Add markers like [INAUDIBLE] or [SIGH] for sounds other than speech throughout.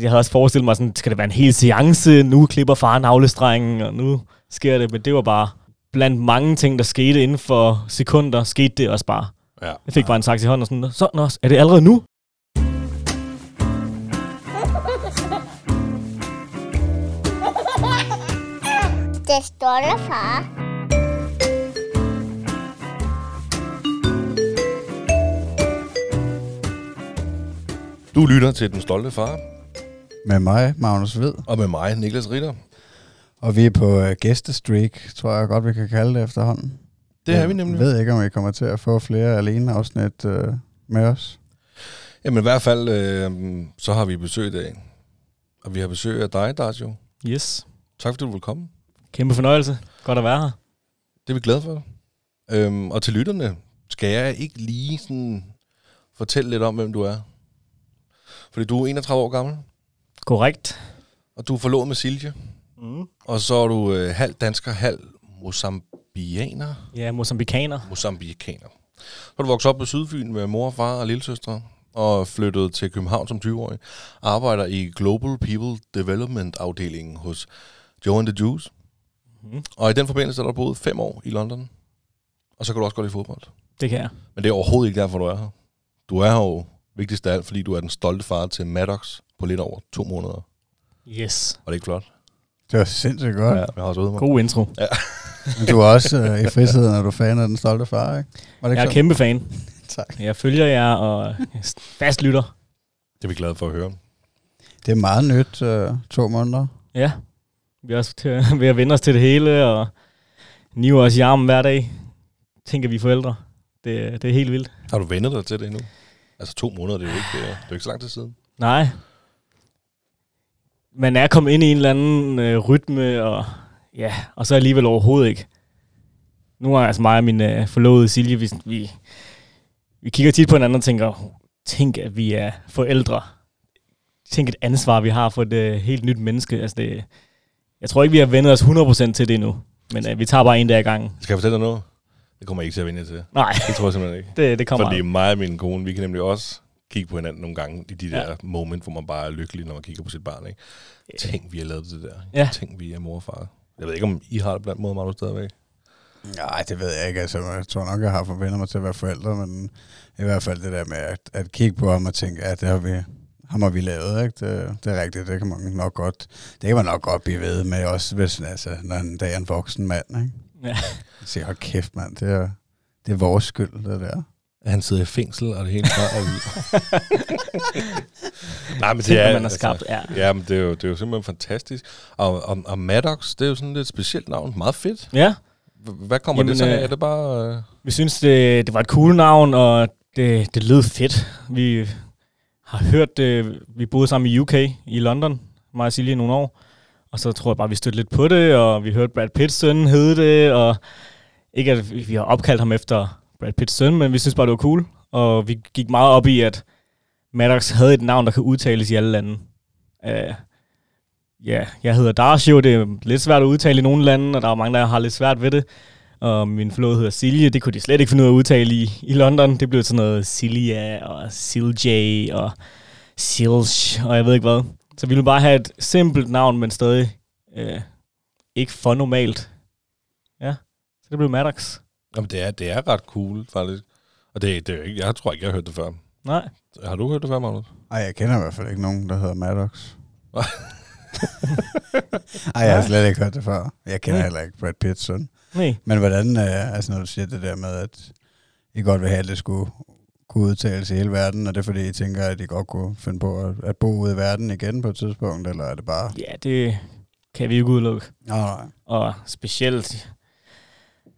jeg havde også forestillet mig sådan, skal det være en hel seance, nu klipper far navlestrengen, og nu sker det, men det var bare blandt mange ting, der skete inden for sekunder, skete det også bare. Ja. Jeg fik bare en saks i hånden og sådan, så nå, er det allerede nu? Det stolte far. Du lytter til Den Stolte Far, Med mig, Magnus Ved. og med mig, Niklas Ritter. Og vi er på uh, gæstestreak, tror jeg godt, vi kan kalde det efterhånden. Det er jeg vi nemlig. ved ikke, om vi kommer til at få flere alene afsnit uh, med os. Jamen i hvert fald, øh, så har vi besøg i dag. Og vi har besøg af dig, Darjo. Yes. Tak fordi du vil komme. Kæmpe fornøjelse. Godt at være her. Det er vi glade for. Øhm, og til lytterne, skal jeg ikke lige sådan fortælle lidt om, hvem du er? Fordi du er 31 år gammel, Korrekt. og du er forlovet med Silje. Mm. Og så er du øh, halv dansker, halv mosambianer. Ja, mosambikaner. Mosambikaner. Så er du vokset op på Sydfyn med mor, far og lillesøstre, og flyttet til København som 20-årig. Arbejder i Global People Development afdelingen hos Joe and the Juice. Mhm. Og i den forbindelse er der boet fem år i London. Og så kan du også godt lide fodbold. Det kan jeg. Men det er overhovedet ikke derfor, du er her. Du er her jo vigtigst af alt, fordi du er den stolte far til Maddox på lidt over to måneder. Yes. Var det ikke flot? Det var sindssygt godt. Ja. Jeg har også mig. God intro. Men du er også uh, i fritiden, når du er fan af den stolte far, ikke? Var det Jeg er ikke kæmpe fan. [LAUGHS] Tak. Jeg følger jer og fast lytter. Det er vi glade for at høre. Det er meget nyt, uh, to måneder. Ja. Vi er også til, [LAUGHS] ved at vende os til det hele, og niver os i armen hver dag. Tænker vi er forældre. Det, det er helt vildt. Har du vendet dig til det endnu? Altså to måneder, det er jo ikke, det er jo ikke så lang tid siden. Nej. Man er kommet ind i en eller anden øh, rytme, og ja, og så alligevel overhovedet ikke. Nu er altså mig og min øh, forlovede Silje, vi, vi, vi kigger tit på hinanden og tænker, tænk at vi er forældre. Tænk et ansvar, vi har for et øh, helt nyt menneske. Altså det, jeg tror ikke, vi har vendt os 100% til det endnu. Men øh, vi tager bare en dag ad gangen. Skal jeg fortælle dig noget? Det kommer jeg ikke til at vinde til. Nej, Det tror jeg simpelthen ikke. [LAUGHS] det, det kommer Fordi mig og min kone, vi kan nemlig også kigge på hinanden nogle gange i de der Ja. moment, hvor man bare er lykkelig, når man kigger på sit barn. Ikke? Tænk, vi har lavet det der. Ja. Tænk, vi er mor og far. Jeg ved ikke, om I har det blandt måde, Magnus, stadigvæk. Nej, det ved jeg ikke. Altså, jeg tror nok, jeg har forventet mig til at være forældre, men i hvert fald det der med at, at kigge på ham og tænke, at det har vi, ham har vi lavet, ikke? Det, det er rigtigt, det kan man nok godt, det kan man nok godt blive ved med, også hvis, altså, når en dag er en voksen mand, ikke? Ja. Jeg siger, hold kæft, mand, det er, det er vores skyld, det der. Han sidder i fængsel, og det hele bare er [LAUGHS] Nej, men det er, man har skabt. Ja. Ja, men det er, jo, det er jo simpelthen fantastisk. Og, og, og Maddox, det er jo sådan et specielt navn. Meget fedt. ja. Hvad kommer Jamen, det sådan af? øh, Er det bare... Øh, Vi synes, det, det var et cool navn, og det, det lød fedt. Vi har hørt det. Vi boede sammen i UK, i London, mig og Silje i nogle år. Og så tror jeg bare, vi stødte lidt på det, og vi hørte Brad Pitts søn hed det, og ikke at vi har opkaldt ham efter Brad Pitts søn, men vi synes bare, det var cool. Og vi gik meget op i, at Maddox havde et navn, der kan udtales i alle lande. Uh, ja, jeg hedder Darcio, det er lidt svært at udtale i nogle lande, og der er mange, der har lidt svært ved det. Og min forlovede hedder Silje, det kunne de slet ikke finde ud af at udtale i, i London. Det blev sådan noget Silja og Silje og Silj og jeg ved ikke hvad. Så vi ville bare have et simpelt navn, men stadig øh, ikke for normalt. Ja, så det blev Maddox jamen, det er, det er ret cool, faktisk. Og det, det er jo ikke, jeg tror ikke, jeg har hørt det før. Nej, Har du hørt det før, Magnus? Ej, jeg kender i hvert fald ikke nogen, der hedder Maddox. [LAUGHS] Ej, jeg har slet ikke hørt det før. Jeg kender Nej. heller ikke Brad Pitts søn. nej. Men hvordan, øh, altså når du siger det der med, at I godt vil have, at det skulle kunne udtales i hele verden, er det fordi, I tænker, at I godt kunne finde på at, at bo ude i verden igen på et tidspunkt, eller er det bare... Ja, det kan vi ikke udelukke. Nå, nej. Og specielt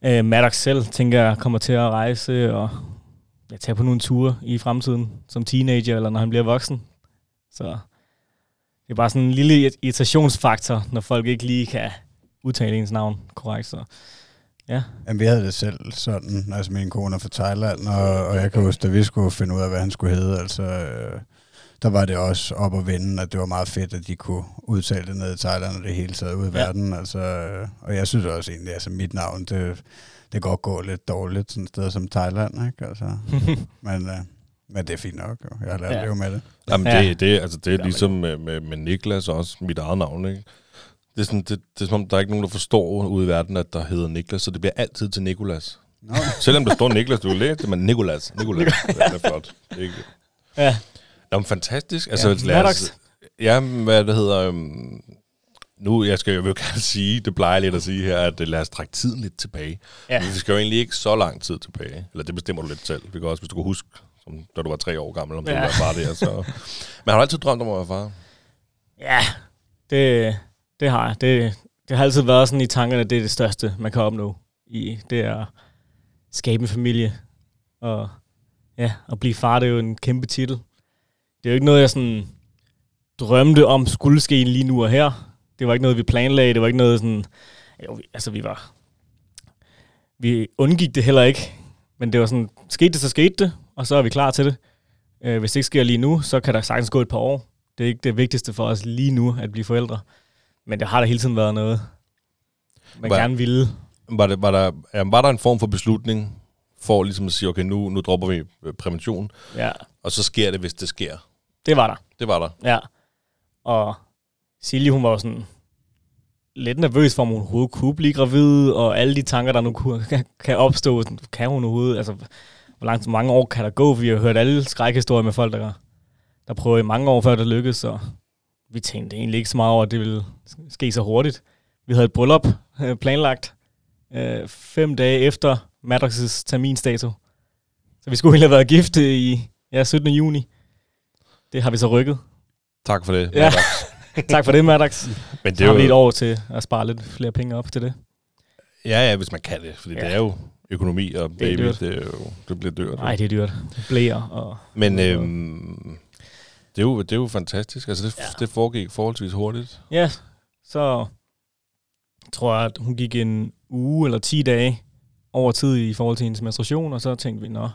øh, Maddox selv, tænker jeg, kommer til at rejse og ja, tage på nogle ture i fremtiden som teenager, eller når han bliver voksen. Så det er bare sådan en lille irritationsfaktor, når folk ikke lige kan udtale ens navn korrekt. Så ja, Jamen, vi havde det selv sådan, altså min kone er fra Thailand, og, og jeg kan huske, da vi skulle finde ud af, hvad han skulle hedde, altså, øh, der var det også op at vende, at det var meget fedt, at de kunne udtale det ned i Thailand, og det hele taget ud i Ja. verden, altså, øh, og jeg synes også egentlig, altså mit navn, det, det kan godt gå lidt dårligt sådan et sted som Thailand, ikke, altså, [LAUGHS] men øh, Men det er fint nok, jo. Jeg har lært Ja. at leve med det. Jamen, Ja. det, det, altså, det er ligesom med, med, med Niklas også, mit eget navn, ikke? Det er, sådan, det, det er som om, der er ikke nogen, der forstår ude i verden, at der hedder Niklas, så det bliver altid til Nikolas. Nå, Selvom der står Niklas, du vil læse det, men Nikolas. Nikolas. [LAUGHS] det er flot. Det er ikke... Ja. Jamen, fantastisk. Altså, Ja, lad os, ja, hvad det hedder... Um, nu, jeg skal jo gerne [LAUGHS] sige, det plejer jeg lidt at sige her, at øh, lad os trække tiden lidt tilbage. Ja. Men vi skal jo egentlig ikke så lang tid tilbage. Eller det bestemmer du lidt selv. Vi kan også, hvis du kan huske, som, da du var tre år gammel, om du Ja. ja. var far der. Så. [LAUGHS] Men har du altid drømt om at være far? Ja, det, det har jeg. Det, det har altid været sådan i tankerne, at det er det største, man kan opnå. I, det er at skabe en familie. Og ja, at blive far, det er jo en kæmpe titel. Det er jo ikke noget, jeg sådan drømte om skulle ske lige nu og her. Det var ikke noget, vi planlagde. Det var ikke noget sådan... Jo, vi, altså, vi var... Vi undgik det heller ikke. Men det var sådan, skete det, så skete det, og så er vi klar til det. Øh, hvis det ikke sker lige nu, så kan der sagtens gå et par år. Det er ikke det vigtigste for os lige nu, at blive forældre. Men det har da hele tiden været noget, man Hvad- gerne ville. Var, det, var, der, ja, var der en form for beslutning for ligesom at sige, okay, nu, nu dropper vi øh, prævention, Ja, og så sker det, hvis det sker? Det var der. Det var der. Ja. Og Silje, hun var jo sådan lidt nervøs for, om hun overhovedet kunne blive gravid, og alle de tanker, der nu kunne, kan, opstå. Sådan, Kan hun overhovedet? Altså, hvor langt, hvor mange år kan der gå? For vi har hørt alle skrækhistorier med folk, der, der prøver i mange år, før det lykkedes, så vi tænkte egentlig ikke så meget over, at det ville ske så hurtigt. Vi havde et bryllup øh, planlagt øh, fem dage efter Maddox' terminsdato. Så vi skulle egentlig have været gift i ja, 17. juni. Det har vi så rykket. Tak for det. Ja. Maddox. [LAUGHS] Tak for det, Maddox. Men Det det har vi et år til at spare lidt flere penge op til det. ja, ja, hvis man kan det, fordi Ja. ja. det er jo økonomi og Det er baby, dyrt. det, er jo, det bliver dyrt. Nej, det er dyrt. Blæer og... Men øhm, det, er jo, det er jo fantastisk. Altså, det, Ja. ja. det foregik forholdsvis hurtigt. Ja, så tror jeg, at hun gik en uge eller 10 dage over tid i forhold til hendes menstruation, og så tænkte vi, nå,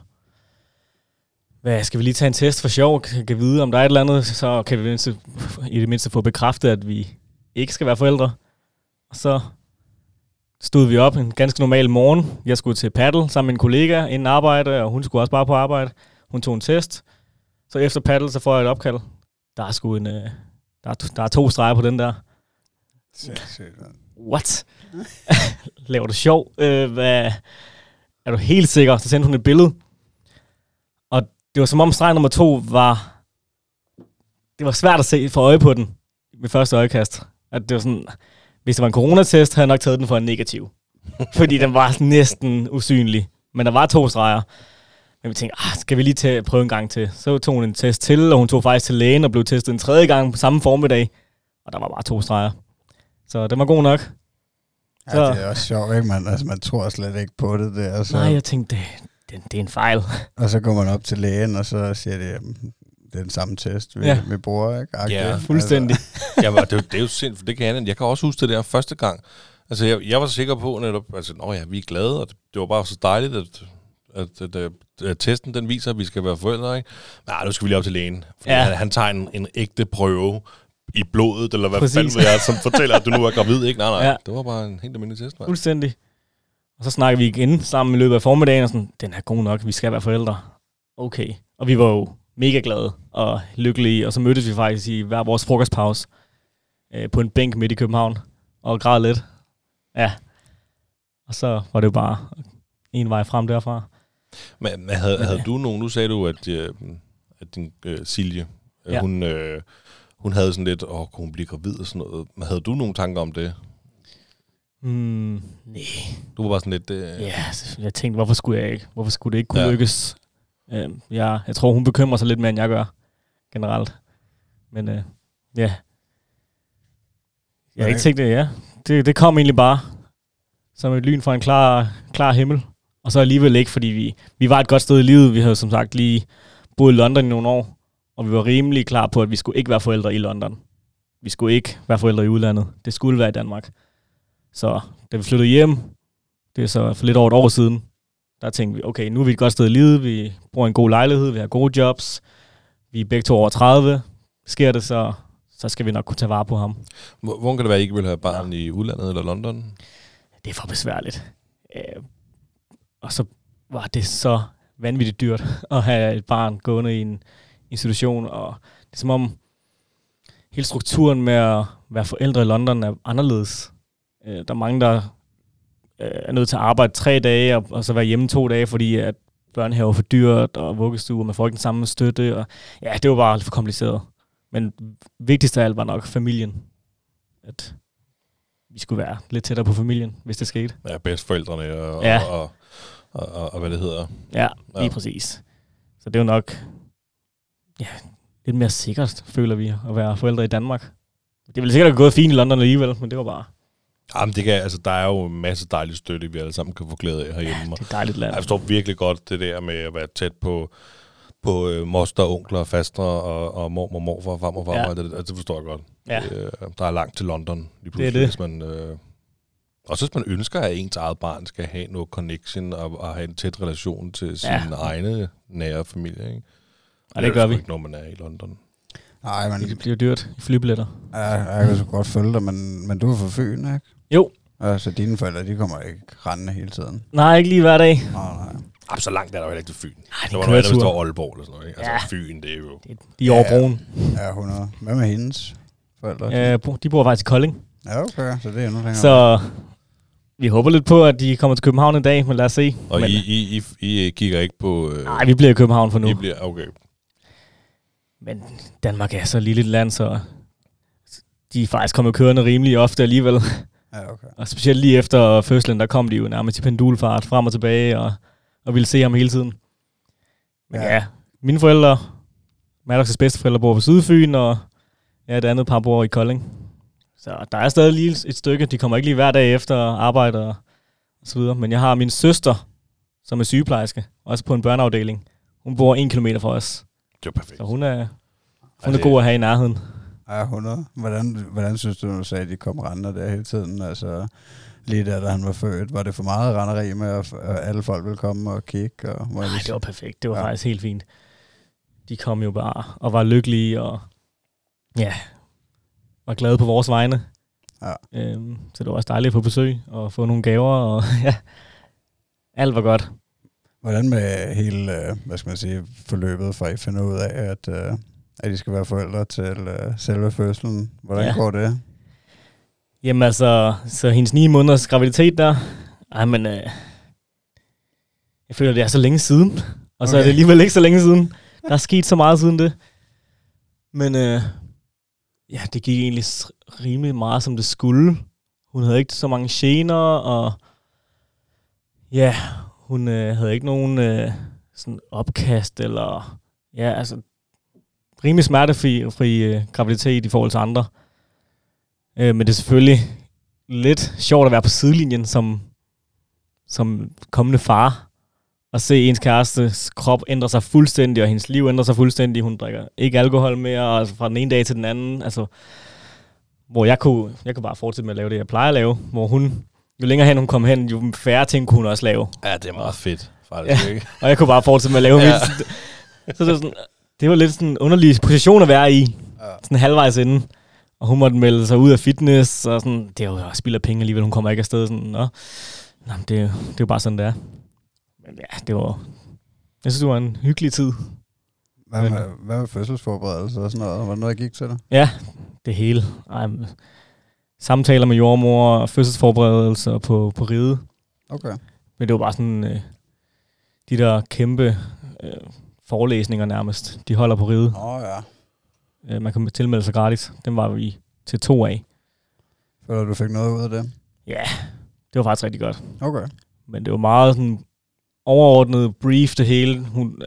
hvad, skal vi lige tage en test for sjov, kan vide, om der er et eller andet, så kan vi i det mindste, få bekræftet, at vi ikke skal være forældre. Og så stod vi op en ganske normal morgen. Jeg skulle til paddle sammen med en kollega inden arbejde, og hun skulle også bare på arbejde. Hun tog en test. Så efter paddle, så får jeg et opkald. Der er sgu en, øh, der, er, der er to streger på den der. What? [LAUGHS] Laver du sjov? Øh, hvad? Er du helt sikker? Så sendte hun et billede. Det var som om streg nummer to var... Det var svært at se for øje på den ved første øjekast. At det var sådan... Hvis det var en coronatest, havde jeg nok taget den for en negativ. [LAUGHS] Fordi den var næsten usynlig. Men der var to streger. Men vi tænkte, ah, skal vi lige tage, prøve en gang til? Så tog hun en test til, og hun tog faktisk til lægen og blev testet en tredje gang på samme formiddag. Og der var bare to streger. Så den var god nok. Ja, Så- det er også sjovt, ikke? Man, altså, man tror slet ikke på det der. Så, Nej, jeg tænkte, det, det, det er en fejl. [LAUGHS] Og så går man op til lægen, og så siger de, jamen, det er den samme test, vi, Ja. vi bruger, ikke? Agtigt. Ja, Fuldstændig. [LAUGHS] Jamen, og det, er jo- det er jo sindssygt, for det kan jeg. Jeg kan også huske det der første gang. Altså, jeg, jeg var sikker på netop, altså, nå ja, vi er glade, og det, det var bare så dejligt, at, at, at, at, at testen den viser, at vi skal være forældre, ikke? Nej, nu skal vi lige op til lægen. Ja. han, han tager en, en ægte prøve i blodet, eller hvad Præcis. fanden ved jeg, som fortæller, at du nu er gravid, ikke? Nej, nej, Ja. ja. det var bare en helt almindelig test, mand. Fuldstændig. Og så snakker vi igen sammen i løbet af formiddagen, og sådan, den er god nok, vi skal være forældre. Okay. Og vi var jo mega glade og lykkelige, og så mødtes vi faktisk i hver vores frokostpause øh, på en bænk midt i København, og græd lidt. Ja. Og så var det jo bare en vej frem derfra. Men, men havde, havde du nogen, nu sagde du, at, øh, at din øh, Silje, øh, Ja. hun, øh, hun havde sådan lidt, åh, kunne hun blive gravid og sådan noget. Men havde du nogle tanker om det? Mm, nej. Du var bare sådan lidt... Øh, Ja, jeg tænkte, hvorfor skulle jeg ikke? Hvorfor skulle det ikke kunne ja. Ja. lykkes? Øh, jeg, jeg tror, hun bekymrer sig lidt mere, end jeg gør, generelt. Men øh, ja. Jeg har Men ikke tænkt det, ja. Det, det kom egentlig bare som et lyn fra en klar, klar himmel. Og så alligevel ikke, fordi vi, vi var et godt sted i livet. Vi havde som sagt lige boet i London i nogle år, og vi var rimelig klar på, at vi skulle ikke være forældre i London. Vi skulle ikke være forældre i udlandet. Det skulle være i Danmark. Så da vi flyttede hjem, det er så for lidt over et år siden, der tænkte vi, okay, nu er vi et godt sted i livet, vi i en god lejlighed, vi har gode jobs, vi er begge to over 30. Sker det, så, så skal vi nok kunne tage vare på ham. Hvor- Hvordan kan det være, at I ikke vil have barn i udlandet eller London? Det er for besværligt. Øh, og så var det så vanvittigt dyrt at have et barn gående i en institution, og det er som om hele strukturen med at være forældre i London er anderledes. Øh, der er mange, der øh, er nødt til at arbejde tre dage, og, og så være hjemme to dage, fordi at børnehave er for dyrt, og vuggestuer, man får ikke den samme støtte, og ja, det var bare lidt for kompliceret. Men vigtigst af alt var nok familien. At vi skulle være lidt tættere på familien, hvis det skete. Ja, bedstforældrene og, Ja. og, og, og, og, og, hvad det hedder. Ja, lige Ja. præcis. Så det er jo nok ja, lidt mere sikkert, føler vi, at være forældre i Danmark. Det ville sikkert have gået fint i London alligevel, men det var bare Jamen, det kan, altså, der er jo en masse dejlig støtte, vi alle sammen kan få glæde af herhjemme. det og er et dejligt land. Jeg forstår virkelig godt det der med at være tæt på, på øh, moster, onkler, fastre og, og mormor, morfar, farmor, farmor. Ja. Ja. Det, altså, det forstår jeg godt. Ja. Øh, der er langt til London lige Det er pludselig, det. hvis man... Øh, også hvis man ønsker, at ens eget barn skal have noget connection og, og have en tæt relation til sin Ja. ja. egne nære familie. Ikke? Og det er gør vi. ikke, når man er i London. Nej, men Det bliver dyrt i flybilletter. ja, jeg kan så godt følge dig, men, men du er fra Fyn, ikke? Jo. Altså, dine forældre, de kommer ikke rendende hele tiden. Nej, ikke lige hver dag. Nej, nej. Jamen, så langt er der jo heller ikke til Fyn. Nej, Det er hvis det var køretur. Aalborg eller sådan noget. Ikke? Altså, Ja. Fyn, det er jo... Det- De er over Ja. broen. Ja, 100. Hvad med hendes forældre? Ja, de bor faktisk i Kolding. Ja, okay, så det er endnu længere. Så vi håber lidt på, at de kommer til København en dag, men lad os se. Og men, I, I, I, I kigger ikke på... Øh, Nej, vi bliver i København for nu. I bliver, okay. Men Danmark er så lille et land, så de er faktisk kommet kørende rimelig ofte alligevel. Ja, okay. Og specielt lige efter fødslen, der kom de jo nærmest i pendulfart frem og tilbage, og, og ville se ham hele tiden. Men Ja. ja, mine forældre, Maddox' bedsteforældre bor på Sydfyn, og ja, det andet par bor i Kolding. Så der er stadig lige et stykke. De kommer ikke lige hver dag efter arbejde og, og så videre. Men jeg har min søster, som er sygeplejerske, også på en børneafdeling. Hun bor en kilometer fra os. Det er perfekt. Så hun er, hun er det- god at have i nærheden. Ja, 100. Hvordan, hvordan synes du, du sagde, at de kom rendende der hele tiden? Altså, lige der, da han var født, var det for meget renderi med, at alle folk ville komme og kigge? Og, Nej, det var perfekt. Det var Ja. faktisk helt fint. De kom jo bare og var lykkelige og ja, var glade på vores vegne. Ja. Øhm, så det var også dejligt at få besøg og få nogle gaver. Og [LAUGHS] ja, alt var godt. Hvordan med hele, øh, hvad skal man sige, forløbet, fra I finder ud af, at, øh, at I skal være forældre til øh, selve fødslen? Hvordan Ja. går det? Jamen altså, så hendes ni måneders graviditet der, ej, men øh, jeg føler, det er så længe siden. Og så okay. er det alligevel ikke så længe siden. Der er sket så meget siden det. Men øh, ja, det gik egentlig rimelig meget, som det skulle. Hun havde ikke så mange gener, og ja, hun øh, havde ikke nogen øh, sådan opkast, eller ja, altså rimelig smertefri fri, øh, graviditet i forhold til andre. Øh, men det er selvfølgelig lidt sjovt at være på sidelinjen som, som kommende far, og se ens kærestes krop ændre sig fuldstændig, og hendes liv ændrer sig fuldstændig. Hun drikker ikke alkohol mere, altså fra den ene dag til den anden. Altså, hvor jeg kunne, jeg kunne bare fortsætte med at lave det, jeg plejer at lave. Hvor hun, jo længere hen hun kom hen, jo færre ting kunne hun også lave. Ja, det er meget fedt, faktisk. Ikke? Og jeg kunne bare fortsætte med at lave Ja. ja. mit. Så det var, sådan, det var lidt sådan en underlig position at være i. Ja. Sådan halvvejs inden. Og hun måtte melde sig ud af fitness, og sådan, det er jo spild af penge alligevel, hun kommer ikke afsted. Sådan, Nå, Nå, det, er det er jo bare sådan, det er. Men ja, det var, jeg synes, det var en hyggelig tid. Hvad Men- med, hvad med fødselsforberedelse og sådan noget? Var det noget, jeg gik til dig? Ja, det hele. Ej, samtaler med jordmor, fødselsforberedelser på, på ride. Okay. Men det var bare sådan, øh, de der kæmpe øh, forelæsninger nærmest, de holder på ride. Åh oh, ja. Øh, man kan tilmelde sig gratis. Den var vi til to af. Føler du, du fik noget ud af det? Ja, det var faktisk rigtig godt. Okay. Men det var meget sådan overordnet brief det hele. Hun,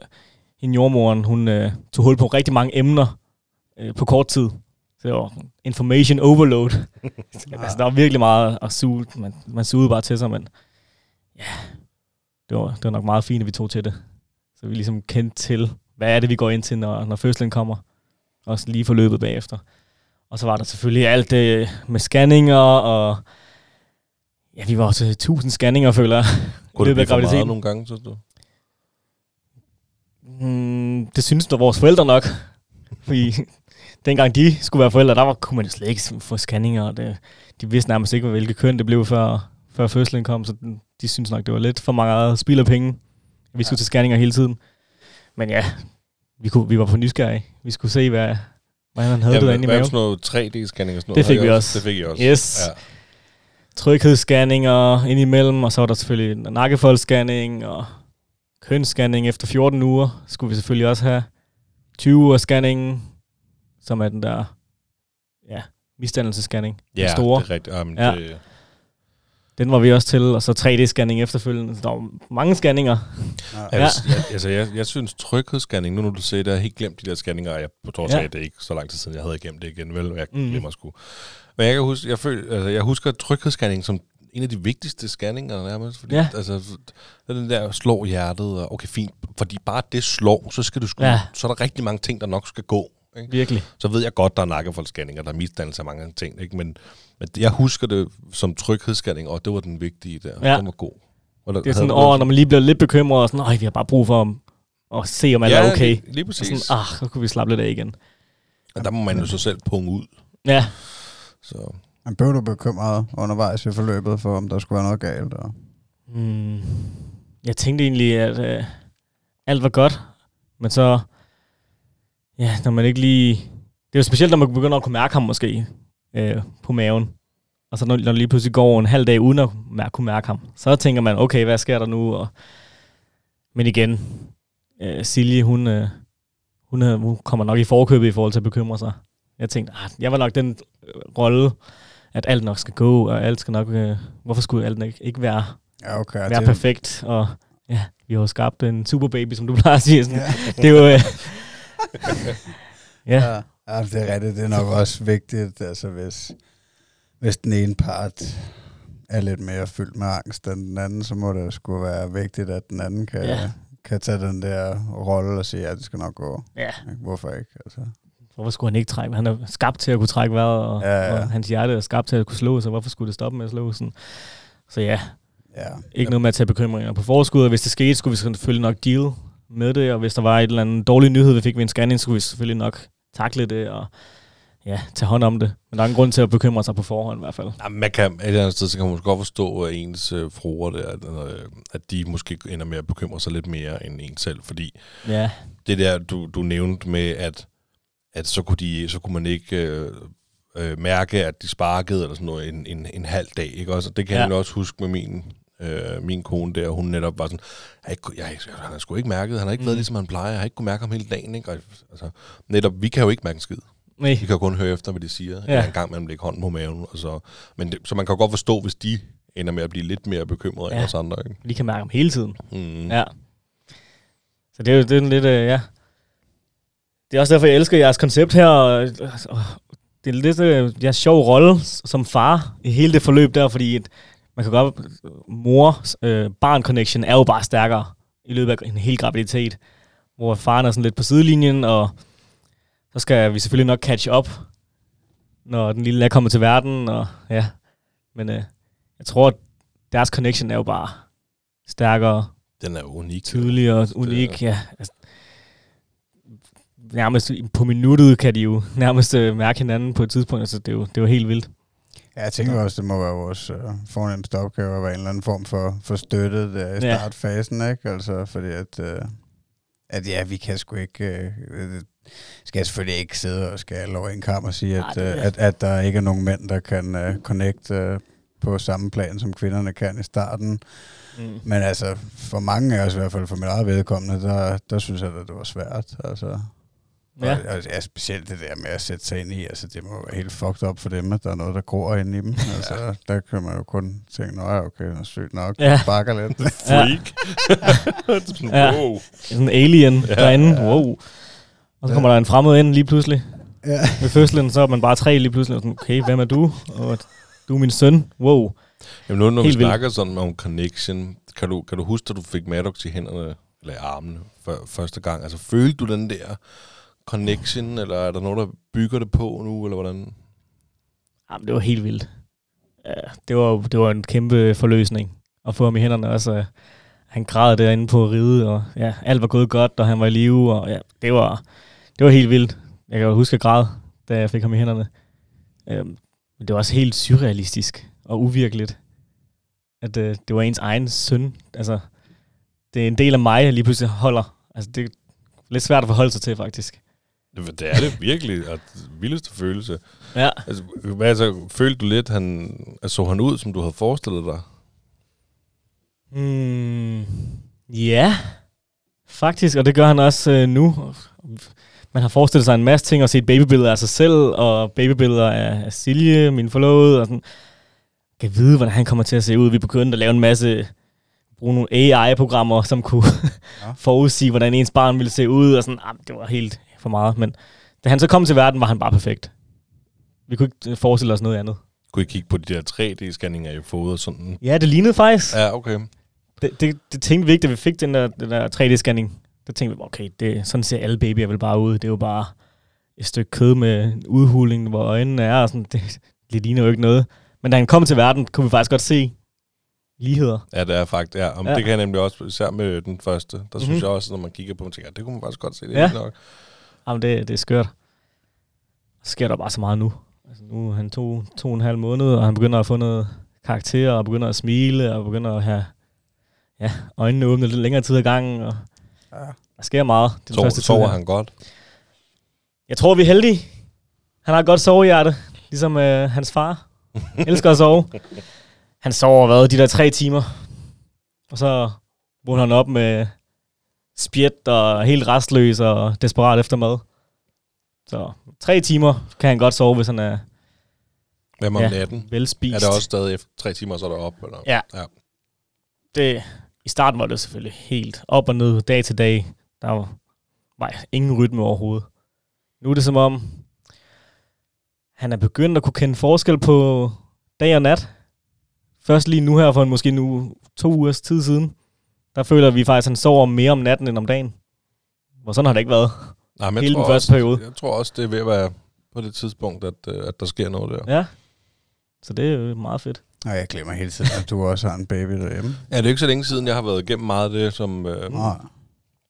hende jordmoren, hun øh, tog hul på rigtig mange emner øh, på kort tid. Så det var information overload. [LAUGHS] altså, der var virkelig meget at suge. Man, man sugede bare til sig, men ja, det var, det var nok meget fint, at vi tog til det. Så vi ligesom kendte til, hvad er det, vi går ind til, når, når fødslen kommer. Og lige forløbet bagefter. Og så var der selvfølgelig alt det med scanninger, og ja, vi var også til 1000 scanninger, føler jeg. Kunne det blive for meget nogle gange, synes du? Mm, det synes der vores forældre nok. Fordi dengang de skulle være forældre, der var, kunne man jo slet ikke få scanninger. og Det, de vidste nærmest ikke, hvilket køn det blev, før, før fødslen kom. Så de synes nok, det var lidt for meget spild af penge. Vi skulle ja. til scanninger hele tiden. Men ja, vi, kunne, vi var på nysgerrige. Vi skulle se, hvad, hvad han havde ja, det inde i maven. sådan noget 3D-scanning og sådan noget? Det fik vi også. Det fik I også. Yes. Ja. Tryghedsscanninger indimellem, og så var der selvfølgelig nakkefoldsscanning og kønsscanning efter 14 uger. Skulle vi selvfølgelig også have 20 uger scanning, som er den der ja, misdannelsesscanning. Ja, store. det er rigtigt. Jamen, Ja. det, Den var vi også til, og så 3D-scanning efterfølgende. Så der var mange scanninger. Ja. Jeg, Ja. ja. jeg, altså, jeg, jeg synes tryghedsscanning, nu når du siger det, jeg har helt glemt de der scanninger, jeg på trods af, Ja. at det er ikke så lang tid siden, jeg havde glemt det igen, vel, jeg Mhm. mm. glemmer sgu. Men jeg kan huske, jeg, føl, altså, jeg husker tryghedsscanning som en af de vigtigste scanninger nærmest, fordi Ja. altså, den der slår hjertet, og okay, fint, fordi bare det slår, så skal du sgu, ja. så er der rigtig mange ting, der nok skal gå. Ikke? Virkelig. Så ved jeg godt, der er nakkefoldsscanninger, der er misdannelse af mange ting, ikke? Men, men jeg husker det som tryghedsscanning, og det var den vigtige der. Ja. Den var god. Og der, Det er sådan over, når man lige bliver lidt bekymret, og sådan, Øj, vi har bare brug for at, at se, om alle ja, er okay. Lige, lige Og præcis. sådan, ah, så kunne vi slappe lidt af igen. Og der må man jo så selv punge ud. Ja, Så. Men blev du bekymret undervejs i forløbet for, om der skulle være noget galt? Og... Mm, jeg tænkte egentlig, at øh, alt var godt, men så, ja, når man ikke lige... Det er jo specielt, når man begynder at kunne mærke ham måske øh, på maven. Og så når, når det lige pludselig går en halv dag uden at mærke, kunne mærke ham, så tænker man, okay, hvad sker der nu? Og, men igen, øh, Silje, hun, øh, hun, øh, hun kommer nok i forkøbet i forhold til at bekymre sig. Jeg tænkte, ah, jeg var nok den øh, rolle, at alt nok skal gå, og alt skal nok... Øh, hvorfor skulle alt ikke, ikke være Ja, okay. være perfekt, og ja, vi har jo skabt en superbaby, som du plejer at sige. Sådan. Ja. Det er jo... Øh, ja, Ja. ja, det er rigtigt. Det er nok også vigtigt, altså hvis, hvis den ene part er lidt mere fyldt med angst end den anden, så må det sgu være vigtigt, at den anden kan, Ja. ja. kan tage den der rolle og sige, at det skal nok gå. ja. Hvorfor ikke? Altså. Hvorfor skulle han ikke trække? Han er skabt til at kunne trække vejret, og, Ja, ja. og hans hjerte er skabt til at kunne slå, så hvorfor skulle det stoppe med at slå? Sådan. Så ja, Ja. ikke noget med at tage bekymringer på forskud, og hvis det skete, skulle vi selvfølgelig nok deal med det, og hvis der var et eller andet dårlig nyhed, vi fik ved en scanning, skulle vi selvfølgelig nok takle det, og ja, tage hånd om det. Men der er ingen grund til at bekymre sig på forhånd i hvert fald. Ja, man kan, et eller andet sted, så kan man måske godt forstå, at ens øh, fruer der, at, øh, at de måske ender med at bekymre sig lidt mere end en selv, fordi Ja, det der, du, du nævnte med, at, at så, kunne de, så kunne man ikke øh, øh, mærke, at de sparkede eller sådan noget en, en, en halv dag, ikke også? Og det kan ja. jeg også huske med min, øh, min kone der, hun netop var sådan, jeg, jeg, jeg, han har sgu ikke mærket, han har ikke mm. været ligesom han plejer, jeg har ikke kunne mærke ham hele dagen, ikke? Og, altså, netop, vi kan jo ikke mærke en skid. nej, Vi kan jo kun høre efter, hvad de siger. Ja. En gang man lægger hånden på maven. Og så, men det, så man kan jo godt forstå, hvis de ender med at blive lidt mere bekymrede ja. End os andre. Ikke? vi kan mærke ham hele tiden. Mm. Ja. Så det er jo det er lidt, øh, ja. Det er også derfor, jeg elsker jeres koncept her. Og, og det er lidt øh, jeres sjov rolle som far i hele det forløb der, fordi et, man kan godt, mor-barn-connection er jo bare stærkere i løbet af en hel graviditet, hvor faren er sådan lidt på sidelinjen, og så skal vi selvfølgelig nok catch up, når den lille er kommet til verden, og ja. Men øh, jeg tror, at deres connection er jo bare stærkere Den er unik. tydelig og unik. Ja. Altså, nærmest på minuttet kan de jo nærmest øh, mærke hinanden på et tidspunkt. Altså, det, er jo, det er jo helt vildt. Ja, jeg tænker også, det må være vores øh, fornemmeste opgave at være en eller anden form for, for støtte der i Ja. startfasen, ikke? Altså, fordi at, øh, at ja, vi kan sgu ikke... Øh, øh, skal jeg selvfølgelig ikke sidde og skal over en kamp og sige, Nej, at, er øh, at, at der ikke er nogen mænd, der kan øh, connect øh, på samme plan, som kvinderne kan i starten. Mm. Men altså, for mange af os, i hvert fald for mit eget vedkommende, der, der synes jeg, at det var svært. Altså, Ja. ja. Og, og ja, specielt det der med at sætte sig ind i, altså det må være helt fucked up for dem, at der er noget, der gror inde i dem. [LAUGHS] Altså, der kan man jo kun tænke, nå ja, okay, det er sygt nok, Ja. [LAUGHS] ja. sparker [LAUGHS] lidt. Freak. Sådan, Ja. wow. Sådan en alien ja, derinde. ja. Wow. Og så kommer der en fremmed ind lige pludselig. ja. Ved fødslen, så er man bare tre lige pludselig. Og sådan, okay, hvem er du? Og du er min søn. Wow. Jamen nu, når vi Helt vildt. snakker sådan om connection, kan du, kan du huske, at du fik Maddox i hænderne, eller i armene, for, første gang? Altså, følte du den der connection, eller er der nogen, der bygger det på nu, eller hvordan? Jamen, det var helt vildt. Ja, det, var, det var en kæmpe forløsning at få ham i hænderne. Også, øh, han græd derinde på ride, og ja, alt var gået godt, og han var i live, og ja, det var, det var helt vildt. Jeg kan jo huske at græde, da jeg fik ham i hænderne. Øhm, men det var også helt surrealistisk og uvirkeligt, at øh, det var ens egen søn. Altså, det er en del af mig, jeg lige pludselig holder. Altså, det er lidt svært at forholde sig til, faktisk. Det, er det virkelig, og vildeste følelse. Ja. Altså, hvad altså, følte du lidt, han, altså, så han ud, som du havde forestillet dig? Mm, ja, faktisk, og det gør han også øh, nu. Man har forestillet sig en masse ting og set babybilleder af sig selv, og babybilleder af, af Silje, min forlovede, og sådan. Jeg kan vide, hvordan han kommer til at se ud. Vi begyndte at lave en masse, bruge nogle AI-programmer, som kunne Ja. [LAUGHS] forudsige, hvordan ens barn ville se ud, og sådan, ah, det var helt for meget. Men da han så kom til verden, var han bare perfekt. Vi kunne ikke øh, forestille os noget andet. Kunne I kigge på de der 3D-scanninger, I fået og sådan? Ja, det lignede faktisk. Ja, okay. Det, det, det tænkte vi ikke, da vi fik den der, den der 3D-scanning. Der tænkte vi, okay, det, sådan ser alle babyer vel bare ud. Det er jo bare et stykke kød med udhuling, hvor øjnene er. Og sådan. Det, det ligner jo ikke noget. Men da han kom til verden, kunne vi faktisk godt se ligheder. Ja, det er faktisk, ja. Om Ja. Det kan jeg nemlig også, især med den første. Der mm-hmm. synes Mhm. jeg også, når man kigger på dem, tænker det kunne man faktisk godt se. Det er ja. nok. Jamen, det, det er skørt. Så sker der bare så meget nu. Altså, nu er han to, to og en halv måned, og han begynder at få noget karakter, og begynder at smile, og begynder at have ja, øjnene åbne lidt længere tid ad gangen. Og Ja. der sker meget. Den Så, første tid sover her. han godt. Jeg tror, vi er heldige. Han har et godt sovehjerte, ligesom øh, hans far. [LAUGHS] Elsker at sove. Han sover, hvad, de der tre timer. Og så vågner han op med spjæt og helt restløs og desperat efter mad. Så tre timer kan han godt sove, hvis han er med Ja. ja. natten? velspist. Er det også stadig efter tre timer, så er der op? Eller? Ja. ja. det, I starten var det selvfølgelig helt op og ned, dag til dag. Der var, var ingen rytme overhovedet. Nu er det som om, han er begyndt at kunne kende forskel på dag og nat. Først lige nu her for en måske nu to ugers tid siden, der føler vi faktisk, at han sover mere om natten end om dagen. Hvor sådan har det ikke været. Nej, men Hele den første også, periode. Jeg tror også, det er ved at være på det tidspunkt, at, øh, at der sker noget der. Ja. Så det er jo meget fedt. Og jeg glemmer hele tiden, at du også har en baby derhjemme. Ja, det er ikke så længe siden, jeg har været igennem meget af det, som øh,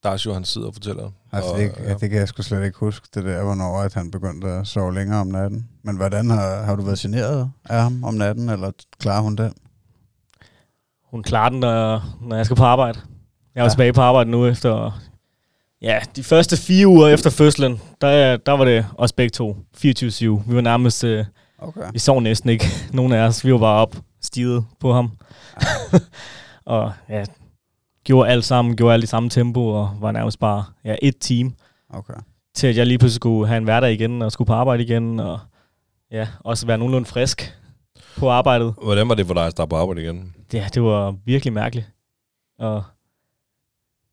Darsjo han sidder og fortæller. altså, og, det, ja, det kan jeg sgu slet ikke huske, det der, hvornår at han begyndte at sove længere om natten. Men hvordan har, har du været generet af ham om natten, eller klarer hun den? Hun klarer den, når, når jeg skal på arbejde. Jeg er ja. Ja. tilbage på arbejde nu efter... Ja, de første fire uger efter fødslen, der, der var det os begge to. 24-7. Vi var nærmest... Øh, Okay. vi sov næsten ikke. [LAUGHS] Nogen af os, vi var bare op, stiget på ham. [LAUGHS] og ja, gjorde alt sammen, gjorde alt i samme tempo, og var nærmest bare ja, et team. okay. Til at jeg lige pludselig skulle have en hverdag igen, og skulle på arbejde igen, og ja, også være nogenlunde frisk på arbejdet. Hvordan var det for dig at starte på arbejde igen? Ja, det var virkelig mærkeligt. Og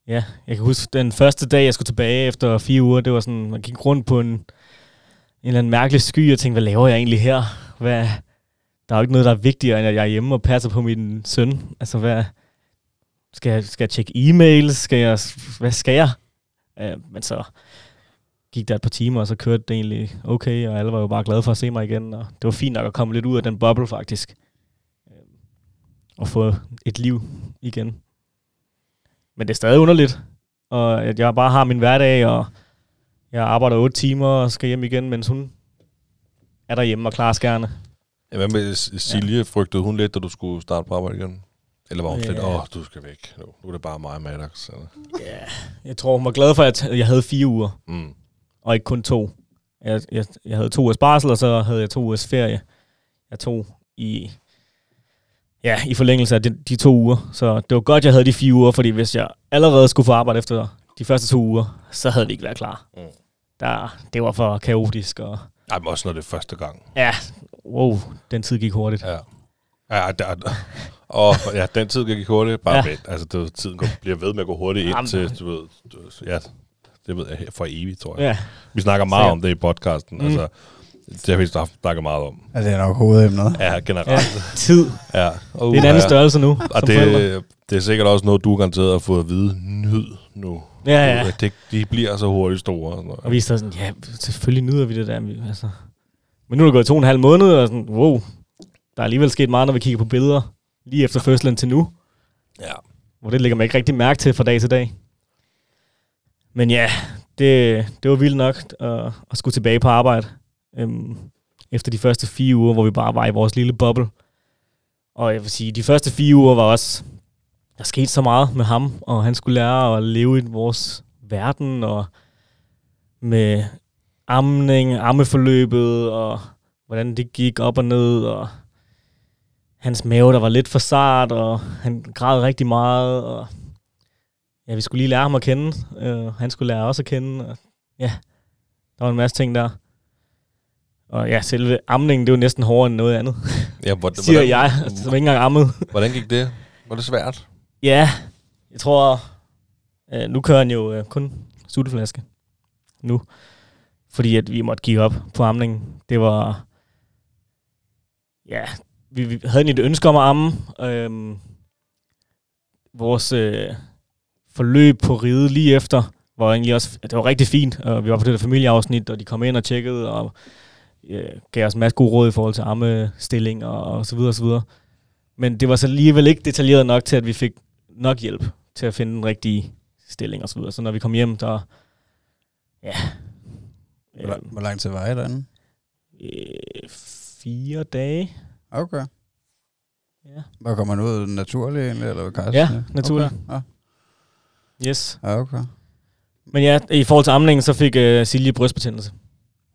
ja, jeg kan huske, den første dag, jeg skulle tilbage efter fire uger, det var sådan, man gik rundt på en, en eller anden mærkelig sky, og tænkte, hvad laver jeg egentlig her? Hvad, der er jo ikke noget, der er vigtigere, end at jeg er hjemme og passer på min søn. Altså, hvad, skal jeg, skal jeg tjekke e-mails? Skal jeg, hvad skal jeg? Uh, men så gik der et par timer, og så kørte det egentlig okay, og alle var jo bare glade for at se mig igen, og det var fint nok at komme lidt ud af den boble, faktisk og få et liv igen. Men det er stadig underligt, og at jeg bare har min hverdag, og jeg arbejder 8 timer og skal hjem igen, mens hun er derhjemme og klarer skærne. Ja, hvad med Silje? Ja. Frygtede hun lidt, da du skulle starte på arbejde igen? Eller var hun Ja. slet, åh, du skal væk. Nu, nu er det bare mig og Maddox. eller? Ja, jeg tror, hun var glad for, at jeg havde fire uger, Mm. Og ikke kun to. Jeg, jeg, jeg havde to ugers barsel, og så havde jeg to ugers ferie. Jeg tog i, ja, i forlængelse af de, de to uger. Så det var godt, jeg havde de fire uger, fordi hvis jeg allerede skulle få arbejde efter de første to uger, så havde det ikke været klar. Mm. Der, det var for kaotisk, og Ej, men også når det er første gang. ja, wow, den tid gik hurtigt. Ja. Ja, der, og ja, den tid gik hurtigt. Bare Ja. vent. Altså, det, tiden går, bliver ved med at gå hurtigt Jamen. indtil, du ved, du, ja, det ved jeg for evigt, tror jeg. Ja, Vi snakker meget Sikkert. om det i podcasten. Mm. Altså, det har vi snakket meget om. Er det nok hovedemnet? Ja, ja generelt. tid. Ja. Uh, Det er en anden størrelse nu, Og forældre. det, det er sikkert også noget, du garanteret har fået at vide. Nyd nu. Ja, ja. Det, de bliver så hurtigt store. Og sådan noget. Og vi er stadig sådan, ja, selvfølgelig nyder vi det der. Altså. Men nu er det gået to og en halv måned, og sådan, wow, der er alligevel sket meget, når vi kigger på billeder, lige efter fødslen til nu, Ja. hvor det lægger man ikke rigtig mærke til fra dag til dag. Men ja, det, det var vildt nok at, at skulle tilbage på arbejde, øhm, efter de første fire uger, hvor vi bare var i vores lille boble. Og jeg vil sige, de første fire uger var også der skete så meget med ham, og han skulle lære at leve i vores verden, og med amning, ammeforløbet, og hvordan det gik op og ned, og hans mave, der var lidt for sart, og han græd rigtig meget, og ja, vi skulle lige lære ham at kende, øh, han skulle lære os at kende, og ja, der var en masse ting der. Og ja, selve amningen, det jo næsten hårdere end noget andet, Ja, hvordan, [LAUGHS] siger hvordan, jeg, som ikke engang ammet. Hvordan gik det? Var det svært? Ja, jeg tror, øh, nu kører han jo øh, kun sutteflaske nu, fordi at vi måtte give op på amningen. Det var, ja, vi, vi havde et ønske om at amme. Øhm, vores øh, forløb på ride lige efter var egentlig også, det var rigtig fint, og vi var på det der familieafsnit, og de kom ind og tjekkede, og øh, gav os en masse gode råd i forhold til armestilling og, og så videre og så videre. Men det var så alligevel ikke detaljeret nok til, at vi fik nok hjælp til at finde den rigtige stilling og så videre. Så når vi kom hjem, der... Ja... Hvor, lang- hvor lang tid var I derinde? øh, fire dage. Okay. Ja, Hvor kommer man ud naturligt eller ved Carsten? Ja, naturligt. Okay. Yes. Ja, okay. Men ja, i forhold til amningen, så fik uh, Silje brystbetændelse.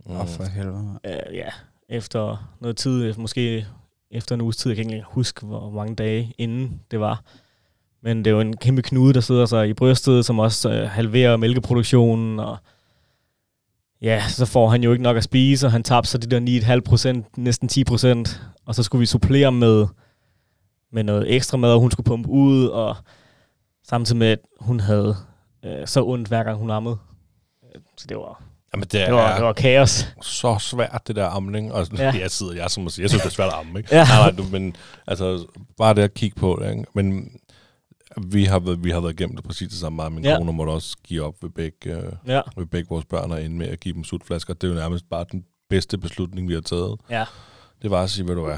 Åh, oh, for helvede. Uh, ja, efter noget tid, måske efter en uges tid, jeg kan ikke engang huske, hvor mange dage inden det var. Men det er jo en kæmpe knude, der sidder sig i brystet, som også uh, halverer mælkeproduktionen, og ja, så får han jo ikke nok at spise, og han tabte så de der 9,5 procent, næsten 10 procent, og så skulle vi supplere med, med noget ekstra mad, og hun skulle pumpe ud, og samtidig med, at hun havde øh, så ondt, hver gang hun ammede. Øh, Så det var, Jamen, det det var, det var kaos. så svært, det der amning. Og Ja. [LAUGHS] jeg sidder jeg som at sige, jeg synes, det er svært at amme, ikke? Ja. Nej, nej, du, men altså, bare det at kigge på det, ikke? Men vi har, været, vi har været igennem det præcis det samme. Og min Ja. kone måtte også give op ved begge, øh, Ja, ved begge vores børn og ende med at give dem sutflasker. Det er jo nærmest bare den bedste beslutning, vi har taget. ja. Det var at sige, hvad du er.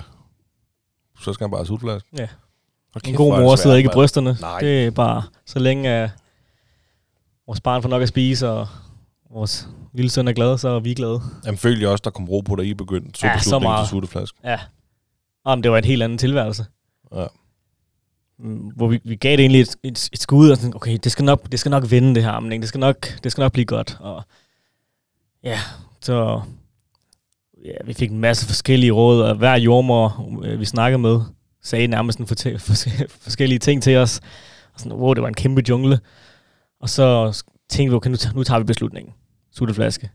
Så skal han bare have sutflaske. Ja. Hold En god mor sidder ikke i brysterne. Nej. Det er bare, så længe uh, vores barn får nok at spise, og vores lille søn er glad, så er vi glade. Jamen, følte jeg også, der kom ro på, da I begyndte. Så Ja, så meget. til sutteflaske. Ja. Om det var en helt anden tilværelse. Ja. Mm, Hvor vi, vi gav det egentlig et, et, et skud, og sådan, okay, det skal, nok, det skal nok vinde det her amning. Det skal nok, det skal nok blive godt. Og ja, så ja, vi fik en masse forskellige råd, og hver jordmor, øh, vi snakkede med, sagde nærmest en fortæ- [LAUGHS] fors- forskellige ting til os. Og sådan, wow, det var en kæmpe jungle. Og så tænkte vi, okay, nu, tager- nu tager vi beslutningen. Sutteflaske.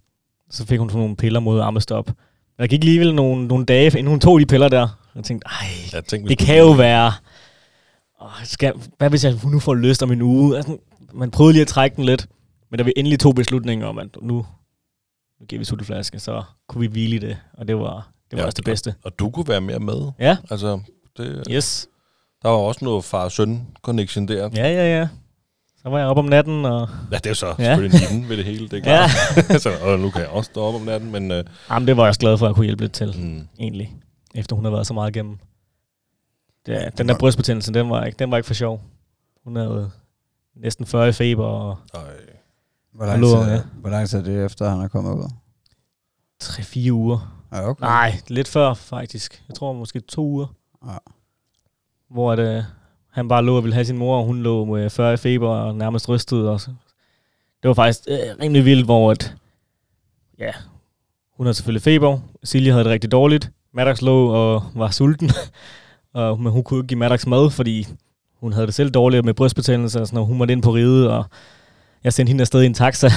Så fik hun sådan nogle piller mod ammestop. Men der gik alligevel nogle, nogle dage, inden hun tog de piller der. Og jeg tænkte, ej, Jeg tænkte, det kan jo være... Åh, skal, hvad hvis jeg nu får lyst om en uge? Altså, man prøvede lige at trække den lidt. Men da vi endelig tog beslutningen om, at nu, nu giver vi sutteflaske, så kunne vi hvile i det. Og det var, det var Ja, også det bedste. Og du kunne være mere med. Ja, Altså, det, yes. der var også noget far-søn-connection der. Ja, ja, ja. Så var jeg op om natten, og Ja, det er jo så Ja. ja. selvfølgelig niven ved det hele, det er ja. klart. [LAUGHS] så, og nu kan jeg også stå op om natten, men... Uh, Jamen, det var jeg også glad for, at jeg kunne hjælpe lidt til, mm, egentlig. Efter hun har været så meget igennem. Det, Ja, ja, den der var- brystbetændelse, den var, ikke, den var ikke for sjov. Hun havde næsten 40 i feber, og ej, Hvor lang, tid, ja. hvor lang tid er det efter, han er kommet ud? 3-4 uger. Ja, okay. Nej, lidt før faktisk. Jeg tror måske to uger. Ja. Hvor det, han bare lå og ville have sin mor, og hun lå med 40 i feber og nærmest rystet. Og så. Det var faktisk øh, rimelig vildt, hvor at, ja, hun havde selvfølgelig feber. Silje havde det rigtig dårligt. Maddox lå og var sulten. [LAUGHS] og, men hun kunne ikke give Maddox mad, fordi hun havde det selv dårligt med brystbetændelse og sådan. Hun måtte ind på ride, og jeg sendte hende afsted i en taxa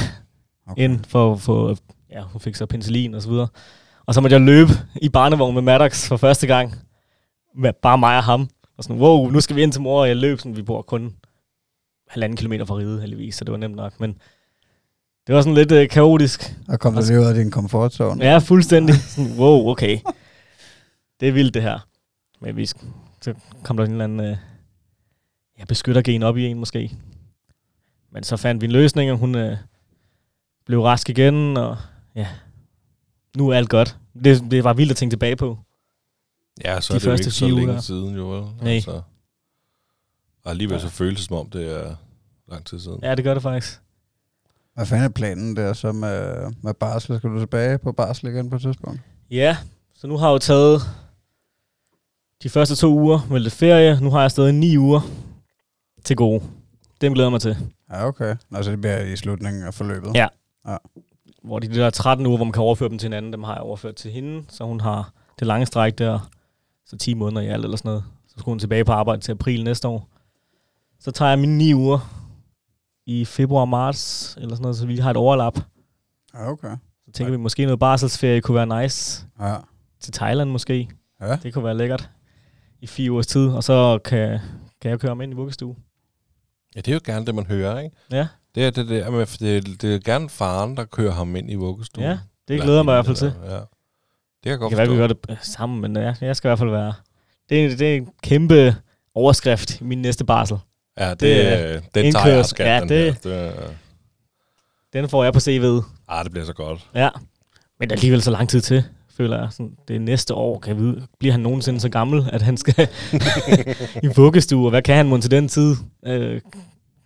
Okay. ind for, for ja, hun fik så penicillin og så videre. Og så måtte jeg løbe i barnevogn med Maddox for første gang. Med bare mig og ham. Og sådan, wow, nu skal vi ind til mor, og jeg løb sådan, vi bor kun halvanden kilometer fra ride, heldigvis, så det var nemt nok. Men det var sådan lidt øh, kaotisk. Og kom du lige ud af din komfortzone? Ja, fuldstændig. Sådan, wow, okay. Det er vildt, det her. Men vi, så kom der en eller anden øh, ja, beskyttergen op i en, måske. Men så fandt vi en løsning, og hun øh, blev rask igen, og ja, nu er alt godt. Det, det var vildt at tænke tilbage på. Ja, så De er det jo første ikke så fire uger. længe siden, jo vel? Nej. Altså, og alligevel så Ja. føles det som om, det er lang tid siden. Ja, det gør det faktisk. Hvad fanden er planen der så med, med barsel? Skal du tilbage på barsel igen på et tidspunkt? Ja, så nu har jeg jo taget de første to uger med lidt ferie. Nu har jeg stadig ni uger. til gode. Dem glæder jeg mig til. Ja, okay. Altså, det bliver i slutningen af forløbet. Ja. Ja. Hvor de der 13 uger, hvor man kan overføre dem til hinanden, dem har jeg overført til hende, så hun har det lange stræk der, så 10 måneder i alt eller sådan noget. Så skulle hun tilbage på arbejde til april næste år. Så tager jeg mine 9 uger i februar, marts, eller sådan noget, så vi har et overlap. Ja, okay. Så tænker vi, måske noget barselsferie kunne være nice. Ja. Til Thailand måske. Ja. Det kunne være lækkert. I fire ugers tid, og så kan, kan jeg køre ham ind i vuggestue. Ja, det er jo gerne det, man hører, ikke? Ja, Det er, det, det, er, det, er, det er gerne faren, der kører ham ind i vuggestuen. ja det glæder mig i hvert fald til. Ja. Det kan jeg Det godt kan være, vi gør det øh, sammen, men ja, jeg skal i hvert fald være... Det er, det er en kæmpe overskrift i min næste barsel. Ja, det, det det er den tager jeg skat, ja, den det- her. Det, er- Den får jeg på CV'et. ah, det bliver så godt. Ja. Men der er alligevel så lang tid til, føler jeg. Sådan, det er næste år, kan jeg vide. Bliver han nogensinde så gammel, at han skal [LAUGHS] i vuggestue? Og hvad kan han mon til den tid? Øh, ja, det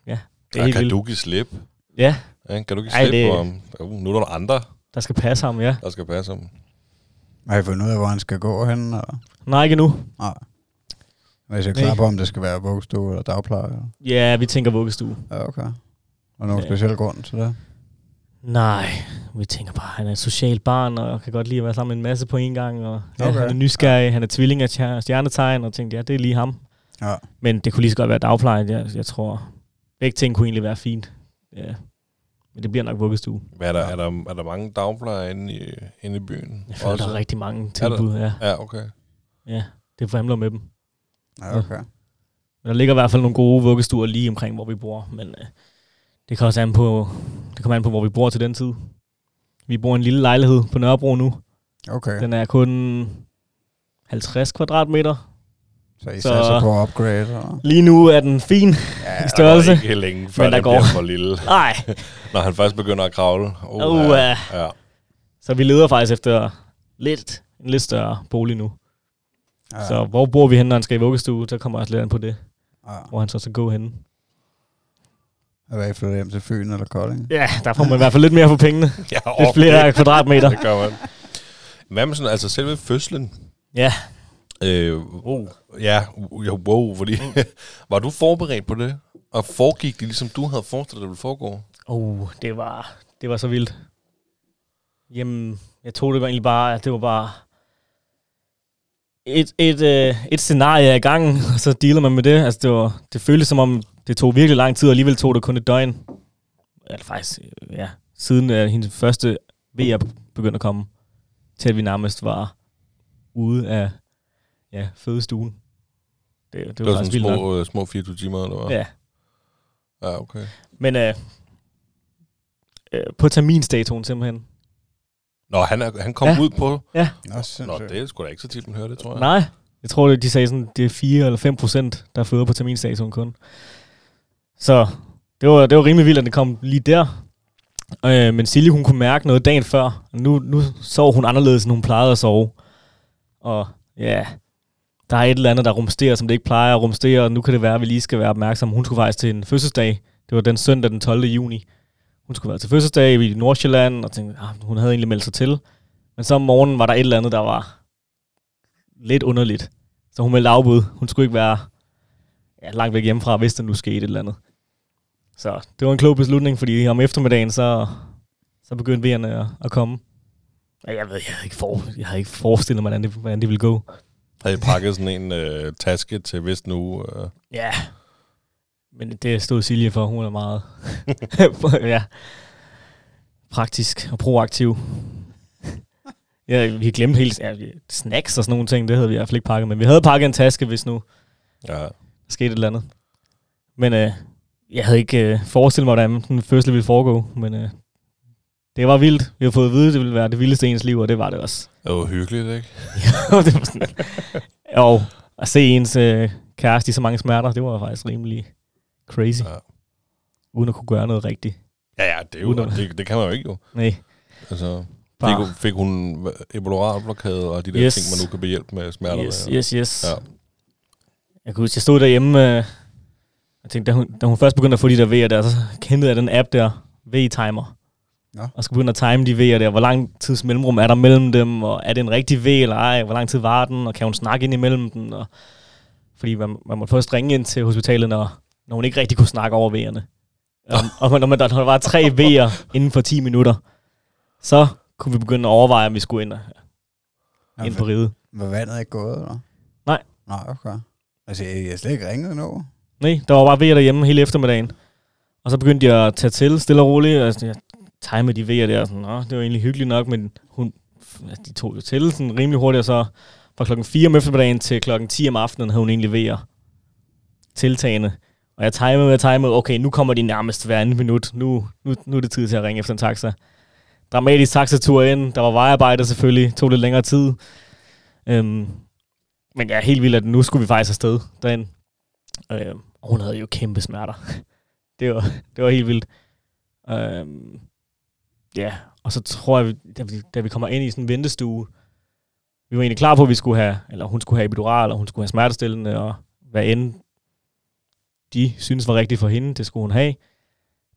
er Ja, helt kan vildt. du give slip? Ja, Ja, kan du give Ej, slip det- på ham? Uh, nu er der andre, der skal passe ham, ja. der skal passe ham. Har I fundet ud af, hvor han skal gå hen? Eller? Nej, ikke nu. Nej. Hvis jeg er klar på, om det skal være vuggestue eller dagpleje? Eller? Ja, vi tænker vuggestue. Ja, okay. Og nogen Ja. speciel grund til det? Nej, vi tænker bare, han er et socialt barn, og kan godt lide at være sammen med en masse på en gang. Og ja, Okay. Han er nysgerrig, han er tvilling af stjer- stjernetegn, og tænkte, ja, det er lige ham. Ja. Men det kunne lige så godt være dagpleje. Jeg, jeg tror, begge ting kunne egentlig være fint. Ja. Men det bliver nok vuggestue. Hvad er, der, Ja. er, der, er der mange dagplejere inde i, inde i byen? Jeg føler, der er rigtig mange Er der? tilbud. Ja, Ja, okay. ja, det forhandler med dem. Ja, okay. Men der ligger i hvert fald nogle gode vuggestuer lige omkring, hvor vi bor. Men øh, det kan også an på, det kommer an på, hvor vi bor til den tid. Vi bor i en lille lejlighed på Nørrebro nu. Okay. Den er kun 50 kvadratmeter. Så I Så- på upgrade? Eller? Lige nu er den fin Ja, [LAUGHS] i størrelse. Der går ikke længe, før Men der det går. bliver for lille. [LAUGHS] Nej, [LAUGHS] Når han først begynder at kravle. Oh, Uh, ja. ja. så vi leder faktisk efter lidt, en lidt større bolig nu. ja. Ja. Så hvor bor vi henne, når han skal i vuggestue? Så kommer jeg også lidt an på det, Ja. hvor han så skal gå henne. Eller I flytter hjem til Fyn eller Kolding? Ja, der får man i hvert fald lidt mere for pengene. ja Lidt flere kvadratmeter. Det gør man. Hvad med sådan, altså selve fødslen? Ja. Øh, oh. Ja, wow, fordi [LAUGHS] var du forberedt på det? Og foregik det ligesom du havde forestillet dig, det ville foregå? Oh, det var, det var så vildt. Jamen, jeg tog det egentlig bare, at det var bare et, et, øh, et scenarie af gangen, [LAUGHS] og så dealer man med det. Altså, det, var, det føltes som om, det tog virkelig lang tid, og alligevel tog det kun et døgn. Eller faktisk, øh, ja, siden uh, hendes første VR begyndte at komme, til at vi nærmest var ude af ja, fødestuen. Det, det, Det var, var sådan små, øh, små 24 timer, eller hvad? Ja, ja okay. men øh, øh, på terminstatuen simpelthen, Nå, han, er, han kom Ja. ud på... Ja. Nå, Nå, det er sgu da ikke så tit, man hører det, tror jeg. Nej. Jeg tror, det- de sagde sådan, det er 4 eller 5 procent, der føder på terminstatuen kun. Så det var, det var rimelig vildt, at det kom lige der. Øh, men Silje, hun kunne mærke noget dagen før. Nu, nu sov hun anderledes, end hun plejede at sove. Og ja, der er et eller andet, der rumsterer, som det ikke plejer at rumstere, og nu kan det være, at vi lige skal være opmærksomme. Hun skulle faktisk til en fødselsdag. Det var den søndag den 12. juni. Hun skulle være til fødselsdag i Nordsjælland, og tænkte, ah, hun havde egentlig meldt sig til. Men så om morgenen var der et eller andet, der var lidt underligt. Så hun meldte afbud. Hun skulle ikke være ja, langt væk hjemmefra, hvis der nu skete et eller andet. Så det var en klog beslutning, fordi om eftermiddagen, så, så begyndte vejerne at, at komme. Jeg ved, jeg havde ikke, for, jeg havde ikke forestillet mig, hvordan det, hvordan det ville gå. Havde I pakket sådan en øh, taske til hvis nu... Øh, Ja. Men det stod Silje for. Hun er meget [LAUGHS] ja, praktisk og proaktiv. Ja, vi glemte helt ja, snacks og sådan nogle ting. Det havde vi i hvert fald ikke pakket. Men vi havde pakket en taske, hvis nu ja. der skete et eller andet. Men øh, jeg havde ikke øh, forestillet mig, hvordan den fødsel ville foregå. Men øh, det var vildt. Vi har fået at vide, at det ville være det vildeste i ens liv, og det var det også. Det var hyggeligt, ikke? [LAUGHS] det var sådan, og at se ens øh, kæreste i så mange smerter, det var faktisk rimelig crazy. Ja. Uden at kunne gøre noget rigtigt. Ja, ja, det, er jo, at- det, det kan man jo ikke jo. Nej, Altså, fik, bare. fik hun epiduralblokade og de der Yes. ting, man nu kan behjælpe med smerter Yes, med? yes, yes. Ja. Jeg kunne huske, jeg stod derhjemme, øh, jeg tænkte, da hun, da hun først begyndte at få de der V'er der, så kendte jeg den app der, V-timer. Nå. Og skulle begynde at time de V'er der. Hvor lang tids mellemrum er der mellem dem, og er det en rigtig V eller ej? Hvor lang tid var den, og kan hun snakke ind imellem den? Og, fordi man, man må først ringe ind til hospitalet, når når hun ikke rigtig kunne snakke over V'erne. Og, og når, man, når der var tre V'er inden for 10 minutter, så kunne vi begynde at overveje, om vi skulle ind, og, ind på riget. Var vandet ikke gået, eller? Nej. Nej, okay. Altså, jeg har slet ikke ringet endnu. Nej, der var bare V'er derhjemme hele eftermiddagen. Og så begyndte jeg at tage til stille og roligt. Altså, jeg timede de V'er der, sådan, Nå, det var egentlig hyggeligt nok, men hun, altså, de tog jo til sådan rimelig hurtigt, og så fra klokken 4 om eftermiddagen til klokken 10 om aftenen havde hun egentlig V'er tiltagende. Og jeg timede, jeg timede, okay, nu kommer de nærmest hver anden minut. Nu, nu, nu er det tid til at ringe efter en taxa. Dramatisk taxatur ind. Der var vejarbejde selvfølgelig. Tog lidt længere tid. Øhm, men jeg ja, helt vildt, at nu skulle vi faktisk afsted derind. Øhm, og hun havde jo kæmpe smerter. [LAUGHS] det, var, det var helt vildt. Øhm, ja, og så tror jeg, da vi, da vi kommer ind i sådan en ventestue, vi var egentlig klar på, at vi skulle have, eller hun skulle have epidural, og hun skulle have smertestillende, og hvad end de synes var rigtigt for hende, det skulle hun have.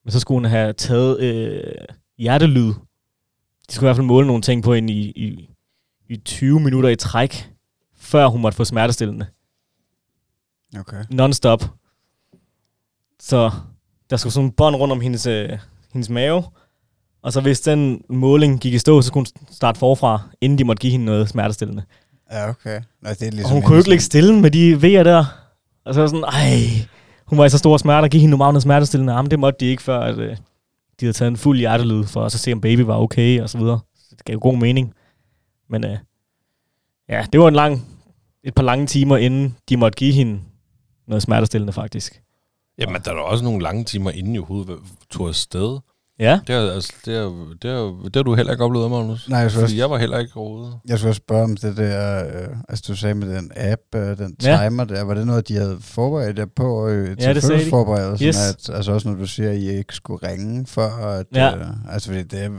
Men så skulle hun have taget øh, hjertelyd. De skulle i hvert fald måle nogle ting på hende i, i, i 20 minutter i træk, før hun måtte få smertestillende. Okay. Non-stop. Så der skulle sådan en bånd rundt om hendes, øh, hendes mave, og så hvis den måling gik i stå, så kunne hun starte forfra, inden de måtte give hende noget smertestillende. Ja, okay. Nå, det er ligesom Og hun kunne jo ikke ligge stille med de vejer der. Og så var sådan, ej, hun var i så store smerter, giv hende nu meget smertestillende. Jamen, det måtte de ikke, før at, øh, de havde taget en fuld hjertelyd, for at så se, om baby var okay, og så videre. Så det gav jo god mening. Men øh, ja, det var en lang, et par lange timer, inden de måtte give hende noget smertestillende, faktisk. Jamen, der er da også nogle lange timer, inden jeg overhovedet tog afsted. Ja, Det har, altså, det har, det har, det har du heller ikke oplevet, Magnus. Nej, jeg Fordi også, jeg var heller ikke overhovedet. jeg skulle også spørge om det der, øh, altså du sagde med den app, øh, den Ja. timer der, var det noget, de havde forberedt jer på øh, til Ja, det sagde de. fødselsforberedelsen? Yes. At, altså også når du siger, at I ikke skulle ringe for, at, Ja. øh, altså fordi det er,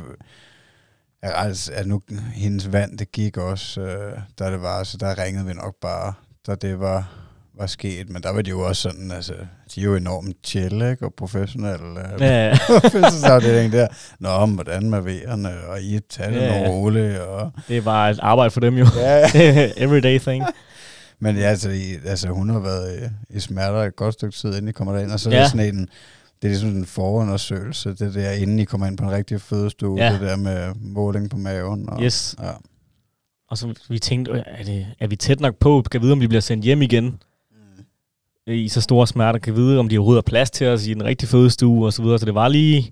altså, at nu, hendes vand, det gik også, øh, da det var, så der ringede vi nok bare, da det var, var sket, men der var de jo også sådan, altså, de er jo enormt chill, ikke, og professionelle. Øh, ja, fødselsafdeling [LAUGHS] der. Nå, men hvordan med vejerne, og I tager det Ja. roligt, og... det var et arbejde for dem jo. Ja, [LAUGHS] Everyday thing. [LAUGHS] men ja, altså, I, altså, hun har været i, i smerter et godt stykke tid, inden I kommer derind, og så er Ja. det sådan en, det er ligesom en forundersøgelse, det der, inden I kommer ind på en rigtig fødestue, Ja. det der med måling på maven. Og, Yes. Ja. Og så vi tænkte, er, det, er vi tæt nok på? Kan vide, om vi bliver sendt hjem igen? I så store smerter. Kan vide, om de overhovedet har plads til os i en rigtig fødestue og så videre. Så det var lige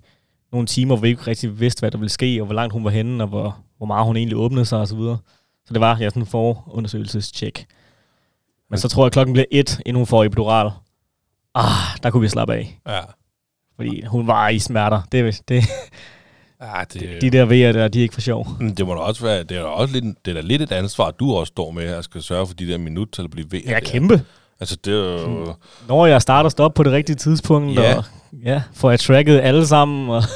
nogle timer, hvor vi ikke rigtig vidste, hvad der ville ske, og hvor langt hun var henne, og hvor, hvor meget hun egentlig åbnede sig og så videre. Så det var ja, sådan en forundersøgelsestjek. Men så tror jeg, klokken blev et, inden hun får epidural. Ah, der kunne vi slappe af. Ja. Fordi hun var i smerter. Det, det, Ja, det, de der vejer der, de er ikke for sjov. Det må da også være, det er da også lidt, det er da lidt et ansvar, du også står med, at skal sørge for de der minut til at blive ved. Ja, kæmpe. Altså, det er jo... Når jeg starter stopper på det rigtige tidspunkt, Ja. og ja, får jeg tracket alle sammen. Og [LAUGHS]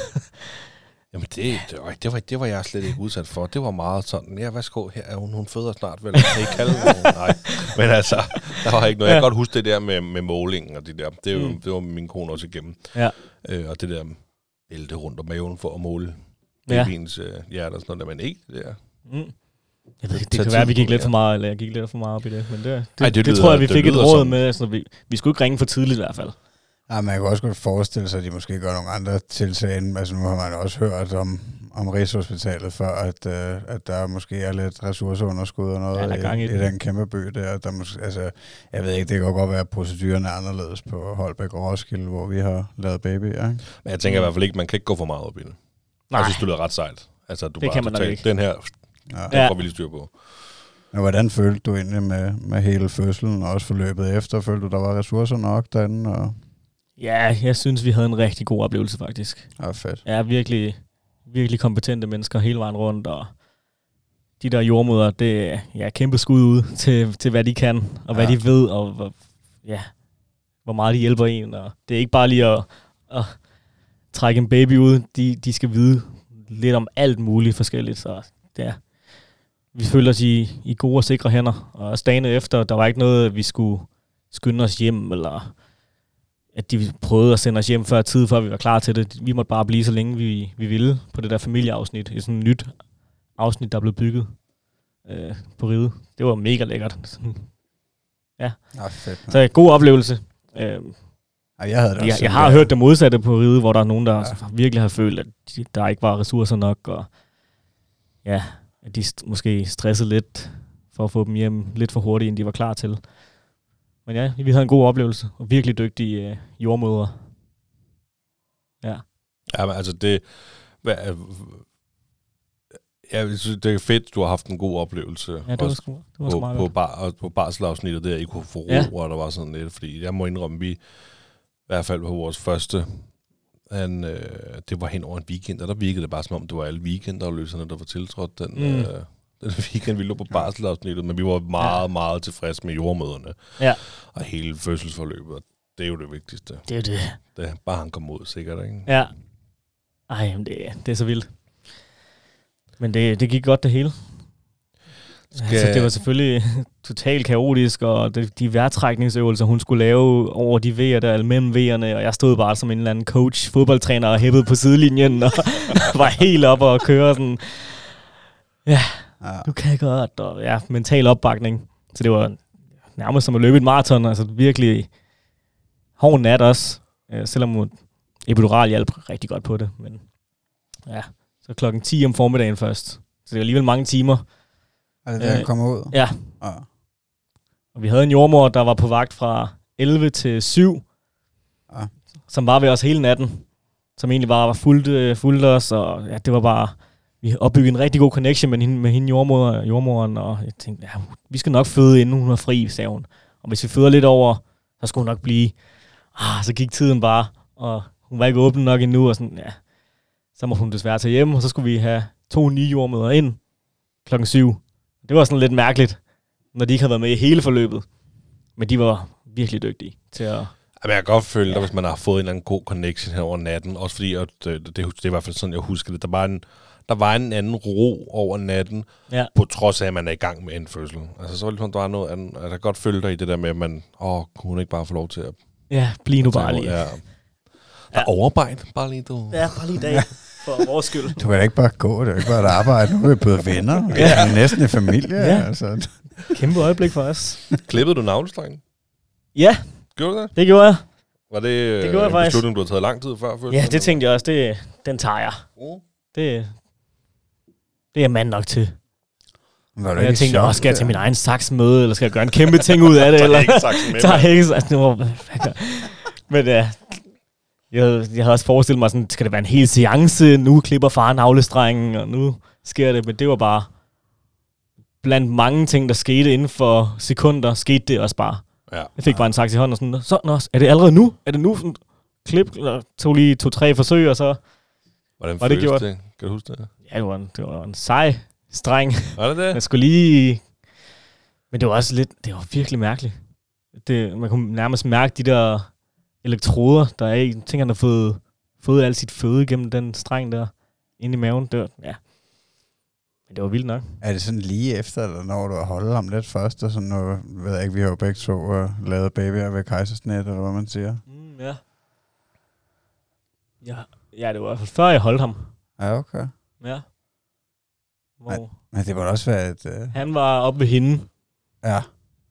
Jamen, det, det, var, det, var, det var jeg slet ikke udsat for. Det var meget sådan, ja, værsgo, her er hun, hun føder snart, vel? Kan I kalde nogen? [LAUGHS] Nej. Men altså, der var ikke noget. Jeg kan Ja. godt huske det der med, med målingen og det der. Det, jo, Mm. det var min kone også igennem. Ja. Øh, og det der bælte rundt om maven for at måle Ja. babyens øh, hjerte og sådan noget, men ikke det der. Mm. Jeg ved, ikke, det kan være, at vi gik lidt for meget, eller jeg gik lidt for meget op i det. Men det, det, Ej, det det, det lyder- tror jeg, vi det fik et råd som- med. Altså, vi, vi skulle ikke ringe for tidligt i hvert fald. Ja, man kan også godt forestille sig, at de måske gør nogle andre tiltag. end- Altså nu har man også hørt om, om Rigshospitalet før, at, øh, at der måske er lidt ressourceunderskud og noget Ja, gang i i, i den. den kæmpe by der. der måske, altså, jeg ved ikke, det kan godt være, at proceduren er anderledes på Holbæk og Roskilde, hvor vi har lavet baby. Ja? Men jeg tænker i hvert fald ikke, man kan ikke gå for meget op i det. Nej, Jeg synes, det lyder ret sejt. Altså, du Det bare kan man nok totalt- ikke. Den her, Ja. Ja. får vi lige styr på. Men hvordan følte du egentlig med, med hele fødslen og også forløbet efter? Følte du, der var ressourcer nok derinde? Og, ja, jeg synes, vi havde en rigtig god oplevelse faktisk. ja, fedt. Er virkelig, virkelig kompetente mennesker hele vejen rundt, og de der jordmøder, det er ja, kæmpe skud ud til, til, hvad de kan, og hvad Ja. de ved, og hvor, ja, hvor meget de hjælper en. Og det er ikke bare lige at, at trække en baby ud. De, de skal vide lidt om alt muligt forskelligt. Så ja, vi føler os i, i gode og sikre hænder. Og dagen efter, der var ikke noget, vi skulle skynde os hjem, eller at de prøvede at sende os hjem før tid, før vi var klar til det. Vi måtte bare blive så længe vi, vi ville på det der familieafsnit. Et sådan nyt afsnit, der blev bygget øh, på ride. Det var mega lækkert. Ja, fedt. Så en god oplevelse. Øh, Og jeg havde det også Jeg, jeg har hørt det modsatte på ride, hvor der er nogen, der Ja. virkelig har følt, at de, der ikke var ressourcer nok, og ja, at de st- måske stressede lidt for at få dem hjem lidt for hurtigt, end de var klar til. Men ja, vi havde en god oplevelse, og virkelig dygtige øh, jordmødre. Ja. Ja, men altså det... Hvad, er- ja, synes, det er fedt, du har haft en god oplevelse. Ja, det var sgu, det var sgu på, meget på, godt. bar, på barselsafsnittet der, I kunne få ro, Ja. og der var sådan lidt, fordi jeg må indrømme, vi i hvert fald på vores første, han, øh, det var hen over en weekend, og der virkede det bare som om, det var alle weekendafløserne, der var tiltrådt den, Mm. øh, den [LAUGHS] weekend, vi lå på barselsafsnittet, men vi var meget, ja. meget tilfredse med jordmøderne. Ja. Og hele fødselsforløbet, det er jo det vigtigste. Det er jo det. Det, er bare han kom ud, sikkert, ikke? Ja. Ej, jamen det, det er så vildt. Men det, det gik godt det hele. Skal... Altså, det var selvfølgelig [LAUGHS] totalt kaotisk, og det, de vejrtrækningsøvelser, hun skulle lave over de V'er der, mellem V'erne, og jeg stod bare som en eller anden coach, fodboldtræner, og hæppede på sidelinjen, og [LAUGHS] var helt op og køre sådan, Ja. du kan godt, og ja, mental opbakning. Så det var nærmest som at løbe et maraton, altså virkelig hård nat også, selvom epidural hjalp rigtig godt på det, men ja, så klokken 10 om formiddagen først. Så det er alligevel mange timer. Er det der, Øh, kommer ud? Ja, Ja. og vi havde en jordmor, der var på vagt fra 11 til 7, Ja. som var ved os hele natten, som egentlig bare var fuldt, øh, fuldt os, og ja, det var bare, vi opbyggede en rigtig god connection med hende, med hende jordmor, jordmoren, og jeg tænkte, ja, vi skal nok føde, inden hun er fri, sagde hun. Og hvis vi føder lidt over, så skulle hun nok blive. Ah, så gik tiden bare, og hun var ikke åben nok endnu, og sådan, ja. Så må hun desværre tage hjem, og så skulle vi have to nye jordmøder ind klokken syv. Det var sådan lidt mærkeligt, når de ikke havde været med i hele forløbet. Men de var virkelig dygtige til at... Jamen, jeg kan godt føle, at hvis man har fået en eller anden god connection her over natten, også fordi, at det, det, det er i hvert fald sådan, jeg husker det, der var en, der var en anden ro over natten, Ja. på trods af, at man er i gang med en fødsel. Altså, så var det ligesom, der var noget andet. Altså, jeg kan godt følge dig i det der med, at man, åh, kunne hun ikke bare få lov til at... Ja, bliv nu bare lige. Ja. Der Ja. er overarbejde, bare lige du. Ja, bare lige i dag. [LAUGHS] For vores skyld. Du kan da ikke bare gå, det er ikke bare et arbejde. Nu er vi blevet venner. [LAUGHS] ja. Vi er næsten i familie. Ja. Ja. Altså. Kæmpe øjeblik for os. Klippede du navlestrengen? Ja, Gjorde du det? det gjorde jeg. Var det, Det øh, gjorde jeg en faktisk. beslutning, du har taget lang tid før? Ja, det tænkte jeg også. Det, den tager jeg. Mm. Det, det er jeg mand nok til. Var Og jeg tænkte, også skal jeg tage min egen saks med, eller skal jeg gøre en kæmpe ting ud af det? [LAUGHS] Eller? ikke saksen med, [LAUGHS] tager mand. ikke saks nu. hvad gør- Men ja, jeg, jeg havde også forestillet mig sådan, skal det være en hel seance? Nu klipper far navlestrengen, og nu sker det. Men det var bare blandt mange ting, der skete inden for sekunder, skete det også bare. Ja. Jeg fik bare en saks i hånden og sådan, så nå, er det allerede nu? Er det nu? Sådan, klip, eller tog lige to-tre forsøg, og så... Hvordan Var det gjort? det? Kan du huske det? Ja, det var en, det var en sej streng. Var det det? Jeg skulle lige... Men det var også lidt... Det var virkelig mærkeligt. Det, man kunne nærmest mærke de der elektroder, der er i. Jeg tænker, han har fået, fået alt sit føde gennem den streng der inde i maven. Det var, ja. Men det var vildt nok. Er det sådan lige efter, eller når du har holdt ham lidt først, og sådan noget, ved jeg ikke, vi har jo begge to uh, lavet babyer ved kejsersnit, eller hvad man siger. Mm, ja. ja. Ja, det var i hvert fald før jeg holdt ham. Ja, okay. Ja. Hvor Men det må da også være et... Uh, han var oppe ved hende, ja,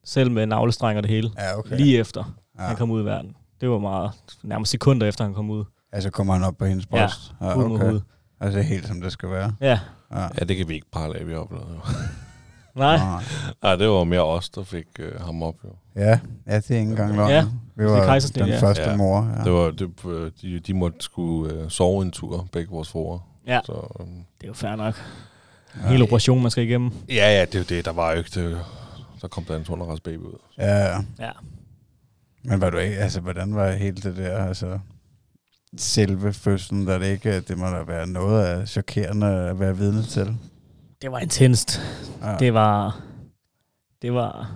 selv med navlestreng og det hele. ja, okay. Lige efter ja. han kom ud i verden. Det var meget, nærmest sekunder efter han kom ud. Altså kommer han op på hendes Ja, bryst? Ja, mod okay. hovedet. Altså det helt som det skal være. Ja. Ja. Ja, det kan vi ikke prale af, vi oplevede. [LAUGHS] Nej. Nej. Det var mere os, der fik øh, ham op. Jo. Ja, ja, det er ikke engang løgn. Ja, vi var kejsersnit, den ja. første Ja. mor. Ja. Det var, det, øh, de, de måtte skulle øh, sove en tur, begge vores forer. Ja. Så, øh, Det er jo fair nok. Ja. Hele operation, man skal igennem. ja, ja, det er jo det. Der var jo ikke det. Der kom der en tunderrets baby ud. Ja, ja. Ja. Men var du ikke, altså hvordan var helt det der, altså selve fødslen, der det ikke, det må da være noget af chokerende at være vidne til. Det var intenst. Ja. Det var... Det var...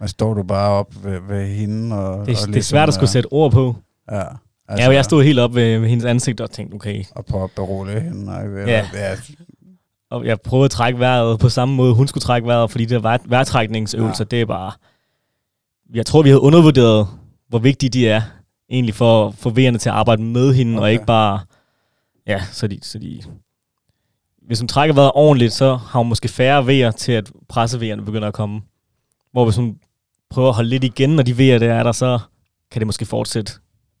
Men står du bare op ved, ved hende? Og, Det, og det er ligesom, svært at skulle øh, sætte ord på. Ja. Altså, ja, jeg stod helt op ved, ved hendes ansigt og tænkte, okay. Og prøve at berolige hende. Ikke? Eller, Ja. ja. Og jeg prøvede at trække vejret på samme måde, hun skulle trække vejret, fordi det var vejrtrækningsøvelser, ja. det er bare... Jeg tror, vi havde undervurderet, hvor vigtige de er, egentlig for få V'erne til at arbejde med hende, okay. og ikke bare... Ja, så de, så de... Hvis hun trækker vejret ordentligt, så har hun måske færre V'er til, at presse V'erne begynder at komme. Hvor hvis hun prøver at holde lidt igen, når de V'er der er der, så kan det måske fortsætte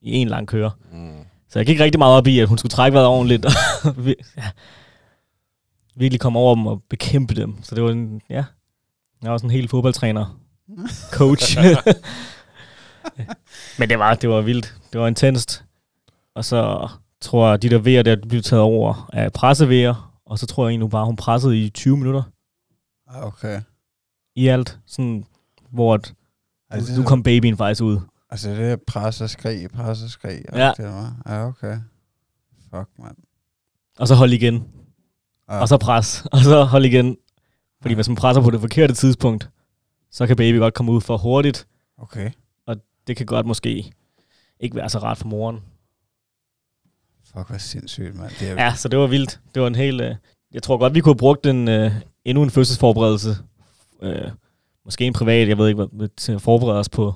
i en lang køre. Mm. Så jeg gik rigtig meget op i, at hun skulle trække vejret ordentligt, og [LAUGHS] ja, virkelig komme over dem og bekæmpe dem. Så det var en, ja, jeg var sådan en helt fodboldtræner, coach. [LAUGHS] Men det var, det var vildt. Det var intenst. Og så tror jeg, at de der vejer der blev taget over af pressevejer, og så tror jeg egentlig bare, hun pressede i 20 minutter Ah, Okay. i alt. Sådan, hvor at, Altså, nu kom babyen faktisk ud. Altså det er pres og skrig, pres og skrig. Ja. Det var. ja, okay. Fuck, mand. Og så hold igen. Ja. Og så pres. Og så hold igen. Fordi Ja. hvis man presser på det forkerte tidspunkt, så kan baby godt komme ud for hurtigt. Okay. Det kan godt måske ikke være så rart for moren. Fuck, hvor sindssygt, mand. Det er, Ja, så det var vildt. Det var en helt... Øh, jeg tror godt, vi kunne have brugt en, øh, endnu en fødselsforberedelse. Øh, måske en privat, jeg ved ikke, hvad, til at forberede os på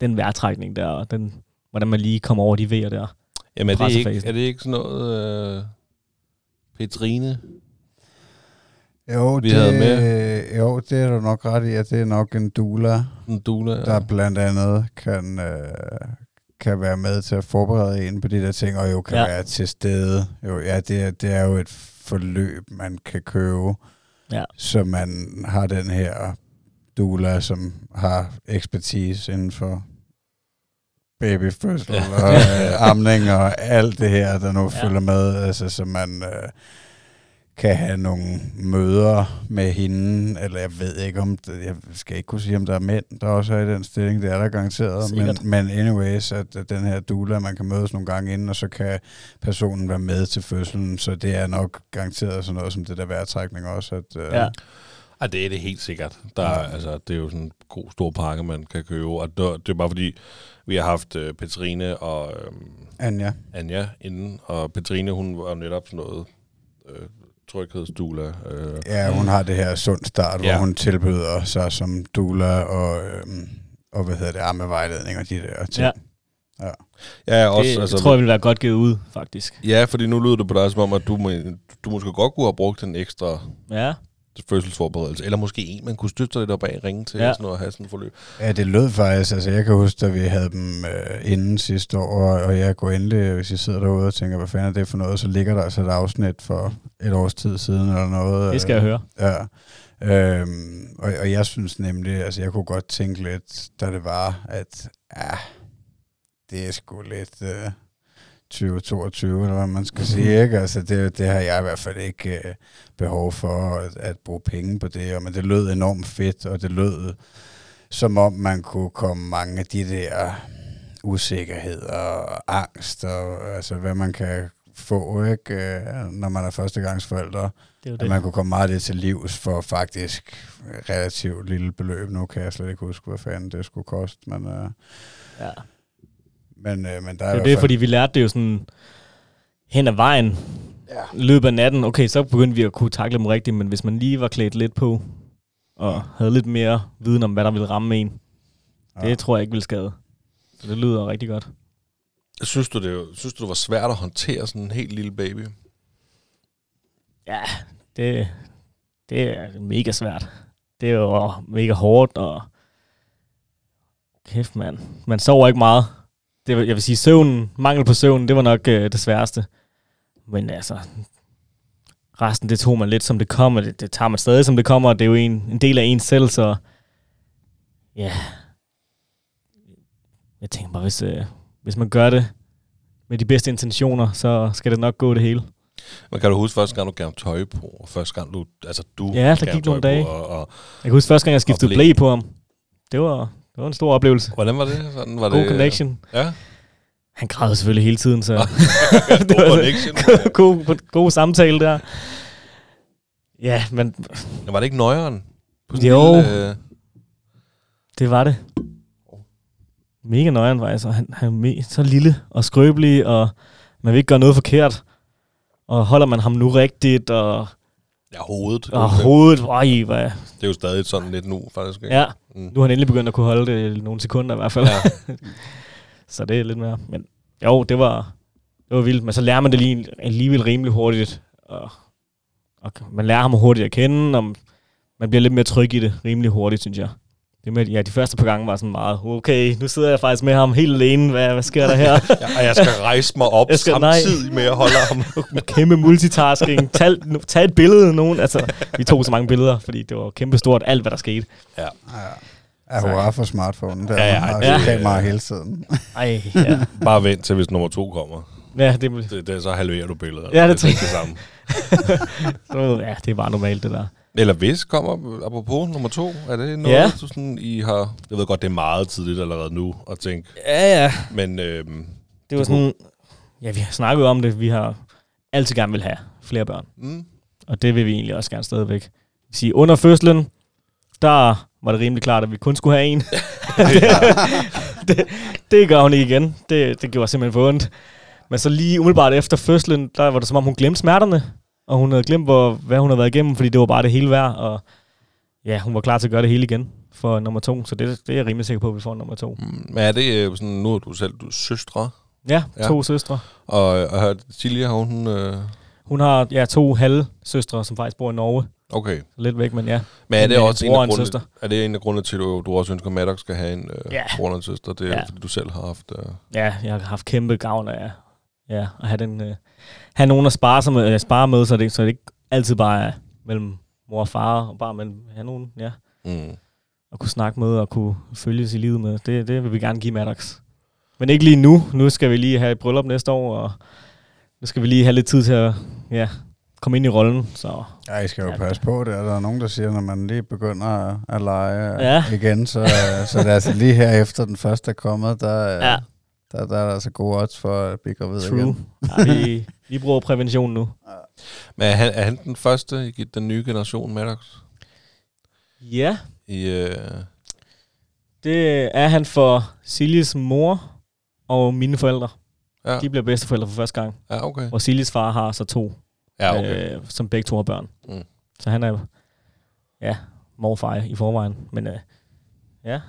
den vejrtrækning der, og den, hvordan man lige kommer over de vejer der. Jamen er det, ikke, er det ikke sådan noget... Øh, Petrine? Jo, vi det, havde med? Jo, det er du nok ret i, at det er nok en doula, En dula? der blandt andet kan, øh, kan være med til at forberede en på de der ting, og jo kan Ja. ja. være til stede. Jo, ja, det, er- det er jo et forløb, man kan købe, Ja. så man har den her doula, som har ekspertise inden for babyfødsel Ja. og øh, amning og alt det her, der nu Ja. ja. følger med, altså så man øh, kan have nogle møder med hende, eller jeg ved ikke om, det, jeg skal ikke kunne sige, om der er mænd, der også er i den stilling, det er der garanteret, men, Sikkert. men anyways, at, at den her doula, man kan mødes nogle gange inden, og så kan personen være med til fødslen, så det er nok garanteret sådan noget som det der vejrtrækning også, at øh, Ja. Det er det helt sikkert. Der er, Ja. altså, det er jo sådan en god stor pakke, man kan købe. Og det, det er bare fordi, vi har haft øh, Petrine og øhm, Anja. Anja inden. Og Petrine, hun var netop sådan noget øh, tryghedsdula. Øh, Ja, hun har det her sund start, Ja. hvor hun tilbyder sig som doula og, øhm, og hvad hedder det, armevejledning og de der ting. Ja. ja, også, det altså, tror jeg ville være godt givet ud, faktisk. Ja, fordi nu lyder det på dig som om, at du, må, du måske godt kunne have brugt en ekstra Ja, fødselsforberedelse. Eller måske en, man kunne støtte sig lidt op af, ringe til Ja. sådan noget, og have sådan et forløb. Ja, det lød faktisk, altså jeg kan huske, da vi havde dem øh, inden sidste år, og jeg går endelig, hvis I sidder derude og tænker, hvad fanden er det for noget, så ligger der altså et afsnit for et års tid siden eller noget. det skal jeg høre. Ja. Øhm, og, og jeg synes nemlig, altså jeg kunne godt tænke lidt, da det var, at ja, det er sgu lidt øh, 2022, eller hvad man skal sige, ikke? Altså det, det har jeg i hvert fald ikke øh, behov for at, at bruge penge på det, og, men det lød enormt fedt, og det lød som om man kunne komme mange af de der usikkerhed og angst, og altså hvad man kan få, ikke? Øh, når man er førstegangsforældre. Det er jo At det. man kunne komme meget af det til livs for faktisk relativt lille beløb. Nu kan jeg slet ikke huske, hvad fanden det skulle koste, men, øh, Ja. Men, øh, men der er, Det er det, fordi vi lærte det jo sådan hen ad vejen. Ja. I løbet af natten, okay, så begyndte vi at kunne takle dem rigtigt, men hvis man lige var klædt lidt på, og havde lidt mere viden om, hvad der ville ramme en, det Ja. tror jeg ikke ville skade. Så det lyder rigtig godt. Synes du, det, synes du, det var svært at håndtere sådan en helt lille baby? Ja, det, det er mega svært. Det er jo mega hårdt, og kæft mand, man sover ikke meget. Det, jeg vil sige, søvnen, mangel på søvn, det var nok øh, det sværeste. Men altså, resten det tog man lidt som det kommer. Det, det tager man stadig som det kommer. Det er jo en, en del af ens selv, så ja. Jeg tænker bare, hvis, øh, hvis man gør det med de bedste intentioner, så skal det nok gå det hele. Men kan du huske første gang, du gav tøj på? Og første gang, du, altså du Ja, der gik nogle dage. På, og, og, Jeg kan huske første gang, jeg skiftede Og blæ på ham. Det var, det var en stor oplevelse. hvordan var det? Sådan, var God det, connection. Ja, Han græd selvfølgelig hele tiden, så [LAUGHS] god var- connection. god, god samtale der. Ja, men var det ikke nøjeren? På Jo. Lille, øh, det var det. Mega nøjeren faktisk, og han, han er så lille og skrøbelig, og man vil ikke gøre noget forkert. Og holder man ham nu rigtigt, og, ja, hovedet. og hovedet, øj, hvad, Det er jo stadig sådan lidt nu, faktisk. Ikke? ja, Mm. nu har han endelig begyndt at kunne holde det nogle sekunder i hvert fald. Ja. [LAUGHS] Så det er lidt mere. Men jo, det var, det var vildt. Men så lærer man det lige, alligevel rimelig hurtigt. Og, og man lærer ham hurtigt at kende, og man bliver lidt mere tryg i det rimelig hurtigt, synes jeg. Det med, ja, de første par gange var sådan meget, okay, nu sidder jeg faktisk med ham helt alene, hvad, hvad sker der her? [LAUGHS] Ja, og jeg skal rejse mig op Jeg skal- skal, nej. samtidig med at holde ham. [LAUGHS] kæmpe multitasking. Tag, tag et billede, nogen. Altså, vi tog så mange billeder, fordi det var kæmpe stort, alt hvad der skete. Ja. Ja, hurra for smartphone. Der Ja, ja, har det- ja, kamera hele tiden. [LAUGHS] Ej, ja. Bare vent til, hvis nummer to kommer. Ja, det, det, Det, det, så halverer du billedet. Ja, det det, er ikke det samme. ja, det er bare normalt, det der. Eller hvis kommer, apropos nummer to, er det noget, Ja. du sådan, I har... Jeg ved godt, det er meget tidligt allerede nu at tænke, Ja, ja. men øhm, Det var sådan, ja, vi har snakket om det. Vi har altid gerne vil have flere børn. mm, Og det vil vi egentlig også gerne stadigvæk. Sige, under fødslen, der var det rimelig klart, at vi kun skulle have en. [LAUGHS] det, det gør hun ikke igen. Det, det gjorde simpelthen for ondt. Men så lige umiddelbart efter fødslen, der var det som om, hun glemte smerterne. Og hun havde glemt, hvor, hvad hun havde været igennem, fordi det var bare det hele værd. Og ja, hun var klar til at gøre det hele igen for nummer to. Så det, det er jeg rimelig sikker på, at vi får nummer to. mm, men er det øh, sådan, nu er du selv du er søstre, Ja, Ja. to søstre. og, og har Silja, har hun... Øh, Hun har ja, to halve søstre, som faktisk bor i Norge. okay. Lidt væk, men ja. Men er det også en og af, en grundene, er det en af grundene til, at du, du også ønsker, at Maddox skal have en øh, Ja. bror og en søster? Det er ja. fordi, du selv har haft... Øh, Ja, jeg har haft kæmpe gavn af ja, at have, den, øh, have nogen at spare, som, øh, spare med, så det, så det ikke altid bare er mellem mor og far, og bare men have nogen, ja, mm. at kunne snakke med og kunne følges i livet med. Det, det vil vi gerne give Maddox. Men ikke lige nu. Nu skal vi lige have et bryllup næste år, og nu skal vi lige have lidt tid til at ja, komme ind i rollen. Så Ja, I skal jo Ja. passe på det. Der er nogen, der siger, når man lige begynder at, at lege ja. igen, så, så det er altså lige her efter den første er kommet, der, Ja. Ja. der, der er der altså gode odds for at blive gravid true. igen. Ja, vi, vi bruger prævention nu. Men er han, er han den første i den nye generation, Maddox? Ja, I, øh, det er han for Siljes mor og mine forældre. ja. De bliver bedsteforældre for første gang. ja, okay. Og Siljes far har så to, Ja, okay. øh, som begge to har børn. Mm. Så han er ja, morfar i forvejen. Men øh, ja,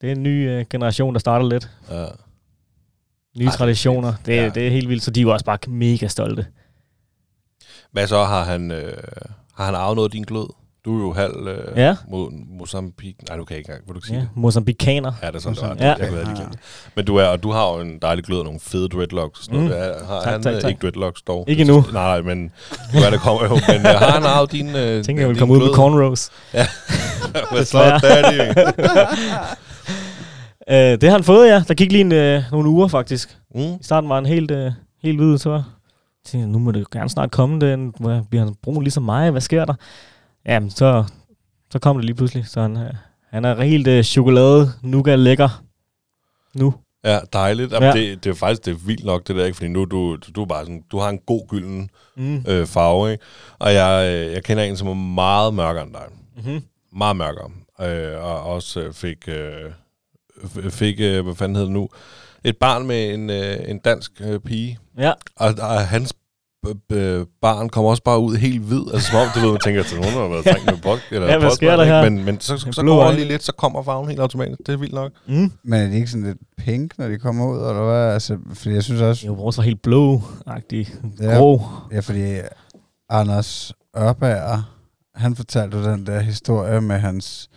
det er en ny øh, generation, der starter lidt. Ja. Nye Ej, det er traditioner. Det, Ja. ja. det er helt vildt, så de er jo også bare mega stolte. Hvad så har han, øh, har han arvet noget af din glød? Du er jo halv øh, Ja. mod Mozambique. Nej, du kan ikke engang. Vil du ikke sige Ja, det? mozambikaner. Ja, det er sådan, det var. Ja. Jeg kunne have det. Men du, er, og du har jo en dejlig glød og nogle fede dreadlocks. Og sådan Mm. noget. Mm. Har Tak, han tak, øh, tak. ikke dreadlocks dog? Ikke endnu. Nej, [LAUGHS] nej, men nu er det kommer jo. Men øh, har han arvet din øh, Jeg tænker, jeg vil komme ud med cornrows. [LAUGHS] Hvad så, daddy? [LAUGHS] Øh, det har han fået, ja. Der gik lige en, øh, nogle uger, faktisk. mm. I starten var han helt, øh, helt hvid, så tænkte, nu må det jo gerne snart komme, den, bliver han brun ligesom mig, hvad sker der? Jamen, så, så kom det lige pludselig, så han, øh, han er helt øh, chokolade, nougat lækker nu. Ja, dejligt. Jamen, Ja. Det, det er faktisk det er vildt nok, det der, ikke? Fordi nu du, du, er bare sådan, du har en god gylden Mm. øh, farve, ikke? Og jeg, øh, jeg kender en, som er meget mørkere end dig. Mm-hmm. Meget mørkere. Øh, og også øh, fik, øh, fik øh, hvad fanden hedder det nu, et barn med en, øh, en dansk øh, pige. Ja, Og, og hans barn kommer også bare ud helt hvid. Altså som om, du ved, man tænker, at nogen har været trængt med bok. Eller [LAUGHS] Ja, hvad sker der ikke? her? Men, men så, så, så går lige lidt, så kommer farven helt automatisk. Det er vildt nok. mm. Men er de ikke sådan lidt pink, når de kommer ud, eller hvad? Altså, fordi jeg synes også, jo, vores var helt blå-agtig, Ja. grå. ja, fordi Anders Ørbager, han fortalte den der historie med hans,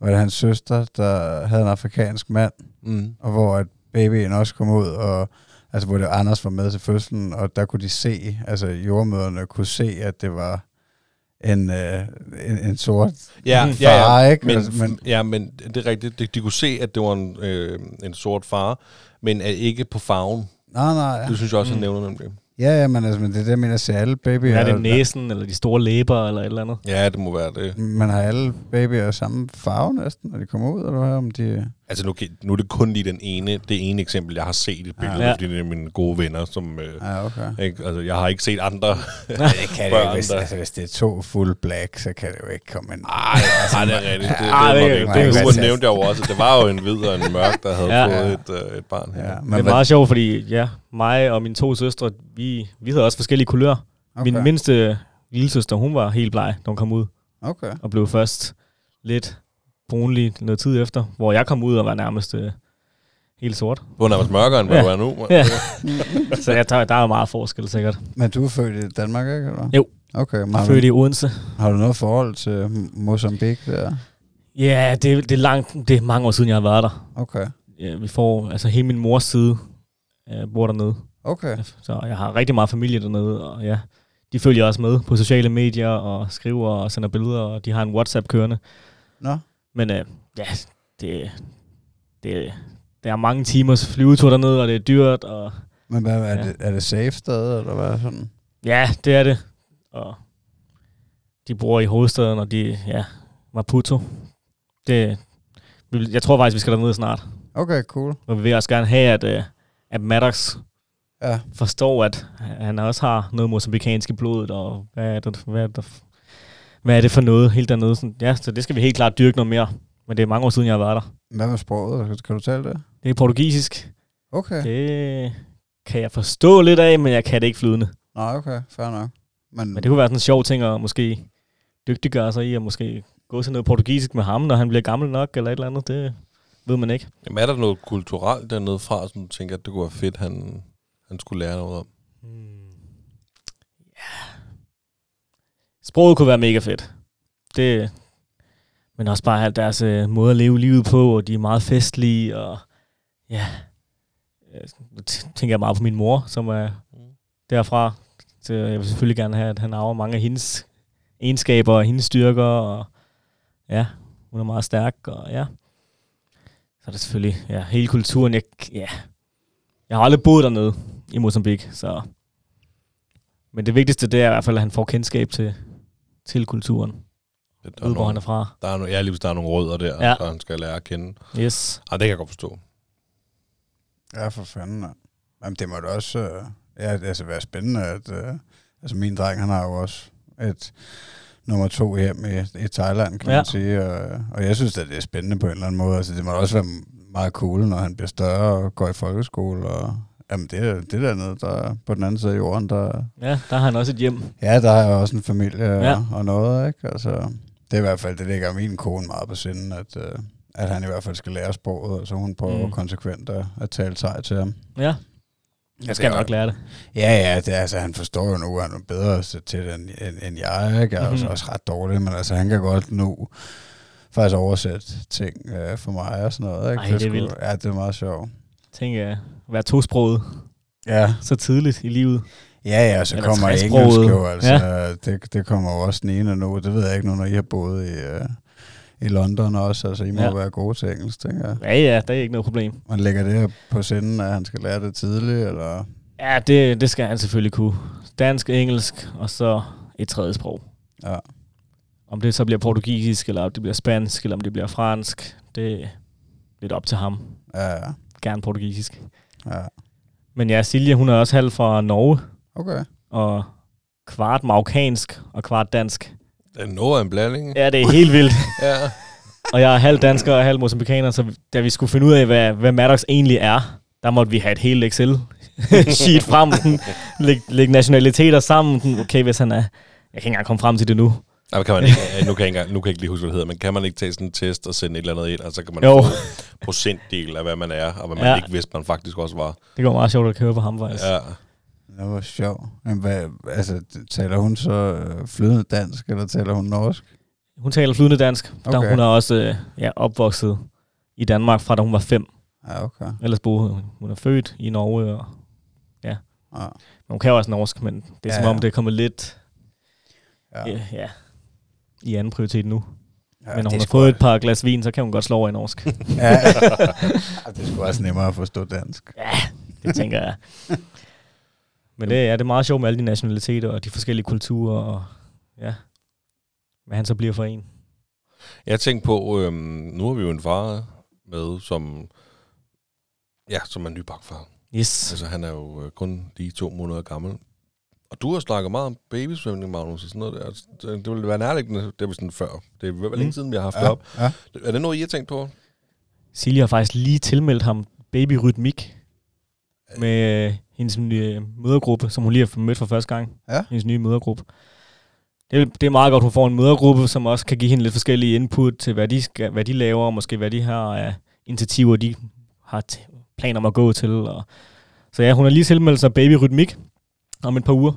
var det hans søster, der havde en afrikansk mand, Mm. og hvor at babyen også kom ud, og altså hvor det Anders var med til fødslen, og der kunne de se, altså jordmøderne kunne se, at det var en, øh, en, en sort Ja, Mm. ja, ja. far, ikke? Men, Altså, men, ja, men det er rigtigt. De, de kunne se, at det var en, øh, en sort far, men ikke på farven. nej, nej, ja. Det synes jeg også, han Mm. nævner nemlig. Ja, ja, men, altså, men det er det, jeg mener, at alle babyer... Er det næsen, eller de store læber, eller et eller andet? Ja, det må være det. Man har alle babyer samme farve næsten, når de kommer ud, eller hvad? Om de... Altså nu, nu er det kun lige den ene, det ene eksempel, jeg har set i et billede, Ja. fordi det er mine gode venner, som... Øh, Ja, okay. ikke, altså, jeg har ikke set andre. [LAUGHS] Det kan det jo, hvis, altså, hvis det er to full black, så kan det jo ikke komme ind. Ej, ej, det er rigtigt. [LAUGHS] Det, Ej, det, det- det, det det, det, det nævnte jeg jo også, det var jo en hvid og en mørk, der havde Ja. fået et, øh, et barn her. Ja, Ja. Det er meget sjovt, fordi ja, mig og mine to søstre, vi, vi havde også forskellige kulører. Okay. Min mindste lillesøster, hun var helt bleg, da hun kom ud, Okay. og blev først lidt brunlig noget tid efter, hvor jeg kom ud og var nærmest øh, helt sort. Du er nærmest mørkere, end hvad Ja. du er nu. Ja. [LAUGHS] Så jeg tager, der er jo meget forskel sikkert. Men du er født i Danmark, ikke? Eller? Jo. Okay, men er født du, i Odense. har du noget forhold til Mozambique der? Ja, det, det, er langt, det er mange år siden, jeg har været der. Okay. Ja, vi får, altså hele min mors side øh, bor dernede. Okay. Så jeg har rigtig meget familie dernede, og ja, de følger også med på sociale medier og skriver og sender billeder, og de har en WhatsApp kørende. Nå. Men øh, ja, det, det, det er mange timers flyvetur dernede, og det er dyrt, og Men hvad, er, Ja. det, er det safe sted, eller hvad sådan? ja, det er det. Og de bor i hovedstaden, og de, ja, Maputo. Det, jeg tror faktisk, vi skal dernede snart. Okay, cool. Og vi vil også gerne have, at, øh, at Maddox Ja. forstår, at han også har noget mosambikansk i blodet, og hvad er det, hvad er det, hvad er det for noget helt dernede. Sådan, ja, så det skal vi helt klart dyrke noget mere. Men det er mange år siden, jeg har været der. Hvad med sproget? Kan du tale det? Det er portugisisk. Okay. Det kan jeg forstå lidt af, men jeg kan det ikke flydende. Nej, okay. Fair nok. Men, Men det kunne være sådan en sjov ting at måske dygtiggøre sig i, at måske gå til noget portugisisk med ham, når han bliver gammel nok, eller et eller andet. Det ved man ikke. Jamen, er der noget kulturelt dernede fra, som du tænker, at det kunne være fedt, han, han skulle lære noget om? Hmm. Ja. Sproget kunne være mega fedt. Det, men også bare alt deres øh, måde at leve livet på, og de er meget festlige, og ja, øh, nu tænker jeg meget på min mor, som er derfra. Så jeg vil selvfølgelig gerne have, at han arver mange af hendes egenskaber og hendes styrker, og ja, hun er meget stærk, og ja. Så er det selvfølgelig, ja, hele kulturen, jeg, ja, jeg har aldrig boet dernede i Mozambique, så... Men det vigtigste, det er i hvert fald, at han får kendskab til, til kulturen, Der er, ved hvor han nogle, er fra. der er, no, ja, lige hvis der er nogle rødder der, Ja. ja. så han skal lære at kende. Yes. Ej, det kan jeg godt forstå. Ja, for fanden. mand. Jamen, det må da også øh, ja, altså være spændende, at øh, altså min dreng, han har jo også et nummer to hjem i, i Thailand, kan ja. Ja. man sige. Og, og jeg synes, at det er spændende på en eller anden måde. Altså, det må da også være meget cool, når han bliver større og går i folkeskole. Og, jamen, det, er- det der nede, der er på den anden side af jorden, der, Ja, der har han også et hjem. ja, der er jo også en familie ja. Og, og noget, ikke? Altså, det er i hvert fald, det ligger min kone meget på sinden, at, øh, at han i hvert fald skal lære sproget, og så hun prøver mm. Konsekvent at, at tale sig til ham. Ja, jeg skal det nok lære det. Ja, ja, det, altså, han forstår jo nu, at han er bedre til det, end, end, end jeg. Ikke? Jeg er også, Mhm. også ret dårlig, men altså, han kan godt nu faktisk oversætte ting øh, for mig og sådan noget. Ikke? Ej, det er sgu- vildt. Ja, det er meget sjovt. Tænk at være tosproget Ja, så tidligt i livet. ja, ja, så Eller kommer engelsk jo, altså. Ja. Det, det kommer jo også den ene nu. Det ved jeg ikke nu, når I har boet i, øh, i London også. Altså, I må ja. være gode til engelsk, tænker jeg. Ja, ja, det er ikke noget problem. Man lægger det her på sinden, at han skal lære det tidligt, eller... Ja, det, det skal han selvfølgelig kunne. Dansk, engelsk, og så et tredje sprog. Ja. Om det så bliver portugisisk, eller om det bliver spansk, eller om det bliver fransk, det er lidt op til ham. Ja, ja. Gerne portugisisk. ja. Men ja, Silje, hun er også halv fra Norge, Okay. og kvart marokkansk og kvart dansk. Det er noget af en blanding. ikke? Ja, det er helt vildt. [LAUGHS] Ja. Og jeg er halv dansker og halv mosambikaner, så da vi skulle finde ud af, hvad, hvad Maddox egentlig er, der måtte vi have et helt Excel-sheet [LAUGHS] frem, lægge, lægge nationaliteter sammen. Okay, hvis han er... Jeg kan ikke engang komme frem til det nu. Ej, men kan man ikke, nu, kan jeg ikke, nu kan jeg ikke lige huske, hvad det hedder, men kan man ikke tage sådan en test og sende et eller andet ind, og så kan man Jo. få procentdel af, hvad man er, og hvad man Ja. ikke vidste, man faktisk også var. Det går meget sjovt at køre på ham, faktisk. Ja. Det var sjovt. Men hvad, altså, taler hun så øh, flydende dansk, eller taler hun norsk? Hun taler flydende dansk. Okay. Der, hun er også øh, ja, opvokset i Danmark, fra da hun var fem. Ja, okay. Ellers boede hun. Hun er født i Norge, og Ja, men hun kan jo også norsk, men det er Ja, ja, som om, ja. det er kommet lidt ja. ja. I anden prioritet nu. ja men når hun har fået et par glas vin, så kan hun godt slå over i norsk. [LAUGHS] Ja. [LAUGHS] Ja, det sgu også nemmere at forstå dansk. ja, det tænker jeg. Men det, ja, det er meget sjovt med alle de nationaliteter og de forskellige kulturer, og ja, hvad han så bliver for en. Jeg tænkte på, øhm, nu har vi jo en far med, som, ja, som er nybagtfar. Yes. Altså, han er jo øh, kun lige to måneder gammel. Og du har snakket meget om babysvømning, Magnus, og sådan noget der. Det, det ville være nærliggende, det var sådan før. Det er vel længe Mm. siden, vi har haft det Ja, op. ja. Er det noget, I har tænkt på? Silje har faktisk lige tilmeldt ham babyrytmik med øh, hendes nye mødergruppe, som hun lige har mødt for første gang. Ja. Hendes nye mødergruppe. Det er, det er meget godt, hun får en mødergruppe, som også kan give hende lidt forskellige input til, hvad de, skal, hvad de laver, og måske hvad de har af initiativer, de har t- planer om at gå til. Og så ja, hun har lige tilmeldt sig babyrytmik om et par uger.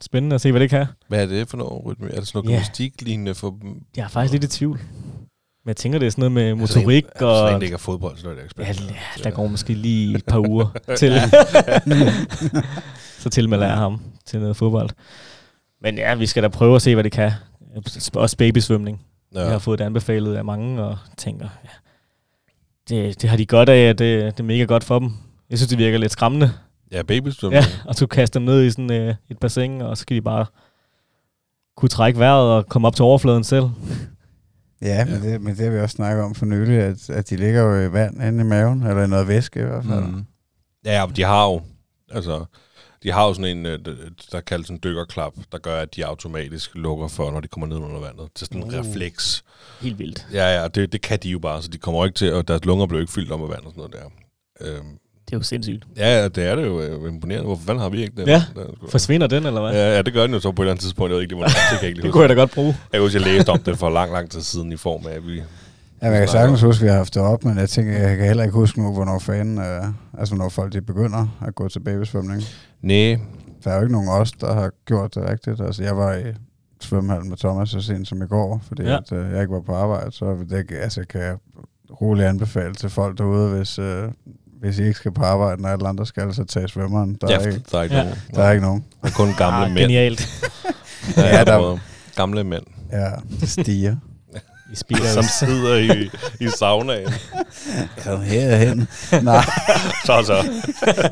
Spændende at se, hvad det kan. Hvad er det for noget rytme? Er det sådan noget gymnastik-lignende for? Jeg er faktisk lidt i tvivl. Men jeg tænker, det er sådan noget med Altså, motorik Så og... længe det ikke er fodbold, så er det ikke Ja, ja, der går måske lige et par uger [LAUGHS] til. [LAUGHS] så tilmelder jeg ham til noget fodbold. Men ja, vi skal da prøve at se, hvad det kan. Også babysvømning. Ja. Jeg har fået det anbefalet af mange, og tænker, ja, det, det har de godt af, at det, det er mega godt for dem. Jeg synes, det virker lidt skræmmende. Ja, babysvømning. Ja, og så kaste dem ned i sådan øh, et bassin, og så skal de bare kunne trække vejret og komme op til overfladen selv. Ja, men, det, men det har vi også snakket om for nylig, at, at de ligger jo i vand inde i maven, eller i noget væske i hvert fald. Mm. Ja, men de har jo, altså, de har jo sådan en, øh, der kaldes en dykkerklap, der gør, at de automatisk lukker for, når de kommer ned under vandet. Det er sådan en Uh. refleks. Helt vildt. Ja, ja, det, det kan de jo bare, så de kommer ikke til, og deres lunger bliver ikke fyldt op med vand og sådan noget der. Øhm, Det er jo sindssygt. ja, det er det jo øh, imponerende. Hvorfor fanden har vi ikke det? Ja. Er Forsvinder den, eller hvad? Ja, ja, det gør den jo så på et eller andet tidspunkt. Jeg ved ikke, det, var, det kan jeg ikke [LAUGHS] Det kunne jeg da godt bruge. Jeg kan huske, jeg læste om det for lang, lang tid siden i form af, at vi... Ja, men jeg kan sagtens huske, at vi har haft det op, men jeg tænker, jeg kan heller ikke huske nu, hvornår fanden, øh, altså hvornår folk de begynder at gå til babysvømning. Nej, Der er jo ikke nogen af os, der har gjort det rigtigt. Altså, jeg var i svømmehallen med Thomas så sent som i går, fordi ja. at, øh, jeg ikke var på arbejde, så det, altså, kan jeg roligt anbefale til folk derude, hvis, øh, hvis I ikke skal på arbejde, når alle andre skal, så tage svømmeren. Der, ja, er, ikke, der er ikke Ja. nogen. der er ikke nogen. Der er kun gamle ah, mænd. Genialt. [LAUGHS] Ja, Ja, der- der... Gamle mænd, Ja, det stiger. I speeder som sidder i, i saunaen. Kom herhen. Nej, Så så.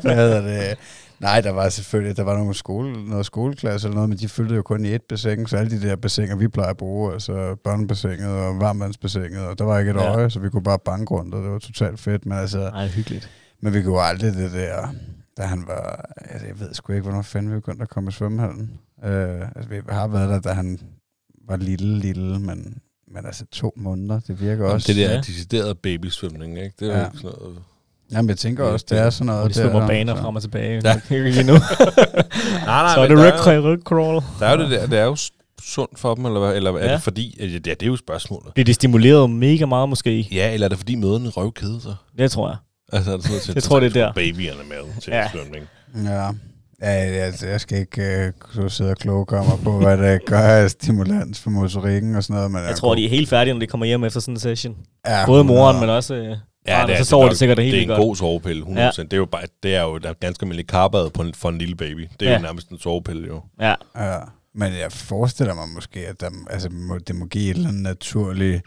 hvad hedder det? Nej, der var selvfølgelig, der var nogle skole, noget skoleklasse eller noget, men de fyldte jo kun i et bassin, så alle de der bassiner, vi plejer at bruge, altså børnebassinet og varmvandsbassinet, og der var ikke et Ja. øje, så vi kunne bare banke rundt, og det var totalt fedt, men altså, Nej, hyggeligt. men vi kunne aldrig det der, da han var, altså, jeg ved sgu ikke, hvornår fanden vi begyndte at komme i svømmehallen. Øh, altså, vi har været der, da han var lille, lille, men, men altså to måneder, det virker Jamen, også. det der Ja. er decideret babysvømning, ikke? Det er Ja. jo ikke sådan noget... Jamen, jeg tænker også, det er sådan noget Og de svømmer der, baner så- frem og tilbage. Ja. Ja. Lige nu. [LAUGHS] Nej, så er det der er jo- ryg, ryg crawl. Der er jo det der, det er jo sundt for dem, eller, hvad? eller er Ja. det fordi... Ja, det er, er jo spørgsmålet. Bliver de stimuleret mega meget måske? Ja, eller er det fordi møderne røvkede sig? Det tror jeg. Altså, er det sådan noget til, [LAUGHS] Jeg tror, det er der. Babyerne med til Ja. svømning. Ja. Ja, altså, jeg skal ikke uh, sidde og kloge mig på, hvad det gør af stimulans for motorikken og sådan noget. Men Jeg tror, de er helt færdige, når de kommer hjem efter sådan en session. ja, Både moren, 100. men også øh, Ja, det er, så sover det de sikkert det Det helt er en godt. god sovepille, 100%. Ja. Det er jo bare, det er jo der er ganske almindelig karbad på en, for en lille baby. Det er ja. Jo nærmest en sovepille, jo. Ja, Ja, men jeg forestiller mig måske, at der, altså, må, det må give et eller andet naturlig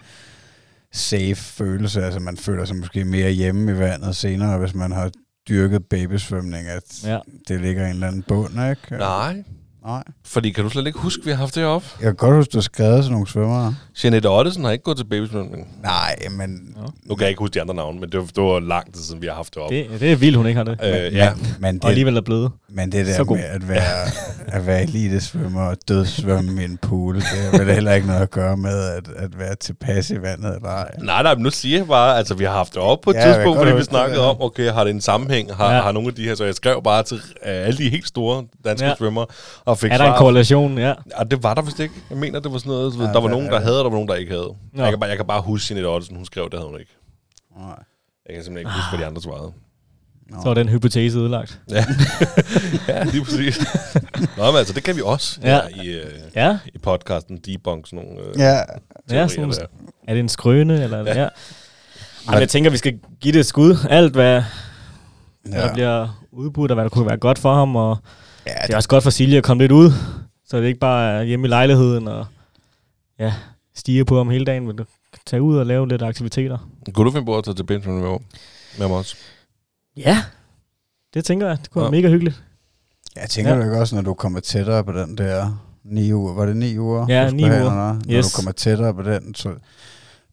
safe følelse. Altså man føler sig måske mere hjemme i vandet senere, hvis man har dyrket babysvømning, at ja. det ligger i en eller anden bund, ikke? Nej. Nej. Fordi kan du slet ikke huske, at vi har haft det op? Jeg kan godt huske, du har skrevet sådan nogle svømmere. Jeanette Ottesen har ikke gået til babysvømning. Nej, men... Nu kan jeg ikke huske de andre navne, men det var, det var lang tid siden, vi har haft det op. Det, det er vildt, hun ikke har det. øh, ja. Men, men Og det, alligevel er blevet. Men det Så der god. med at være, [LAUGHS] at være elitesvømmer og dødssvømme i en pool, det har vel heller ikke noget at gøre med at, at være tilpas i vandet, eller ej. Nej, nej, men nu siger jeg bare, altså vi har haft det op på et Ja, ja, tidspunkt, fordi vi snakkede ja. om, okay, har det en sammenhæng? Har, Ja. ja. har nogle af de her, så jeg skrev bare til uh, alle de helt store danske Ja. ja. svømmere, og fik Er der en korrelation? Ja. Ja, det var der vist ikke. Jeg mener, det var sådan noget, Ja, ja, der var det nogen, er der det. havde, og der var nogen, der ikke havde. Nå. Jeg kan, bare, jeg kan bare huske Jeanette Ottesen, hun skrev, det havde hun ikke. Nej. Jeg kan simpelthen ikke huske, hvad de andre svarede. Nå. Så er den hypotese udlagt. [LAUGHS] Ja, ja lige præcis. Nå, men altså, det kan vi også Ja. ja. i, uh, Ja, i podcasten debunk sådan nogle uh, Ja, teorier sådan- der. er det en skrøne? Eller, ja. ja. Ej, jeg tænker, vi skal give det et skud. Alt, hvad, hvad der ja. bliver udbudt, og hvad der kunne være godt for ham. Og ja det er også godt for Silje at komme lidt ud, så det ikke bare er hjemme i lejligheden og ja, stige på ham hele dagen, men tage ud og lave lidt aktiviteter. Kunne du finde på at tage til Benjamin med, med mig også? Ja, det tænker jeg. Det kunne være Ja. mega hyggeligt. Jeg tænker Ja. ja. du ikke også, når du kommer tættere på den der ni uger, var det ni uger? Ja, du skulle ni have, uger. Når, når Yes. du kommer tættere på den, så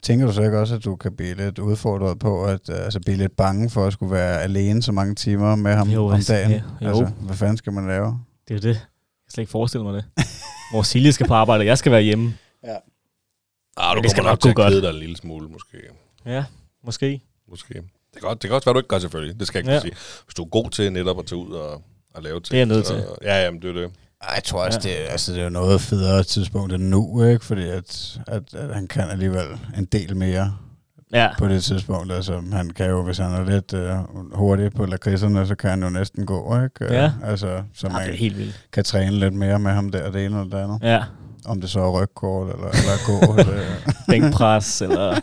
tænker du så ikke også, at du kan blive lidt udfordret på, at uh, altså blive lidt bange for at skulle være alene så mange timer med ham Jo, om altså, dagen? ja, jo. Altså, hvad fanden skal man lave? Det er jo det. Jeg kan slet ikke forestille mig det. Hvor Silje skal på arbejde, og jeg skal være hjemme. Ah, du det skal kommer nok til gå at godt. kede dig en lille smule, måske. Ja, måske. måske. Det kan, godt, det kan også være, du ikke gør selvfølgelig. Det skal jeg ikke Ja. ja. sige. Hvis du er god til netop at tage ud og, og lave ting. er jeg nødt så, til. Ja, jamen, det er det. Jeg tror også, Ja. det, altså, det er noget federe tidspunkt end nu, ikke? Fordi at, at, at han kan alligevel en del mere Ja, på det tidspunkt. Altså, han kan jo, hvis han er lidt uh, hurtig på lakridserne, så kan han jo næsten gå, ikke? Øh, Ja. Altså, så ja man det helt vildt. kan træne lidt mere med ham der, det ene eller det andet. Ja, Om det så er rygkort eller, eller gå. [LAUGHS] bænkpres, eller...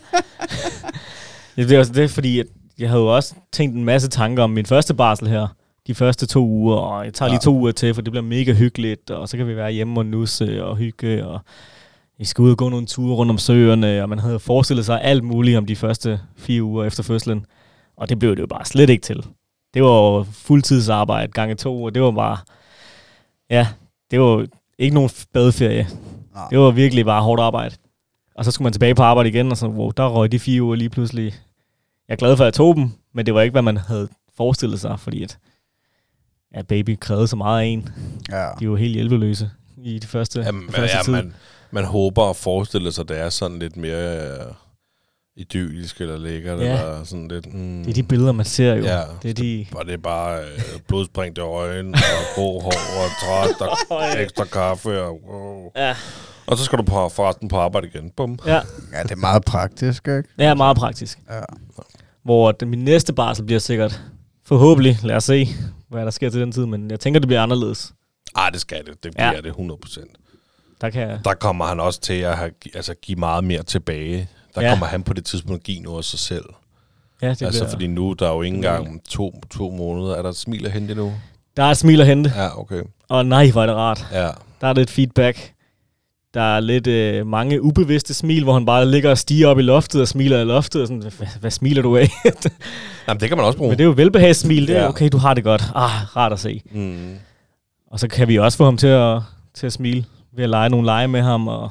[LAUGHS] det er også det, fordi jeg havde jo også tænkt en masse tanker om min første barsel her. De første to uger, og jeg tager lige Ja. to uger til, for det bliver mega hyggeligt, og så kan vi være hjemme og nusse og hygge, og vi skal ud og gå nogle ture rundt om søerne, og man havde forestillet sig alt muligt om de første fire uger efter fødslen. Og det blev det jo bare slet ikke til. Det var jo fuldtidsarbejde gange to, og det var bare... Ja, det var ikke nogen badeferie. nej. Det var virkelig bare hårdt arbejde. Og så skulle man tilbage på arbejde igen, og så, wow, der røg de fire uger lige pludselig. Jeg er glad for, at jeg tog dem, men det var ikke, hvad man havde forestillet sig, fordi at, at baby krævede så meget af en. Ja. De var helt hjælpeløse i de første, Jamen, første ja, tid. man, man håber og forestiller sig, at det er sådan lidt mere øh, idyllisk eller lækkert, Ja. eller sådan lidt... Mm, Det er de billeder, man ser jo. Ja. Det er de... Og det er bare øh, blodsprængte øjne, og grå hår, og træt, og [LAUGHS] ekstra kaffe, og wow. Ja. Og så skal du på, forresten på arbejde igen. Bum. Ja, ja, det er meget praktisk, ikke? det er meget praktisk. Ja. Hvor at min næste barsel bliver sikkert, forhåbentlig, lad os se, hvad der sker til den tid, men jeg tænker, det bliver anderledes. Ah, det skal det. Det Ja. bliver det 100%. Der kan. Der kommer han også til at have, altså, give meget mere tilbage. Der Ja. ja. kommer han på det tidspunkt at give noget af sig selv. Ja, det Det altså, bliver, fordi nu der er jo ikke engang to, to måneder. Er der et smil at hente nu? Der er et smil at hente, Ja, okay. og nej, hvor er det rart. Ja. Der er lidt feedback. Der er lidt øh, mange ubevidste smil, hvor han bare ligger og stiger op i loftet og smiler i loftet. Og sådan, hvad, hvad smiler du af? [LAUGHS] Jamen, det kan man også bruge. Men det er jo velbehagssmil. Det er Ja. okay, du har det godt. Ah, rart at se. Mm. Og så kan vi også få ham til at, til at smile ved at lege nogle lege med ham og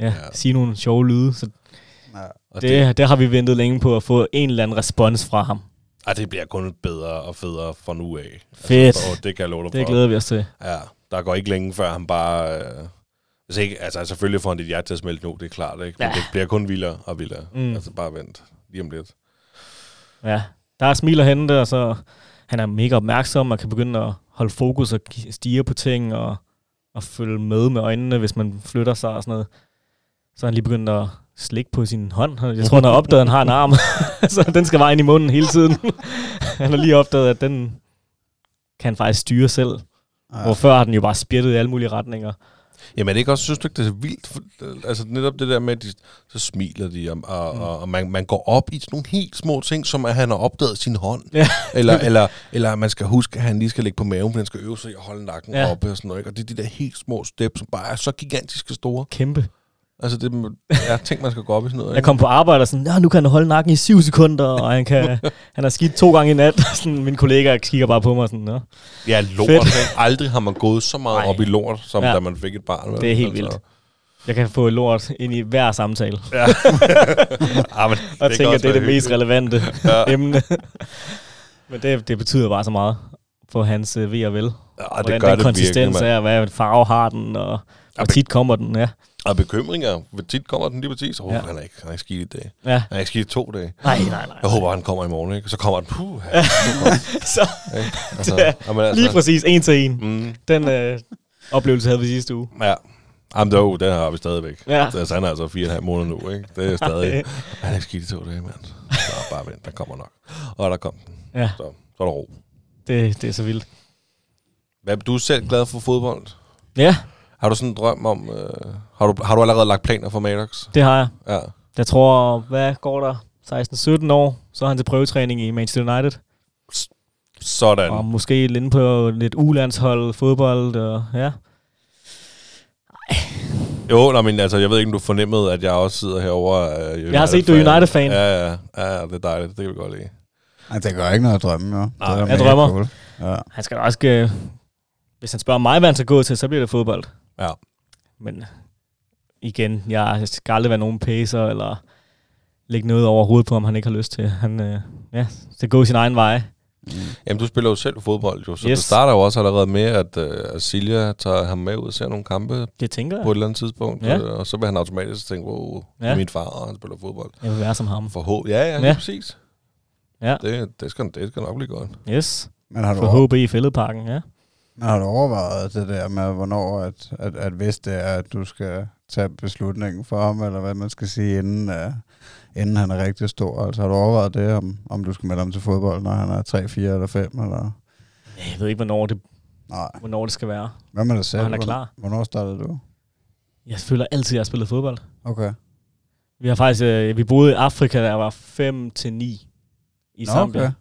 ja, ja. Sige nogle sjove lyde. Så Ja. Og det, det, det, har vi ventet længe på at få en eller anden respons fra ham. ah, det bliver kun bedre og federe fra nu af. Fedt. Altså, og det kan jeg love dig Det for. glæder vi os til. Ja, der går ikke længe før han bare... Øh, hvis ikke, altså selvfølgelig får han dit hjerte til at smelte nu, det er klart, ikke? Men Ja. det bliver kun vildere og vildere. Mm. Altså bare vent lige om lidt. Ja, der er smil at hente, og så han er mega opmærksom og kan begynde at holde fokus og stige på ting og, og følge med med øjnene, hvis man flytter sig og sådan noget. Så han lige begyndt at slikke på sin hånd. Jeg tror, han har opdaget, at han har en arm, [LAUGHS] så den skal bare ind i munden hele tiden. [LAUGHS] han har lige opdaget, at den kan han faktisk styre selv. Ja. Hvor før har den jo bare spjættet i alle mulige retninger. Jamen er det ikke også, synes du ikke, det er så vildt? For, altså netop det der med, at de, så smiler de, og, og, Mm. og, og man, man går op i sådan nogle helt små ting, som at han har opdaget sin hånd. Ja. [LAUGHS] Eller, eller, eller man skal huske, at han lige skal ligge på maven, for han skal øve sig i at holde nakken Ja. ja. oppe og sådan noget. Ikke? Og det er de der helt små step, som bare er så gigantiske store. Kæmpe. Altså det er ting, man skal gå op i sådan noget. Jeg Ikke? kom på arbejde og sådan, ja, nu kan han holde nakken i 7 sekunder, og han, kan, [LAUGHS] han har skidt to gange i nat. sådan, mine kollegaer kigger bare på mig sådan, Nå. Ja, lort. Fedt. Aldrig har man gået så meget Nej. op i lort, som Ja. ja. da man fik et barn. vel? Det er helt vildt. Jeg kan få lort ind i hver samtale, Ja. [LAUGHS] [LAUGHS] ah, men og kan tænker, det er det mest relevante Ja. emne. Men det, det betyder bare så meget for hans øh, ved og vel. Ja, Hvordan det gør den det konsistens virkelig, mand. er, hvad farve har den, og be- tit kommer den. Ja. Og bekymringer. Tit kommer den lige præcis? Oh, Ja. ja. han, er ikke, han er ikke skidt i dag. ja. Han er ikke skidt i to dage. Nej, nej, nej. Jeg håber, han kommer i morgen, ikke? Så kommer han, puh, [LAUGHS] Så altså, er jamen, altså, lige præcis en til en. Mm, Den øh, oplevelse havde vi sidste uge. ja. Jamen, jo, den har vi stadigvæk. Ja. Altså, han er altså fire og en halv måneder nu, ikke? Det er stadig... han er ikke skidt i to dage, mand. Så bare vent, der kommer nok. Og der kom den. Ja, Så, så er der ro. det, det er så vildt. Hvad, du er selv glad for fodbold? Ja, Har du sådan en drøm om... Øh, har, du, har du allerede lagt planer for Maddox? det har jeg. Ja. Jeg tror, hvad går der? 16-17 år, så er han til prøvetræning i Manchester United. Sådan. Og måske lidt på lidt ulandshold, fodbold, og ja. Jo, nej, men altså, jeg ved ikke, om du fornemmede, at jeg også sidder herovre. Øh, Jeg har set, du er United-fan. Ja, ja, ja, det er dejligt. Det kan vi godt lide. Ej, det gør ikke noget at drømme, jo. Nej, det er jeg drømmer. Cool. Ja. Han skal også... Øh, hvis han spørger mig, hvad han skal gå til, så bliver det fodbold. Ja. Men igen, jeg skal aldrig være nogen pacer, eller lægge noget over hovedet på, om han ikke har lyst til. Han øh, ja, skal gå sin egen vej. Jamen, du spiller jo selv fodbold, jo, så Yes. det starter jo også allerede med, at, øh, at Silja tager ham med ud og ser nogle kampe Det tænker på et jeg. eller andet tidspunkt, Ja. øh, og så vil han automatisk tænke, wow, ja. Er min far, og han spiller fodbold. Jeg vil være som ham. For H. Ja, ja, Ja. præcis. Ja. Det, det, skal, det skal nok blive godt. Yes. Men har du, For HB i fældeparken, ja. Men har du overvejet det der med, hvornår, at, at, at hvis det er, at du skal tage beslutningen for ham, eller hvad man skal sige, inden, uh, inden han er rigtig stor? Altså har du overvejet det, om, om du skal melde ham til fodbold, når han er 3, 4 eller 5? Eller? Jeg ved ikke, hvornår det, Nej. hvornår det skal være. Hvad med dig selv? han er klar. Hvornår startede du? Jeg føler altid, at jeg har spillet fodbold. Okay. Vi har faktisk, øh, vi boede i Afrika, da jeg var 5 til 9 i Nå, Zambia. okay.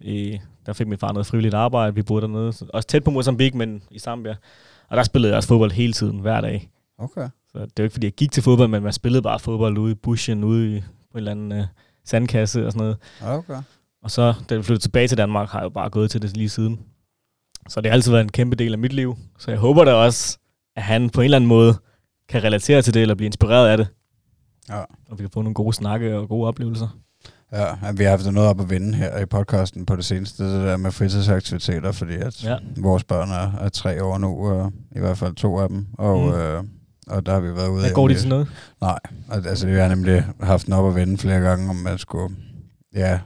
I, der fik min far noget frivilligt arbejde. Vi boede dernede. Så- Også tæt på Mozambique, men i Zambia. Og der spillede jeg også fodbold hele tiden, hver dag. Okay. Så det er jo ikke, fordi jeg gik til fodbold, men man spillede bare fodbold ude i bushen, ude i, på en eller anden øh, sandkasse og sådan noget. Okay. Og så, da vi flyttede tilbage til Danmark, har jeg jo bare gået til det lige siden. Så det har altid været en kæmpe del af mit liv. Så jeg håber da også, at han på en eller anden måde kan relatere til det, eller blive inspireret af det. Ja. Og vi kan få nogle gode snakke og gode oplevelser. Ja, ja, vi har haft noget op at vinde her i podcasten på det seneste, det der med fritidsaktiviteter, fordi at Ja. vores børn er, er tre år nu, og i hvert fald to af dem, og, Mm. øh, og der har vi været ude Hvad går de til noget? Nej, al- altså vi har nemlig haft den op at vende flere gange, om man skulle, ja,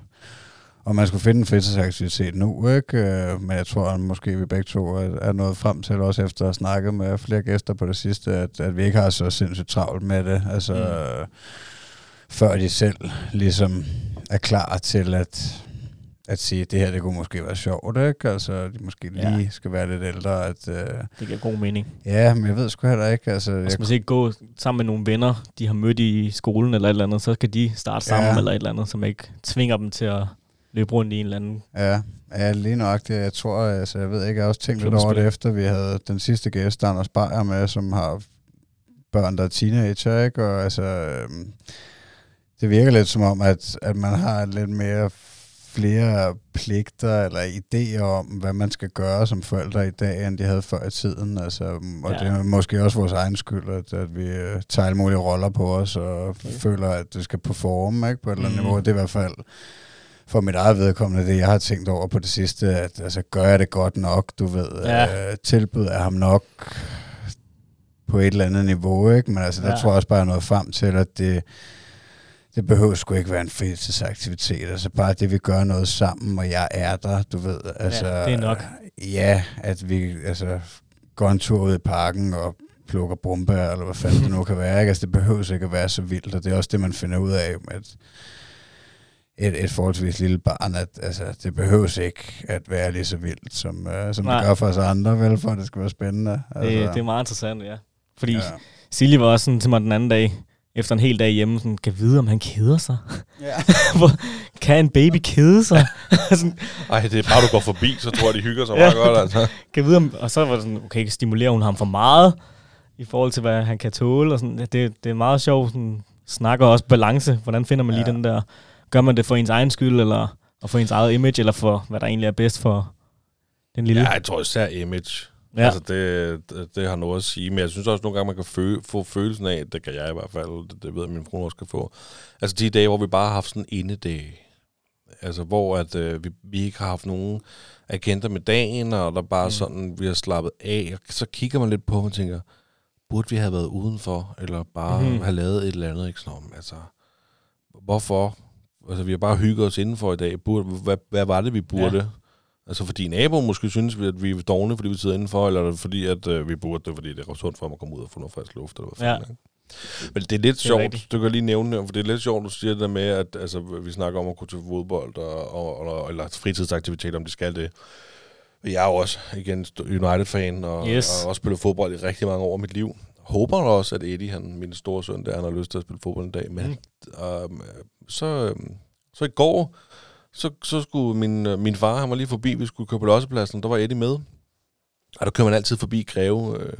om man skulle finde en fritidsaktivitet nu, ikke? Øh, Men jeg tror, at måske vi begge to er, nået frem til, også efter at have snakket med flere gæster på det sidste, at, at vi ikke har så sindssygt travlt med det. Altså, mm. før de selv ligesom er klar til at, at sige, at det her det kunne måske være sjovt, ikke? Altså, de måske Ja. lige skal være lidt ældre. At, øh, Det giver god mening. ja, men jeg ved sgu heller ikke. Altså, skal man ikke gå sammen med nogle venner, de har mødt i skolen eller et eller andet, så kan de starte sammen Ja. eller et eller andet, som ikke tvinger dem til at løbe rundt i en eller anden. Ja, ja lige nok det. Jeg tror, altså, jeg ved ikke, jeg har også tænkt lidt over det, efter vi havde den sidste gæst, Anders Beyer med, som har børn, der er teenager, ikke? Og altså, øhm, det virker lidt som om, at, at man har lidt mere flere pligter eller idéer om, hvad man skal gøre som forældre i dag, end de havde før i tiden. Altså, og Ja. det er måske også vores egen skyld, at, at vi øh, tager alle mulige roller på os, og Okay. føler, at det skal performe ikke, på et eller andet Mm. niveau. Det er i hvert fald for mit eget vedkommende, det jeg har tænkt over på det sidste, at altså, gør jeg det godt nok, du ved, Ja. øh, tilbyder jeg ham nok på et eller andet niveau, ikke? Men altså, der Ja. tror jeg også bare, nået frem til, at det, det behøver sgu ikke være en fritidsaktivitet. Altså bare det, vi gør noget sammen, og jeg er der, du ved. Altså, det er nok. Ja, at vi altså, går en tur ud i parken og plukker brumbær, eller hvad fanden det nu kan være. Ikke? Altså, det behøver ikke at være så vildt, og det er også det, man finder ud af med et, et, et forholdsvis lille barn, at altså, det behøves ikke at være lige så vildt, som, uh, som Nej. det gør for os andre, vel, for at det skal være spændende. Altså, Det, det er meget interessant, ja. Fordi ja. ja. Silje var også sådan til mig den anden dag, efter en hel dag hjemme, sådan, kan vide, om han keder sig. Ja. [LAUGHS] Kan en baby kede sig? [LAUGHS] sådan, Ej, det er bare, du går forbi, så tror jeg, de hygger sig Ja. meget godt, altså. kan vide, om, og så var det sådan, okay, stimulerer hun ham for meget, i forhold til, hvad han kan tåle, og sådan, det, det er meget sjovt, sådan, snakker også balance, hvordan finder man lige Ja. den der, gør man det for ens egen skyld, eller og for ens eget image, eller for, hvad der egentlig er bedst for den lille? Ja, jeg tror især image. Ja. Altså, det, det, det har noget at sige. Men jeg synes også nogle gange, man kan fø, få følelsen af, det kan jeg i hvert fald, det, det ved jeg, min frue også kan få. Altså de dage, hvor vi bare har haft sådan en dag. Altså hvor at, øh, vi, vi ikke har haft nogen agenter med dagen, og der bare Mm. sådan, vi har slappet af. Og så kigger man lidt på dem og tænker, burde vi have været udenfor, eller bare mm. have lavet et eller andet, ikke sådan om, altså, hvorfor? Altså, vi har bare hygget os indenfor i dag. Burde, hvad, hvad var det, vi burde? Ja. Altså, fordi naboen måske synes, vi, at vi er dogne, fordi vi sidder indenfor, eller er fordi, at øh, vi burde det, fordi det er sundt for mig at komme ud og få noget frisk luft, eller hvad Ja. fanden? Men det er lidt Det er sjovt, rigtigt. du kan lige nævne det, for det er lidt sjovt, du siger det der med, at altså, vi snakker om at gå til fodbold, og, og, og, eller fritidsaktiviteter, om de skal det. Jeg er jo også, igen, United-fan, og, Yes. og har også spillet fodbold i rigtig mange år af mit liv. Håber da også, at Eddie, han, min store søn, der han har lyst til at spille fodbold en dag. Men Mm. øh, så, øh, så i går, så, så skulle min, øh, min far, han var lige forbi, vi skulle køre på lossepladsen, der var Eddie med. Og der kører man altid forbi Greve, øh,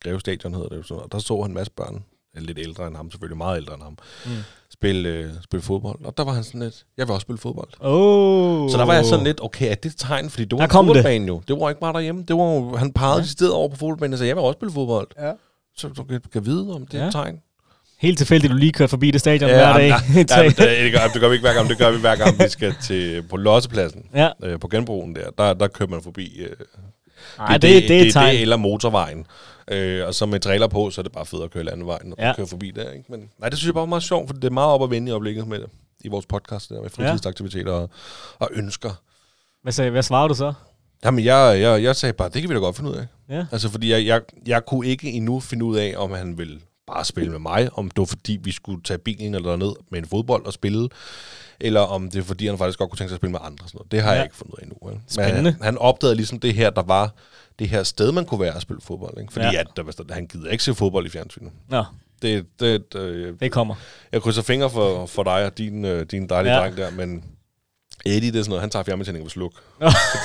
Greve Stadion hedder det, jo sådan, og der så han en masse børn, lidt ældre end ham, selvfølgelig meget ældre end ham, Mm. spille, øh, spille fodbold. Og der var han sådan lidt, jeg vil også spille fodbold. Oh. Så der var jeg sådan lidt, okay, er det et tegn? Fordi det var Der en kom det. fodboldbane jo. Det var ikke bare derhjemme. Det var han pegede Ja. ja. stedet over på fodboldbanen og sagde, jeg vil også spille fodbold. Ja. Så du kan, kan vide, om det er Ja. et tegn. Helt tilfældigt, du lige kørte forbi det stadion hver dag. Ja, [LAUGHS] ja, men det, det, gør, det gør vi ikke hver gang. Det gør vi hver gang, vi skal til, på lossepladsen. ja. Øh, på genbrugen der. Der, der kører man forbi. Øh, Ej, det, det, det er et tegn. Det, eller motorvejen. Øh, og så med trailer på, så er det bare fedt at køre landevejen, og Ja. ja. køre forbi der. Ikke? Men nej, det synes jeg bare var meget sjovt, for det er meget op at vende i øjeblikket med det. I vores podcast der med fritidsaktiviteter og, og ønsker. Hvad, sagde, hvad svarer du så? Jamen, jeg, jeg, jeg sagde bare, det kan vi da godt finde ud af. Ja. Altså, fordi jeg, jeg, jeg kunne ikke endnu finde ud af, om han vil bare spille med mig, om det var fordi, vi skulle tage bilen eller ned med en fodbold og spille, eller om det er fordi, han faktisk godt kunne tænke sig at spille med andre. Sådan noget. Det har ja. Jeg ikke fundet ud af endnu. Vel? Men Spændende. han, han opdagede ligesom det her, der var det her sted, man kunne være at spille fodbold. Ikke? Fordi Ja. at, der, han gider ikke se fodbold i fjernsynet. Nå, Det, det, det, det kommer. jeg krydser fingre for, for dig og din, øh, din dejlige ja. Dreng der, men Eddie, det er sådan noget, han tager fjernbetjeningen ved sluk.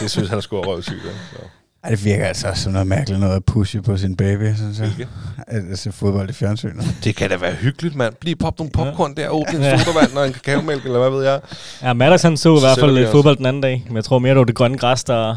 Det synes han er sgu røvsygt. Ja. Ej, det virker altså også som noget mærkeligt noget at pushe på sin baby, synes jeg. Ikke? At, at se fodbold i fjernsynet. [LAUGHS] Det kan da være hyggeligt, mand. Lige pop nogle popcorn der, åbne en Ja. sodavand og en kakaomælk, eller hvad ved jeg. Ja, Maddox han så i hvert fald lidt fodbold den anden dag, men jeg tror mere, det var det grønne græs, der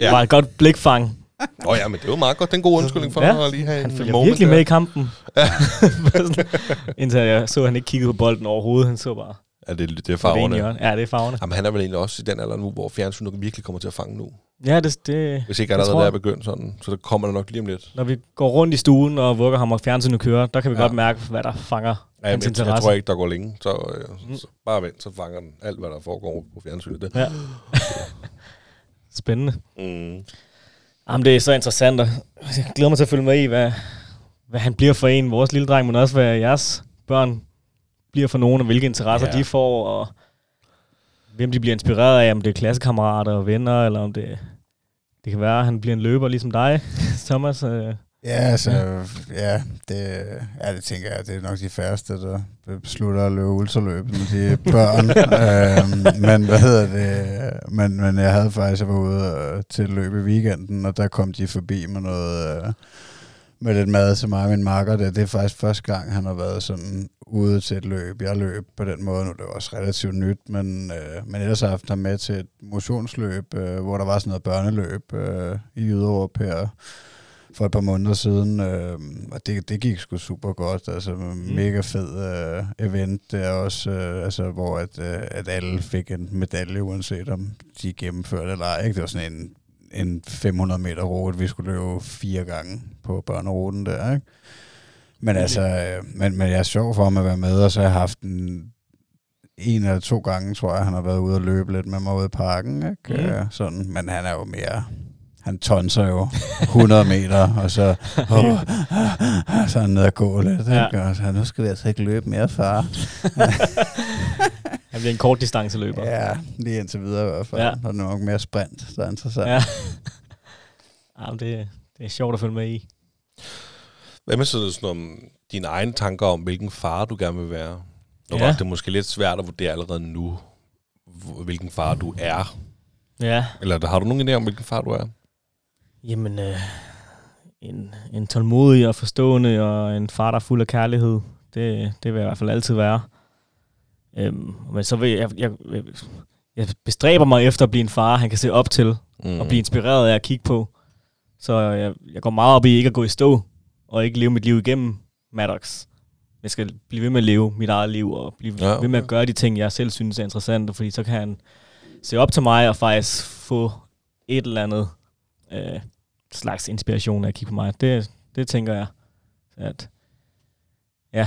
Ja. ja. var et godt blikfang. Nå ja, men det er jo meget godt. Det er en god undskyldning for Ja. at lige have Han en moment virkelig der. med i kampen. [LAUGHS] [LAUGHS] Indtil jeg så, at han ikke kiggede på bolden overhovedet. Han så bare Ja, det, det er på det farverne. hjørne. Ja, det er farverne. Jamen, han er vel egentlig også i den alder nu, hvor fjernsynet virkelig kommer til at fange nu. Ja, det, det, Hvis ikke Det allerede tror er jeg. begyndt sådan. Så der kommer der nok lige om lidt. når vi går rundt i stuen og vugger ham og fjernsynet kører, der kan vi Ja. godt mærke, hvad der fanger Ja, hans jeg, jeg interesse. tror ikke, der går længe. Så, øh, Mm. så bare vent, så fanger den alt, hvad der foregår på fjernsynet. Det. Ja. [LAUGHS] Spændende. Mm. Jamen, det er så interessant, og jeg glæder mig til at følge med i, hvad, hvad han bliver for en, vores lille dreng, men også hvad jeres børn bliver for nogen, og hvilke interesser Ja. de får, og hvem de bliver inspireret af, om det er klassekammerater og venner, eller om det, det kan være, at han bliver en løber ligesom dig, [LAUGHS] Thomas. Øh, Ja, altså, ja, det, ja, det tænker jeg, det er nok de færreste, der beslutter at løbe ultraløb, når de er [LAUGHS] børn. øhm, men hvad hedder det? Men, men jeg havde faktisk, jeg var ude øh, til løb i weekenden, og der kom de forbi med noget, øh, med lidt mad til mig og min makker. Det, det er faktisk første gang, han har været sådan ude til et løb. Jeg løb på den måde, nu det var også relativt nyt, men, øh, men ellers har jeg haft ham med til et motionsløb, øh, hvor der var sådan noget børneløb øh, i Jyderup her for et par måneder siden, øh, og det, det gik sgu super godt, altså mm. mega fed øh, event, det er også, øh, altså, hvor at, øh, at alle fik en medalje, uanset om de gennemførte eller ej, ikke? det var sådan en, en 500 meter rute, vi skulle løbe fire gange på børneruten der, ikke? Men altså, men, men jeg er sjov for ham at være med, og så har jeg haft en, en eller to gange, tror jeg, han har været ude og løbe lidt med mig ude i parken, ikke? Mm. Sådan, men han er jo mere, han tonser jo 100 meter, og så, [LAUGHS] oh, så er han nede og gå lidt, ikke? Ja. Og så, nu skal vi altså ikke løbe mere, far. [LAUGHS] han bliver en kort distanceløber. Ja, lige indtil videre i hvert fald. Ja. Og nok mere sprint, der er interessant. ja. [LAUGHS] Jamen, det, det er sjovt at følge med i. Hvad med sådan, sådan om dine egne tanker om, hvilken far du gerne vil være? Nu Ja. ja. det måske lidt svært at vurdere allerede nu, hvilken far du er. Ja, Eller har du nogen idé om, hvilken far du er? Jamen, øh, en, en tålmodig og forstående og en far, der er fuld af kærlighed. Det, det vil jeg i hvert fald altid være. Øhm, men så vil jeg, jeg, jeg, jeg bestræber mig efter at blive en far, han kan se op til Mm. og blive inspireret af at kigge på. Så jeg, jeg går meget op i ikke at gå i stå og ikke leve mit liv igennem Maddox. Jeg skal blive ved med at leve mit eget liv og blive Ja, okay. ved med at gøre de ting, jeg selv synes er interessante, fordi så kan han se op til mig og faktisk få et eller andet øh, slags inspiration af at kigge på mig. Det, det tænker jeg, at ja, Ej,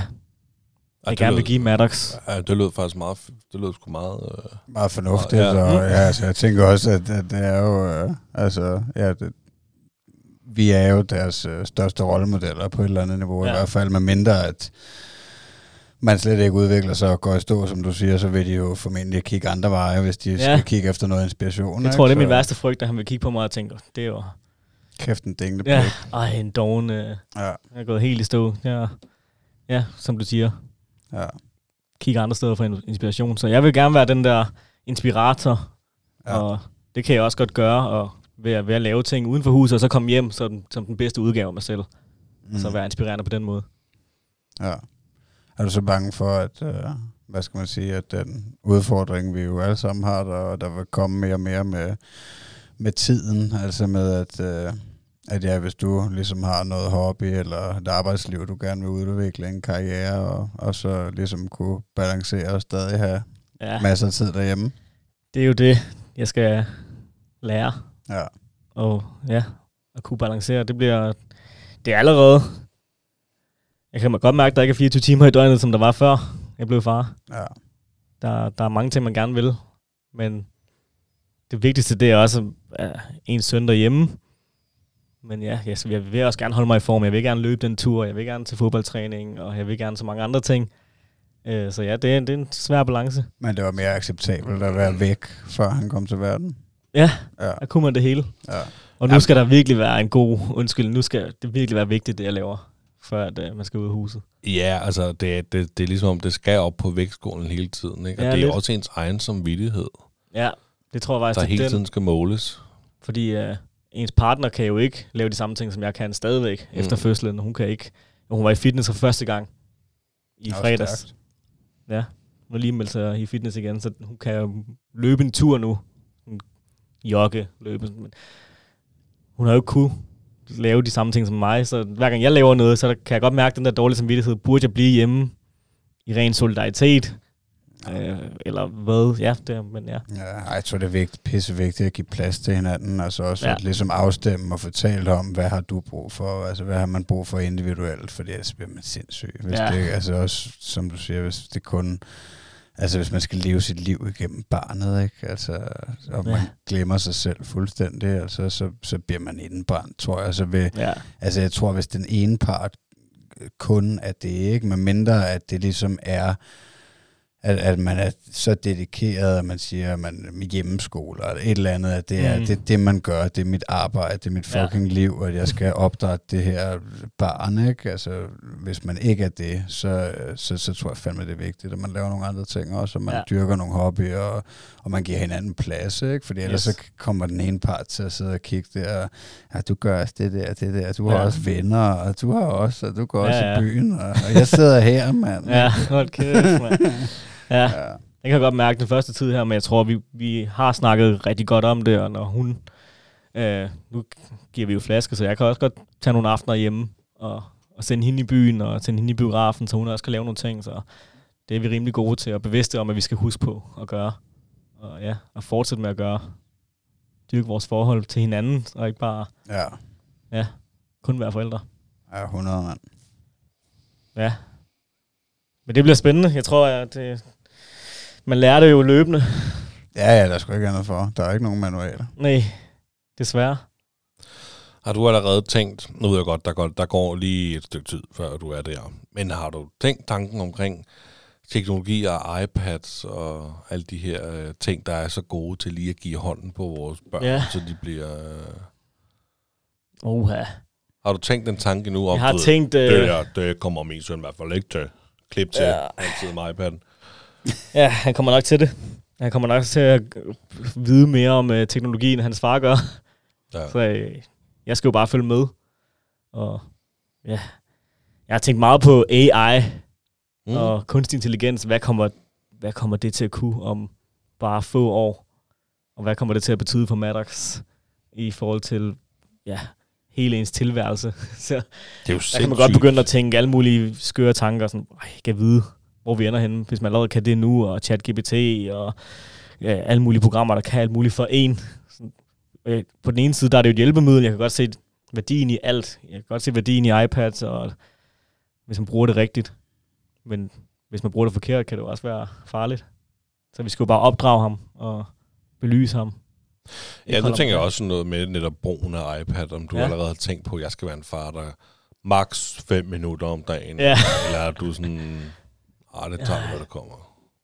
jeg det gerne vil give Maddox. Ja, det lød faktisk meget, det lød sgu meget... Øh, Meget fornuftigt, Ja. ja. og ja, altså, jeg tænker også, at, at det er jo, øh, altså, ja, det, vi er jo deres øh, største rollemodeller på et eller andet niveau, ja. I hvert fald med mindre, at man slet ikke udvikler sig og går i stå, som du siger, så vil de jo formentlig kigge andre veje, hvis de ja. Skal kigge efter noget inspiration. Jeg tror, det er ikke? min Så værste frygt, at han vil kigge på mig og tænke, det er jo, Kæft en dingle ja, ej, en doven, øh, ja, jeg er gået helt i stå. Ja, ja, som du siger, ja, kigge andre steder for inspiration. Så jeg vil gerne være den der inspirator, ja. og det kan jeg også godt gøre, og ved at, ved at lave ting uden for huset, og så komme hjem som, som den bedste udgave af mig selv. Mm. Så være inspirerende på den måde. Ja. Er du så bange for, at, øh, hvad skal man sige, at den udfordring, vi jo alle sammen har, der, der vil komme mere og mere med, med tiden, altså med, at, øh, at ja, hvis du ligesom har noget hobby eller et arbejdsliv, du gerne vil udvikle en karriere, og, og så ligesom kunne balancere og stadig have Ja, masser af tid derhjemme. det er jo det, jeg skal lære. Ja. Og ja, at kunne balancere, det bliver... Det er allerede... Jeg kan godt mærke, at der ikke er 24 timer i døgnet, som der var før jeg blev far. Ja. Der, der er mange ting, man gerne vil, men det vigtigste, det er også at ens søn derhjemme. Men ja, jeg, jeg vil også gerne holde mig i form. Jeg vil gerne løbe den tur, jeg vil gerne til fodboldtræning, og jeg vil gerne så mange andre ting. Øh, så ja, det er, det er en svær balance. Men det var mere acceptabelt at være væk, før han kom til verden. Ja, Ja, der kunne man det hele. ja. Og nu skal der virkelig være en god undskyld. Nu skal det virkelig være vigtigt, det jeg laver, før at, uh, man skal ud af huset. Ja, altså, det, er- det, det er ligesom, om det skal op på vægtskålen hele tiden, ikke? Og Ja, det er lidt. også ens egen samvittighed, Ja, det tror jeg der faktisk, det er hele den. tiden skal måles. Fordi uh, ens partner kan jo ikke lave de samme ting, som jeg kan stadigvæk mm. efter fødslen. Hun kan ikke. Hun var i fitness for første gang i Nå, fredags. stærkt. Ja, har lige meldt sig i fitness igen, så hun kan jo løbe en tur nu. Jogge, løbe. Men hun har jo ikke kunne lave de samme ting som mig, så hver gang jeg laver noget, så kan jeg godt mærke den der dårlige samvittighed. Burde jeg blive hjemme i ren solidaritet? Øh, eller hvad? Ja, det men ja. Ja, jeg tror, det er vigtigt, pisse vigtigt at give plads til hinanden, altså også Ja. ligesom afstemme og fortælle om, hvad har du brug for, altså hvad har man brug for individuelt, fordi ellers bliver man sindssyg. Hvis ja. det, altså også, som du siger, hvis det kun, altså hvis man skal leve sit liv igennem barnet, ikke? Altså, og man Ja. glemmer sig selv fuldstændig, altså, så, så bliver man indbrændt, tror jeg. Så vil, ja. Altså jeg tror, hvis den ene part kun er det, ikke? Men mindre at det ligesom er, at, at man er så dedikeret, at man siger, at man er hjemmeskoler eller et eller andet, at det er Mm. det, er det, man gør, det er mit arbejde, det er mit Ja. fucking liv, og jeg skal [LAUGHS] opdrætte det her barn, ikke? Altså, hvis man ikke er det, så, så, så tror jeg fandme, det er vigtigt, at man laver nogle andre ting også, og man Ja. ja. dyrker nogle hobbyer, og, og man giver hinanden plads, ikke? Fordi ellers Yes. så kommer den ene part til at sidde og kigge der, ja, du gør også det der, det der, du har Ja. også venner, og du har også, og du går Ja, også ja. i byen, og, og jeg sidder her, mand. [LAUGHS] Ja, hold kæft, mand. [LAUGHS] Ja, ja. jeg kan godt mærke den første tid her, men jeg tror, vi, vi har snakket rigtig godt om det, og når hun... Øh, nu giver vi jo flasker, så jeg kan også godt tage nogle aftener hjemme og, og sende hende i byen og sende hende i biografen, så hun også kan lave nogle ting. Så det er vi rimelig gode til, og bevidste om, at vi skal huske på at gøre. Og ja, og fortsætte med at gøre. Dyrke vores forhold til hinanden, og ikke bare ja. kun være forældre. Ja, 100 mand. Ja. Men det bliver spændende. Jeg tror, at det, man lærer det jo løbende. Ja, ja, der er sgu ikke andet for. Der er ikke nogen manualer. Nej, desværre. Har du allerede tænkt, nu ved jeg godt, der går, der går lige et stykke tid, før du er der, men har du tænkt tanken omkring teknologi og iPads og alle de her øh, ting, der er så gode til lige at give hånden på vores børn, Ja. så de bliver... Øh... Oha. Har du tænkt den tanke nu om, Jeg har du ved, tænkt... Øh, det, der, det kommer min søn i hvert fald ikke til. Klip til Ja. ja. altid med iPad'en. [LAUGHS] Ja, han kommer nok til det. Han kommer nok til at vide mere om øh, teknologien, hans far gør. Ja. Så øh, jeg skal jo bare følge med. Og ja, jeg har tænkt meget på AI mm. og kunstig intelligens. Hvad kommer, hvad kommer det til at kunne om bare få år? Og hvad kommer det til at betyde for Maddox i forhold til ja, hele ens tilværelse? [LAUGHS] Så Det er jo der kan man godt begynde at tænke alle mulige skøre tanker. Sådan, Ej, jeg kan vide, hvor vi ender henne, hvis man allerede kan det nu, og ChatGPT, og ja, alle mulige programmer, der kan alt muligt for en. Øh, På den ene side, der er det jo et hjælpemiddel. Jeg kan godt se værdien i alt. Jeg kan godt se værdien i iPads, og hvis man bruger det rigtigt. Men hvis man bruger det forkert, kan det jo også være farligt. Så vi skal jo bare opdrage ham og belyse ham. Ja, nu tænker jeg også noget med netop brugen af iPad, om du ja. allerede har tænkt på, at jeg skal være en far, der maks 5 minutter om dagen. Ja. Eller er du sådan, ah, det tager vi, når det kommer.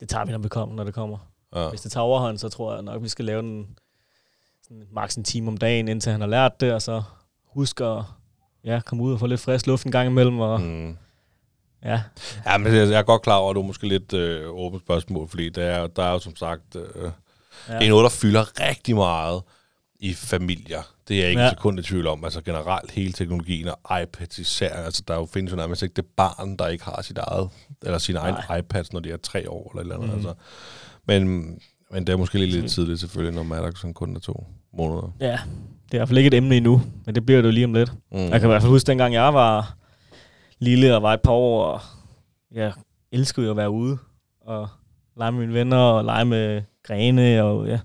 Det tager vi, når det kommer. Når det kommer. Ja. Hvis det tager overhånd, så tror jeg nok, vi skal lave den sådan maks en time om dagen, indtil han har lært det, og så husk at ja, komme ud og få lidt frisk luft en gang imellem. Og, mm. Ja, Ja, men jeg er godt klar over, at du er måske lidt øh, åbent spørgsmål, fordi der er, der er jo som sagt, øh, ja. ja. det er noget, der fylder rigtig meget i familier. Det er jeg ikke Ja. sekund i tvivl om. Altså generelt hele teknologien og iPads især. Altså der er jo findes jo nærmest ikke det barn, der ikke har sit eget, eller sin egen Nej. iPads, når de er tre år eller et eller andet. Mhm. Mm. Altså. Men, men det er måske lige lidt tidligt selvfølgelig, når Maddox kun er to måneder. ja, det er i hvert fald ikke et emne endnu, men det bliver det jo lige om lidt. Mm. Jeg kan i hvert fald huske, dengang jeg var lille og var et par år, og jeg elskede jo at være ude og lege med mine venner og lege med grene. Og, ja.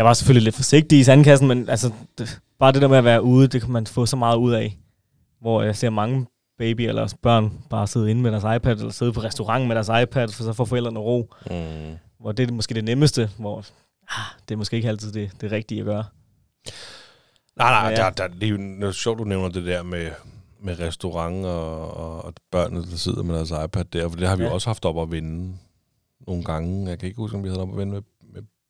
Jeg var selvfølgelig lidt forsigtig i sandkassen, men altså, det, bare det der med at være ude, det kan man få så meget ud af. Hvor jeg ser mange baby eller børn bare sidde inde med deres iPad, eller sidde på restaurant med deres iPad, for så får forældrene ro. Mm. Hvor det er måske det nemmeste, hvor ah, det er måske ikke altid det, det rigtige at gøre. Nej, nej, Ja. der, der, det er jo noget sjovt, du nævner det der med, med restaurant og, og, og børnene, der sidder med deres iPad der, for det har vi Ja. også haft op at vinde nogle gange. Jeg kan ikke huske, om vi havde op at vinde med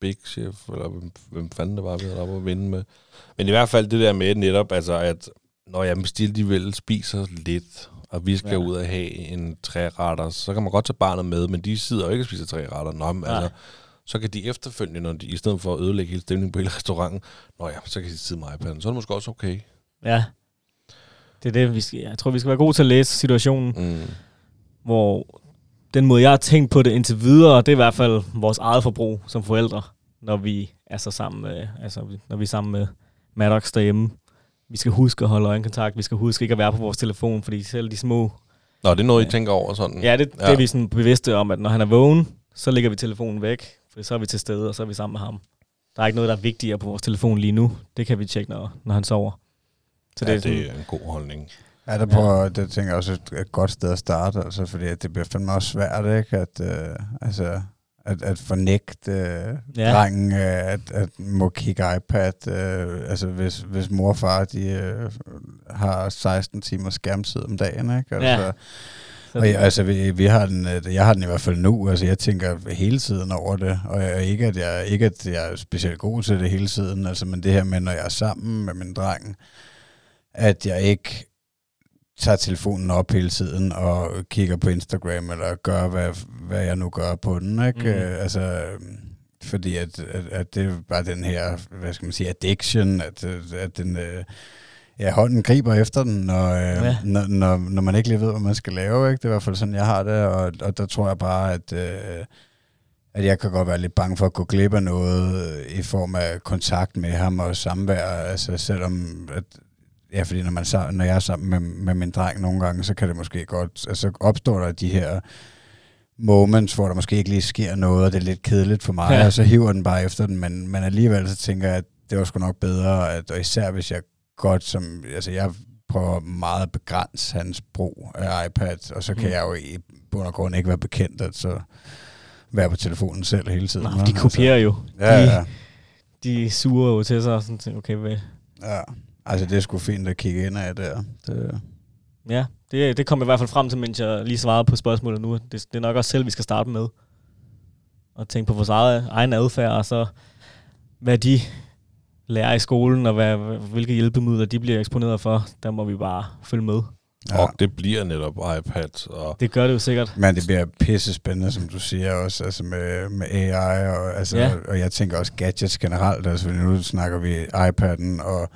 Big Chef, eller hvem, hvem fanden det var, vi havde op at vinde med. Men i hvert fald det der med netop, altså at når jeg de vel spiser lidt, og vi skal Ja. ud og have en træretter, så kan man godt tage barnet med, men de sidder jo ikke og spiser træretter. Nå, men altså, så kan de efterfølgende, når de, i stedet for at ødelægge hele stemningen på hele restauranten, nå ja, så kan de sidde med iPad'en. Så er det måske også okay. Ja. Det er det, vi skal, jeg tror, vi skal være gode til at læse situationen, Mm. hvor den måde, jeg har tænkt på det indtil videre, det er i hvert fald vores eget forbrug som forældre, når vi er så sammen med, altså, når vi er sammen med Maddox derhjemme. Vi skal huske at holde øjenkontakt, vi skal huske ikke at være på vores telefon, fordi selv de små... Nå, det er noget, I tænker over sådan? Ja, det, det Ja. er vi sådan bevidste om, at når han er vågen, så lægger vi telefonen væk, for så er vi til stede, og så er vi sammen med ham. Der er ikke noget, der er vigtigere på vores telefon lige nu. Det kan vi tjekke, når, når han sover. Så ja, det er sådan, det er en god holdning. Ja, der prøver, det tænker jeg også er et godt sted at starte, altså, fordi at det bliver fandme også svært, ikke? At, øh, altså, at, at fornægte øh, Ja. ja. drengen, øh, at, at må kigge iPad. Øh, altså, hvis, hvis mor og far, de øh, har 16 timer skærmtid om dagen, ikke? Altså, Ja. Og jeg, altså, vi, vi har den, øh, jeg har den i hvert fald nu. Altså, jeg tænker hele tiden over det. Og jeg, ikke, at jeg, ikke, at jeg er specielt god til det hele tiden. Altså, men det her med, når jeg er sammen med min dreng, at jeg ikke tager telefonen op hele tiden og kigger på Instagram, eller gør, hvad, hvad jeg nu gør på den. Ikke? Mm. Altså, fordi at, at, at det er bare den her, hvad skal man sige, addiction, at, at- den... Øh, Ja, hånden griber efter den, når, øh, Ja. ja. når, når, når man ikke lige ved, hvad man skal lave. Ikke? Det er i hvert fald sådan, jeg har det, og, og der tror jeg bare, at, øh, at jeg kan godt være lidt bange for at gå glip af noget øh, i form af kontakt med ham og samvær. Altså selvom, at, ja, fordi når, man, sa- når jeg er sammen med, med min dreng nogle gange, så kan det måske godt, altså opstår der de her moments, hvor der måske ikke lige sker noget, og det er lidt kedeligt for mig, Ja. og så hiver den bare efter den, men, men alligevel så tænker jeg, at det var sgu nok bedre, at, og især hvis jeg godt som, altså jeg prøver meget at begrænse hans brug af iPad, og så kan Mm. jeg jo i bund og grund ikke være bekendt, at så være på telefonen selv hele tiden. Hva? de kopierer jo. Altså, ja, de, ja, de suger jo til sig og sådan okay, hvad? ja. Altså det er sgu fint at kigge ind af der. Det, Ja, det, det kom jeg i hvert fald frem til, mens jeg lige svarede på spørgsmålet nu. Det, det er nok også selv, vi skal starte med. Og tænke på vores eget, egen adfærd, og så hvad de lærer i skolen, og hvad, hvilke hjælpemidler de bliver eksponeret for. Der må vi bare følge med. Ja. Og det bliver netop iPad. Og Det gør det jo sikkert. Men det bliver pisse spændende, som du siger også, altså med, med AI, og, altså, Ja. og jeg tænker også gadgets generelt, altså nu snakker vi iPad'en og,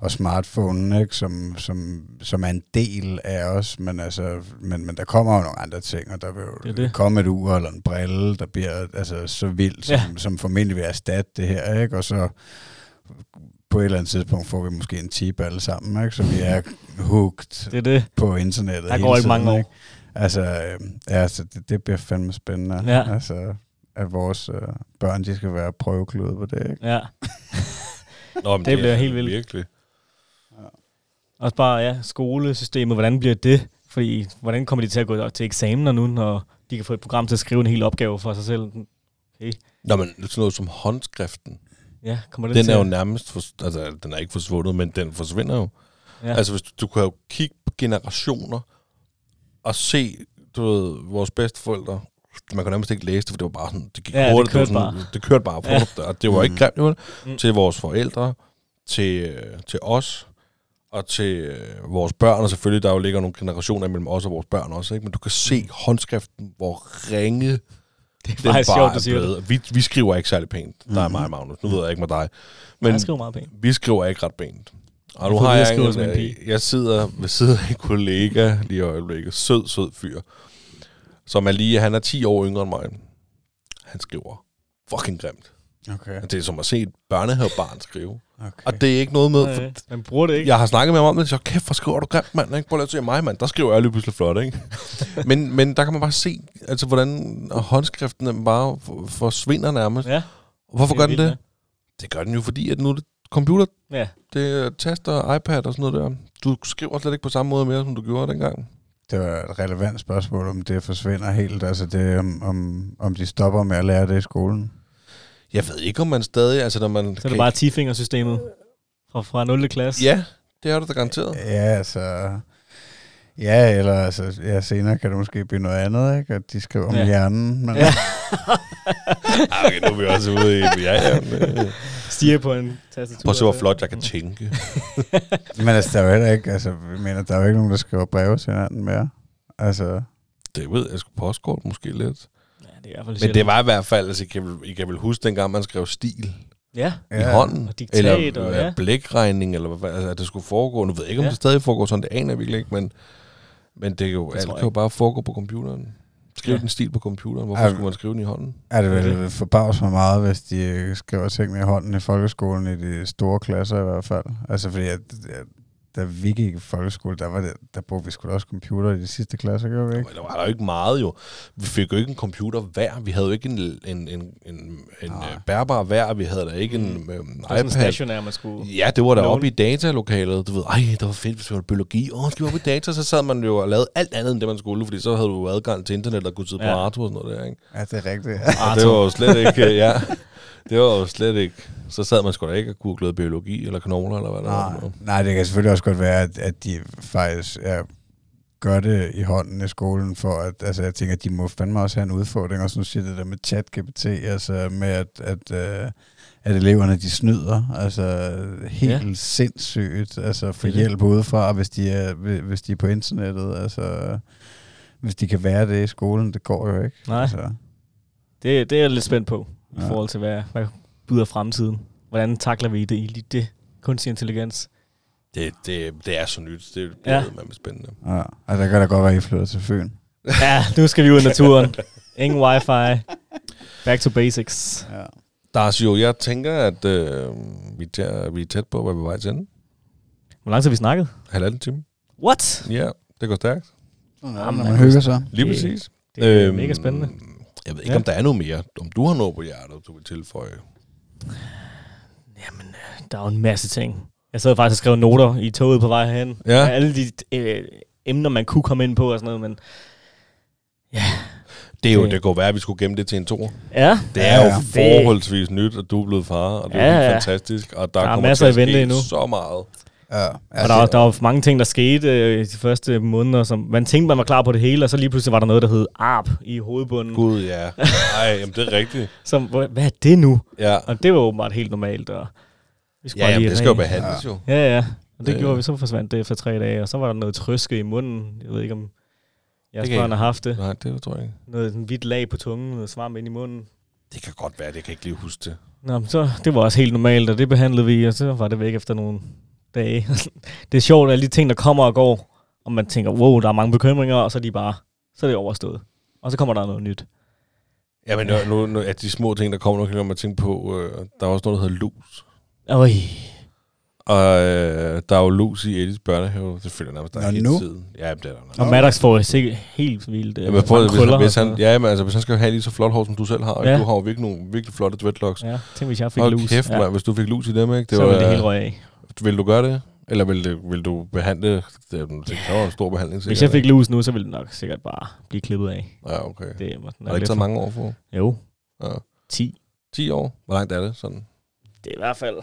og smartphonen, ikke, som, som, som er en del af os, men, altså, men, men der kommer jo nogle andre ting, og der vil Det jo det. komme et ur eller en brille, der bliver altså, så vildt, som, Ja. som formentlig vil erstatte det her, ikke, og så på et eller andet tidspunkt får vi måske en tip alle sammen, ikke? så vi er hooked [LAUGHS] Det er det. på internettet Der går ikke mange år. Ikke? Altså, øh, ja, altså det, det bliver fandme spændende. Ja. Altså, at vores øh, børn, de skal være prøveklude på det, ikke? Ja. [LAUGHS] Nå, men Det bliver er helt vildt. Virkelig. Også bare, ja, skolesystemet, hvordan bliver det? Fordi, hvordan kommer de til at gå til eksamener nu, når de kan få et program til at skrive en hel opgave for sig selv? Okay. Nå, men sådan noget som håndskriften, Ja, kommer det den til er jo nærmest, for, altså den er ikke forsvundet, men den forsvinder jo. Ja. Altså hvis du, du kan jo kigge på generationer og se, du ved, vores bedsteforældre, man kan nærmest ikke læse det, for det var bare sådan, det gik Ja, det hurtigt, kørte var sådan, bare. det kørte bare på, Ja. og det var ikke grimt, vel? Mm. Til vores forældre, til, øh, til os, og til øh, vores børn, og selvfølgelig, der jo ligger nogle generationer imellem os og vores børn også, ikke? men du kan se håndskriften, hvor ringe det er den bare sjovt, du siger det. Vi, vi skriver ikke særlig pænt. Der er mig og Magnus. Nu ved jeg ikke med dig. Men, jeg skriver meget pænt. vi skriver ikke ret pænt. Og Jeg nu har jeg en, en øh, jeg sidder ved siden af en kollega lige i øjeblikket. Sød, sød fyr. Som er lige, han er 10 år yngre end mig. Han skriver fucking grimt. Okay. Det er som at se et børnehavebarn skrive. okay. Og det er ikke noget med... For, ja. Man bruger det ikke. jeg har snakket med ham om det, så kæft, hvor skriver du grimt, mand. Ikke? Prøv at se mig, mand. Der skriver jeg lige pludselig flot, ikke? [LAUGHS] men, men der kan man bare se, altså, hvordan håndskriften bare for- forsvinder nærmest. Ja, Og hvorfor det gør den det? Det gør den jo, fordi at nu er det computer, Ja. det er taster, iPad og sådan noget der. Du skriver slet ikke på samme måde mere, som du gjorde dengang. Det var et relevant spørgsmål, om det forsvinder helt. Altså det, om, om, om de stopper med at lære det i skolen. Jeg ved ikke, om man stadig... Altså, når man Så er det bare 10-fingersystemet fra fra, fra 0. klasse. Ja, det har du da garanteret. Ja, altså... Ja, eller altså, ja, senere kan det måske blive noget andet, ikke? At de skriver om Ja. hjernen. Men, Ja. [LAUGHS] Okay, nu er vi også ude i... Ja, ja. men- Stiger på en tastatur. Prøv at se, hvor flot jeg kan tænke. [LAUGHS] men altså, der er jo heller ikke, altså, jeg mener, der er jo ikke nogen, der skriver breve til hinanden mere. Altså, Det ved jeg sgu postkort måske lidt. Ja, det er i hvert fald Men det var i hvert fald, altså, I kan vel, I kan vel huske dengang, man skrev stil Ja, ja. i hånden. Og diktat, eller og ja. ja. blækregning, eller hvad, altså, at det skulle foregå. Nu ved jeg ikke, om Ja. det stadig foregår sådan, det aner jeg virkelig ikke, men, men det, er jo, Det alt tror jeg kan jo ikke. bare foregå på computeren. Skriv Ja. den stil på computeren. Hvorfor Ej, skulle man skrive den i hånden? er det vel forbavs mig meget, hvis de øh, skriver tingene i hånden i folkeskolen, i de store klasser i hvert fald. Altså, fordi at, at, da vi gik i folkeskole, der, var det, der brugte vi sgu da også computer i de sidste klasser, gjorde vi ikke? Der var der jo ikke meget jo. Vi fik jo ikke en computer hver. Vi havde jo ikke en, en, en, en, en øh, bærbar hver. Vi havde da ikke en Mm. øh, Det var sådan en iPad. stationær, man skulle... Ja, det var der oppe i datalokalet. Du ved, ej, det var fedt, hvis det var biologi. Åh, skal vi op i data? Så sad man jo og lavede alt andet, end det man skulle, fordi så havde du jo adgang til internet og kunne sidde ja. på Ja. Arthur og sådan noget der, ikke? Ja, det er rigtigt. Og det var jo slet ikke, [LAUGHS] ja, det var jo slet ikke, så sad man sgu da ikke og googlede biologi eller knogler eller hvad der Nej, var. nej, det kan selvfølgelig også godt være, at, at de faktisk ja, gør det i hånden i skolen, for at, altså jeg tænker, at de må fandme også have en udfordring, og sådan siger det der med chat-GPT, altså med at, at, øh, at eleverne de snyder, altså helt Ja. sindssygt, altså for hjælp udefra, hvis de, er, hvis de er på internettet, altså hvis de kan være det i skolen, det går jo ikke. Nej. Altså, Det, det er jeg lidt spændt på, i Ja. forhold til, hvad, hvad byder fremtiden. Hvordan takler vi det i lige det kunstig intelligens? Det, det, det er så nyt, det Ja. er ja. spændende. ja, altså der kan da godt være, at I flytter til Fyn. [LAUGHS] Ja, nu skal vi ud i naturen. Ingen wifi. Back to basics. Ja. Darsio, jeg tænker, at øh, vi, er, tæ- vi er tæt på at være på vej til enden. Hvor lang tid har vi snakket? Halvanden time. What? Ja, det går stærkt. Er det, Jamen, man hygger sig. Lige Det- præcis. Det er øhm, mega spændende. Jeg ved ikke, Ja. om der er noget mere. Om du har noget på hjertet, du vil tilføje. Jamen, øh, der er jo en masse ting. Jeg sad faktisk og skrev noter i toget på vej hen. Ja. Alle de øh, emner, man kunne komme ind på og sådan noget, men Det, er jo, Det- det kunne være, at vi skulle gemme det til en tor. ja, Det er jo Ja, det- forholdsvis nyt, at du er blevet far, og det er Ja, ja. fantastisk. Og der, Der er kommer masser til at vente endnu. så meget. Ja, og der, var, der var mange ting, der skete øh, i de første måneder, som man tænkte, man var klar på det hele, og så lige pludselig var der noget, der hed ARP i hovedbunden. Gud, ja. Ej, jamen, det er rigtigt. [LAUGHS] Som, hvad er det nu? Ja, Og det var åbenbart helt normalt. Og vi skulle ja bare jamen, lige det skal jo behandles jo. Ja, ja. Og det Ja. gjorde vi, så forsvandt det efter tre dage, og så var der noget trøske i munden. Jeg ved ikke, om jeres børn jeg- har haft det. Nej, det tror jeg ikke. Noget sådan hvidt lag på tungen, noget svamp ind i munden. Det kan godt være, det kan jeg ikke lige huske det. Nå, men så, det var også helt normalt, og det behandlede vi, og så var det væk efter nogle dage. [LAUGHS] det er sjovt, alle de ting, der kommer og går, og man tænker, wow, der er mange bekymringer, og så er de bare, så er det overstået. Og så kommer der noget nyt. Ja, men nu, nu, at de små ting, der kommer, nu kan man tænke på, øh, der er også noget, der hedder lus. Øj, Og øh, der er jo lus i Edis børnehave. Det følger nærmest der Nå, hele nu? tiden. Ja, det er der. og. Maddox får sikkert helt vildt øh, Ja, men prøv, hvis, krøller han, hvis og han, ja, men altså, hvis han skal have lige så flot hår, som du selv har, ja. Ja. du har jo virkelig nogle virkelig flotte dreadlocks. Ja, tænk hvis jeg fik Hold lus. kæft, ja. man, hvis du fik lus i dem, ikke? så ville det hele røge af. Vil du gøre det? Eller vil, det, vil du behandle... Det, er- det kræver en stor behandling, Hvis sikkert, jeg fik lus nu, så ville det nok sikkert bare blive klippet af. Ja, okay. Det sådan det ikke taget mange år for? Jo, Ja. 10. 10 år? Hvor langt er det sådan? Det er i hvert fald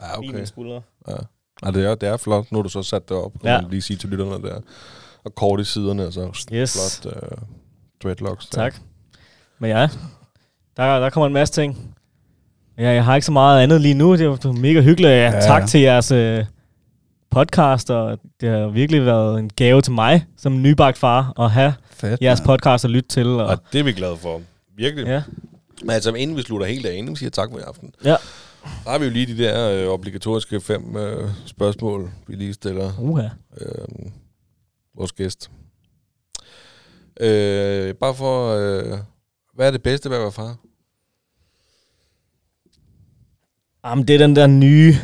Ja, okay. okay. mine skuldre. Ja. Ja, det, er, det er flot. Nu har du så sat det op, kan Ja. man lige sige til lytterne der. Og kort i siderne, og så Yes, flot uh, dreadlocks. Der. tak. Men ja, der, der kommer en masse ting. Ja, jeg har ikke så meget andet lige nu. Det var, mega hyggeligt. Ja, Ja. Tak til jeres øh, podcast, og det har virkelig været en gave til mig som nybagt far at have Fedt, jeres mand. podcast at lytte til. Og, Og det er vi glade for. Virkelig. Ja. Men altså, inden vi slutter helt af, inden vi siger tak for i aften, Ja. der har vi jo lige de der øh, obligatoriske fem øh, spørgsmål, vi lige stiller Uha. øh, vores gæst. Øh, bare for, øh, hvad er det bedste ved at være far? Jamen, det er den der nye,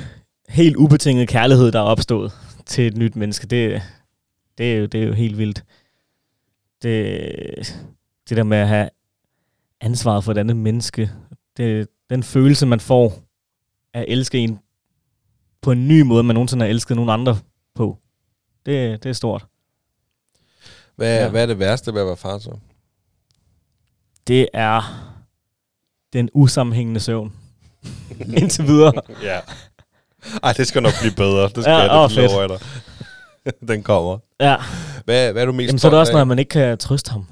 helt ubetingede kærlighed, der er opstået til et nyt menneske. Det, det, er, jo, det er jo helt vildt. Det, det der med at have ansvaret for et andet menneske, det, den følelse, man får af at elske en på en ny måde, man nogensinde har elsket nogen andre på, det, det er stort. Hvad, ja. Hvad er det værste ved at være far så? Det er den usammenhængende søvn. [LAUGHS] Indtil videre. Ja. Ej, det skal nok blive bedre. Det skal Ja, jeg, åh, det jeg dig. Den kommer. Ja, Hvad, hvad er du mest Jamen, så er det også, af? når man ikke kan trøste ham.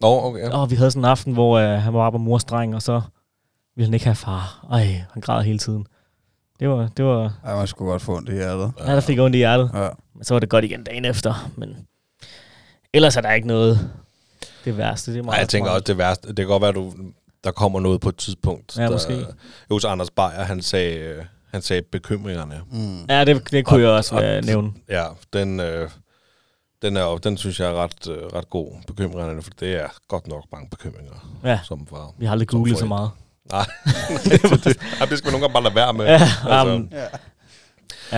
Nå, okay. Ja. Og vi havde sådan en aften, hvor øh, han var på mors dreng, og så ville han ikke have far. Ej, han græd hele tiden. Det var, det var, Ja, man skulle godt få ondt i hjertet. ja, der fik ondt i hjertet. Ja. Men så var det godt igen dagen efter. Men ellers er der ikke noget det værste. Det er meget Nej, jeg tænker smart. også det værste. Det kan godt være, du, der kommer noget på et tidspunkt. Ja, der, måske. Hos Anders Beyer, han sagde, øh, han sagde bekymringerne. Mm. Ja, det, det kunne Og- jeg også og- øh, nævne. Ja, den, øh, den, er, den synes jeg er ret, øh, ret god, bekymringerne, for det er godt nok mange bekymringer, Ja, som far. vi har aldrig googlet så meget. Nej, [LAUGHS] [LAUGHS] det, det, det skal man nogle gange bare lade være med. Ja, altså. um, Ja.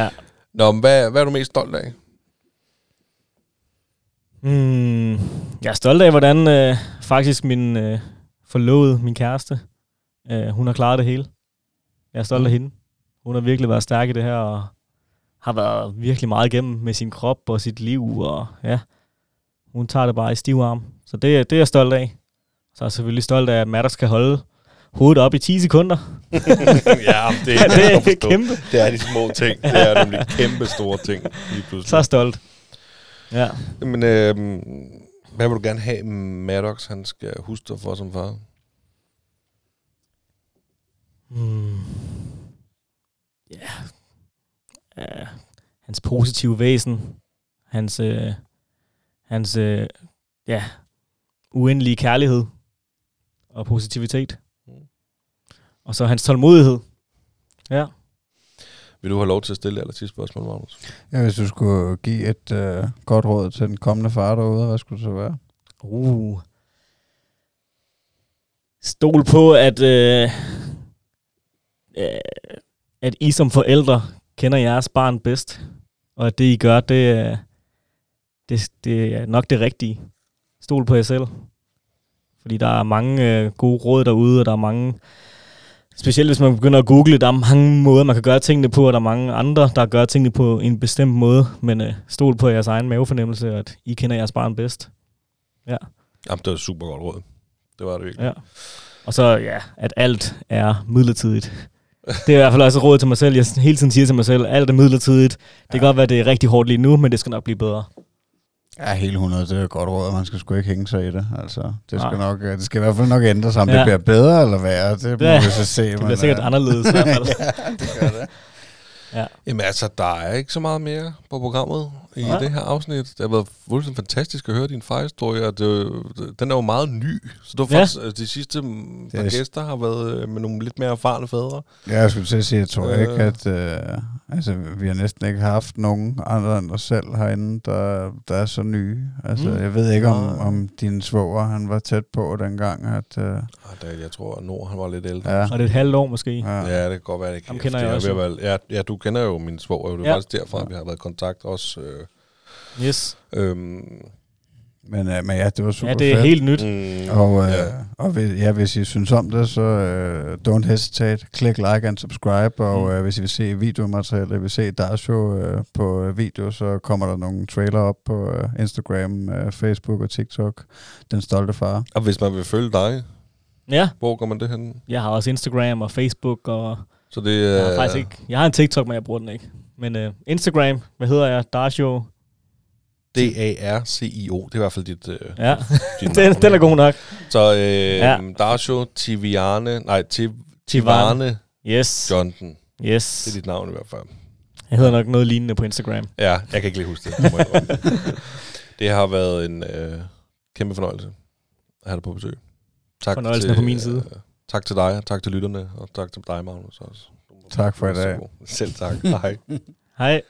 ja. Nå, men hvad, hvad er du mest stolt af? Mm, jeg er stolt af, hvordan øh, faktisk min øh, forlovede, min kæreste, øh, hun har klaret det hele. Jeg er stolt af hende. Hun har virkelig været stærk i det her, og har været virkelig meget igennem med sin krop og sit liv, og ja, hun tager det bare i stiv arm. Så det, det er jeg stolt af. Så er jeg selvfølgelig stolt af, at Maddox kan holde hovedet op i 10 sekunder. [LAUGHS] ja, det, Ja, det er [LAUGHS] kæmpe. Det er de små ting. Det er nemlig kæmpe store ting lige pludselig. Så stolt. Ja. Men øh, hvad vil du gerne have, Maddox han skal huske dig for som far? Hmm. Ja. ja. Hans positive væsen. Hans, øh, hans øh, ja, uendelige kærlighed og positivitet. Mm. Og så hans tålmodighed. Ja. Vil du have lov til at stille aller sidste spørgsmål, Magnus? ja, hvis du skulle give et øh, godt råd til den kommende far derude, hvad skulle det så være? Uh. Stol på, at, øh, øh, at I som forældre kender jeres barn bedst. Og at det, I gør, det, er- det, det er nok det rigtige. Stol på jer selv. Fordi der er mange øh, gode råd derude, og der er mange... Specielt hvis man begynder at google, der er mange måder, man kan gøre tingene på, og der er mange andre, der gør tingene på en bestemt måde. Men øh, stol på jeres egen mavefornemmelse, og at I kender jeres barn bedst. Jamen, det var et super godt råd. Det var det virkelig. Ja. Og så, ja, at alt er midlertidigt. Det er i hvert fald også et råd til mig selv. Jeg hele tiden siger til mig selv, alt er midlertidigt. Det kan Ja. godt være, det er rigtig hårdt lige nu, men det skal nok blive bedre. Ja, hele 100, det er et godt råd, og man skal sgu ikke hænge sig i det. Altså, det, skal Nej. nok, øh, det skal i hvert fald nok ændre sig. Om ja. Ja. det bliver bedre eller værre, det må Ja, vi så se. Det bliver sikkert anderledes i hvert fald. [LAUGHS] ja, det gør det. Jamen altså, der er ikke så meget mere på programmet i Nej. det her afsnit. Det har været fuldstændig fantastisk at høre din farhistorie, og det, den er jo meget ny. Så du har Ja. faktisk, altså, de sidste mm, par Det er- gæster har været øh, med nogle lidt mere erfarne fædre. Ja, jeg skulle til at sige, jeg tror Øh. ikke, at... Øh, altså, vi har næsten ikke haft nogen andre end os selv herinde, der, der er så nye. Altså, Mm. jeg ved ikke, om, om din svoger, han var tæt på dengang, at... Øh, Ej, der, jeg tror, at Nord han var lidt ældre. ja, Og det er et halvt år måske. ja. Ja, det kan godt være, det kan. Ham kender det jeg er også, Ja, ja, du kender jo min svoger, det er Ja. faktisk derfra, vi har været i kontakt også. Øh, Yes. øhm, Men, øh, men ja, det var super Ja, det er fedt. helt nyt. mm, Og, øh, ja. og hvis, ja, hvis I synes om det, så øh, don't hesitate. Klik like and subscribe. Og Mm. øh, hvis I vil se videomateriale, vil se Darshow øh, på øh, video, så kommer der nogle trailer op på øh, Instagram, øh, Facebook og TikTok. Den stolte far. Og hvis man vil følge dig, Ja, hvor går man det hen? jeg har også Instagram og Facebook, og Så det jeg har faktisk ikke... Jeg har en TikTok, men jeg bruger den ikke. Men uh, Instagram, hvad hedder jeg? Darshow. D-A-R-C-I-O. Det er i hvert fald dit, øh, Ja, [LAUGHS] dit [LAUGHS] den, den er god nok. Så øh, Ja. Darsho Tiviane, nej, Tiv. Tivarne Yes. Johnson. Yes. Det er dit navn i hvert fald. Jeg hedder nok noget lignende på Instagram. Ja, jeg kan ikke lige huske det. det. [LAUGHS] har været en øh, kæmpe fornøjelse at have dig på besøg. Tak Fornøjelsen er på min side. Øh, tak til dig, tak til lytterne, og tak til dig, Magnus. Også. Tak for i dag. Selv tak. Hej. Hej.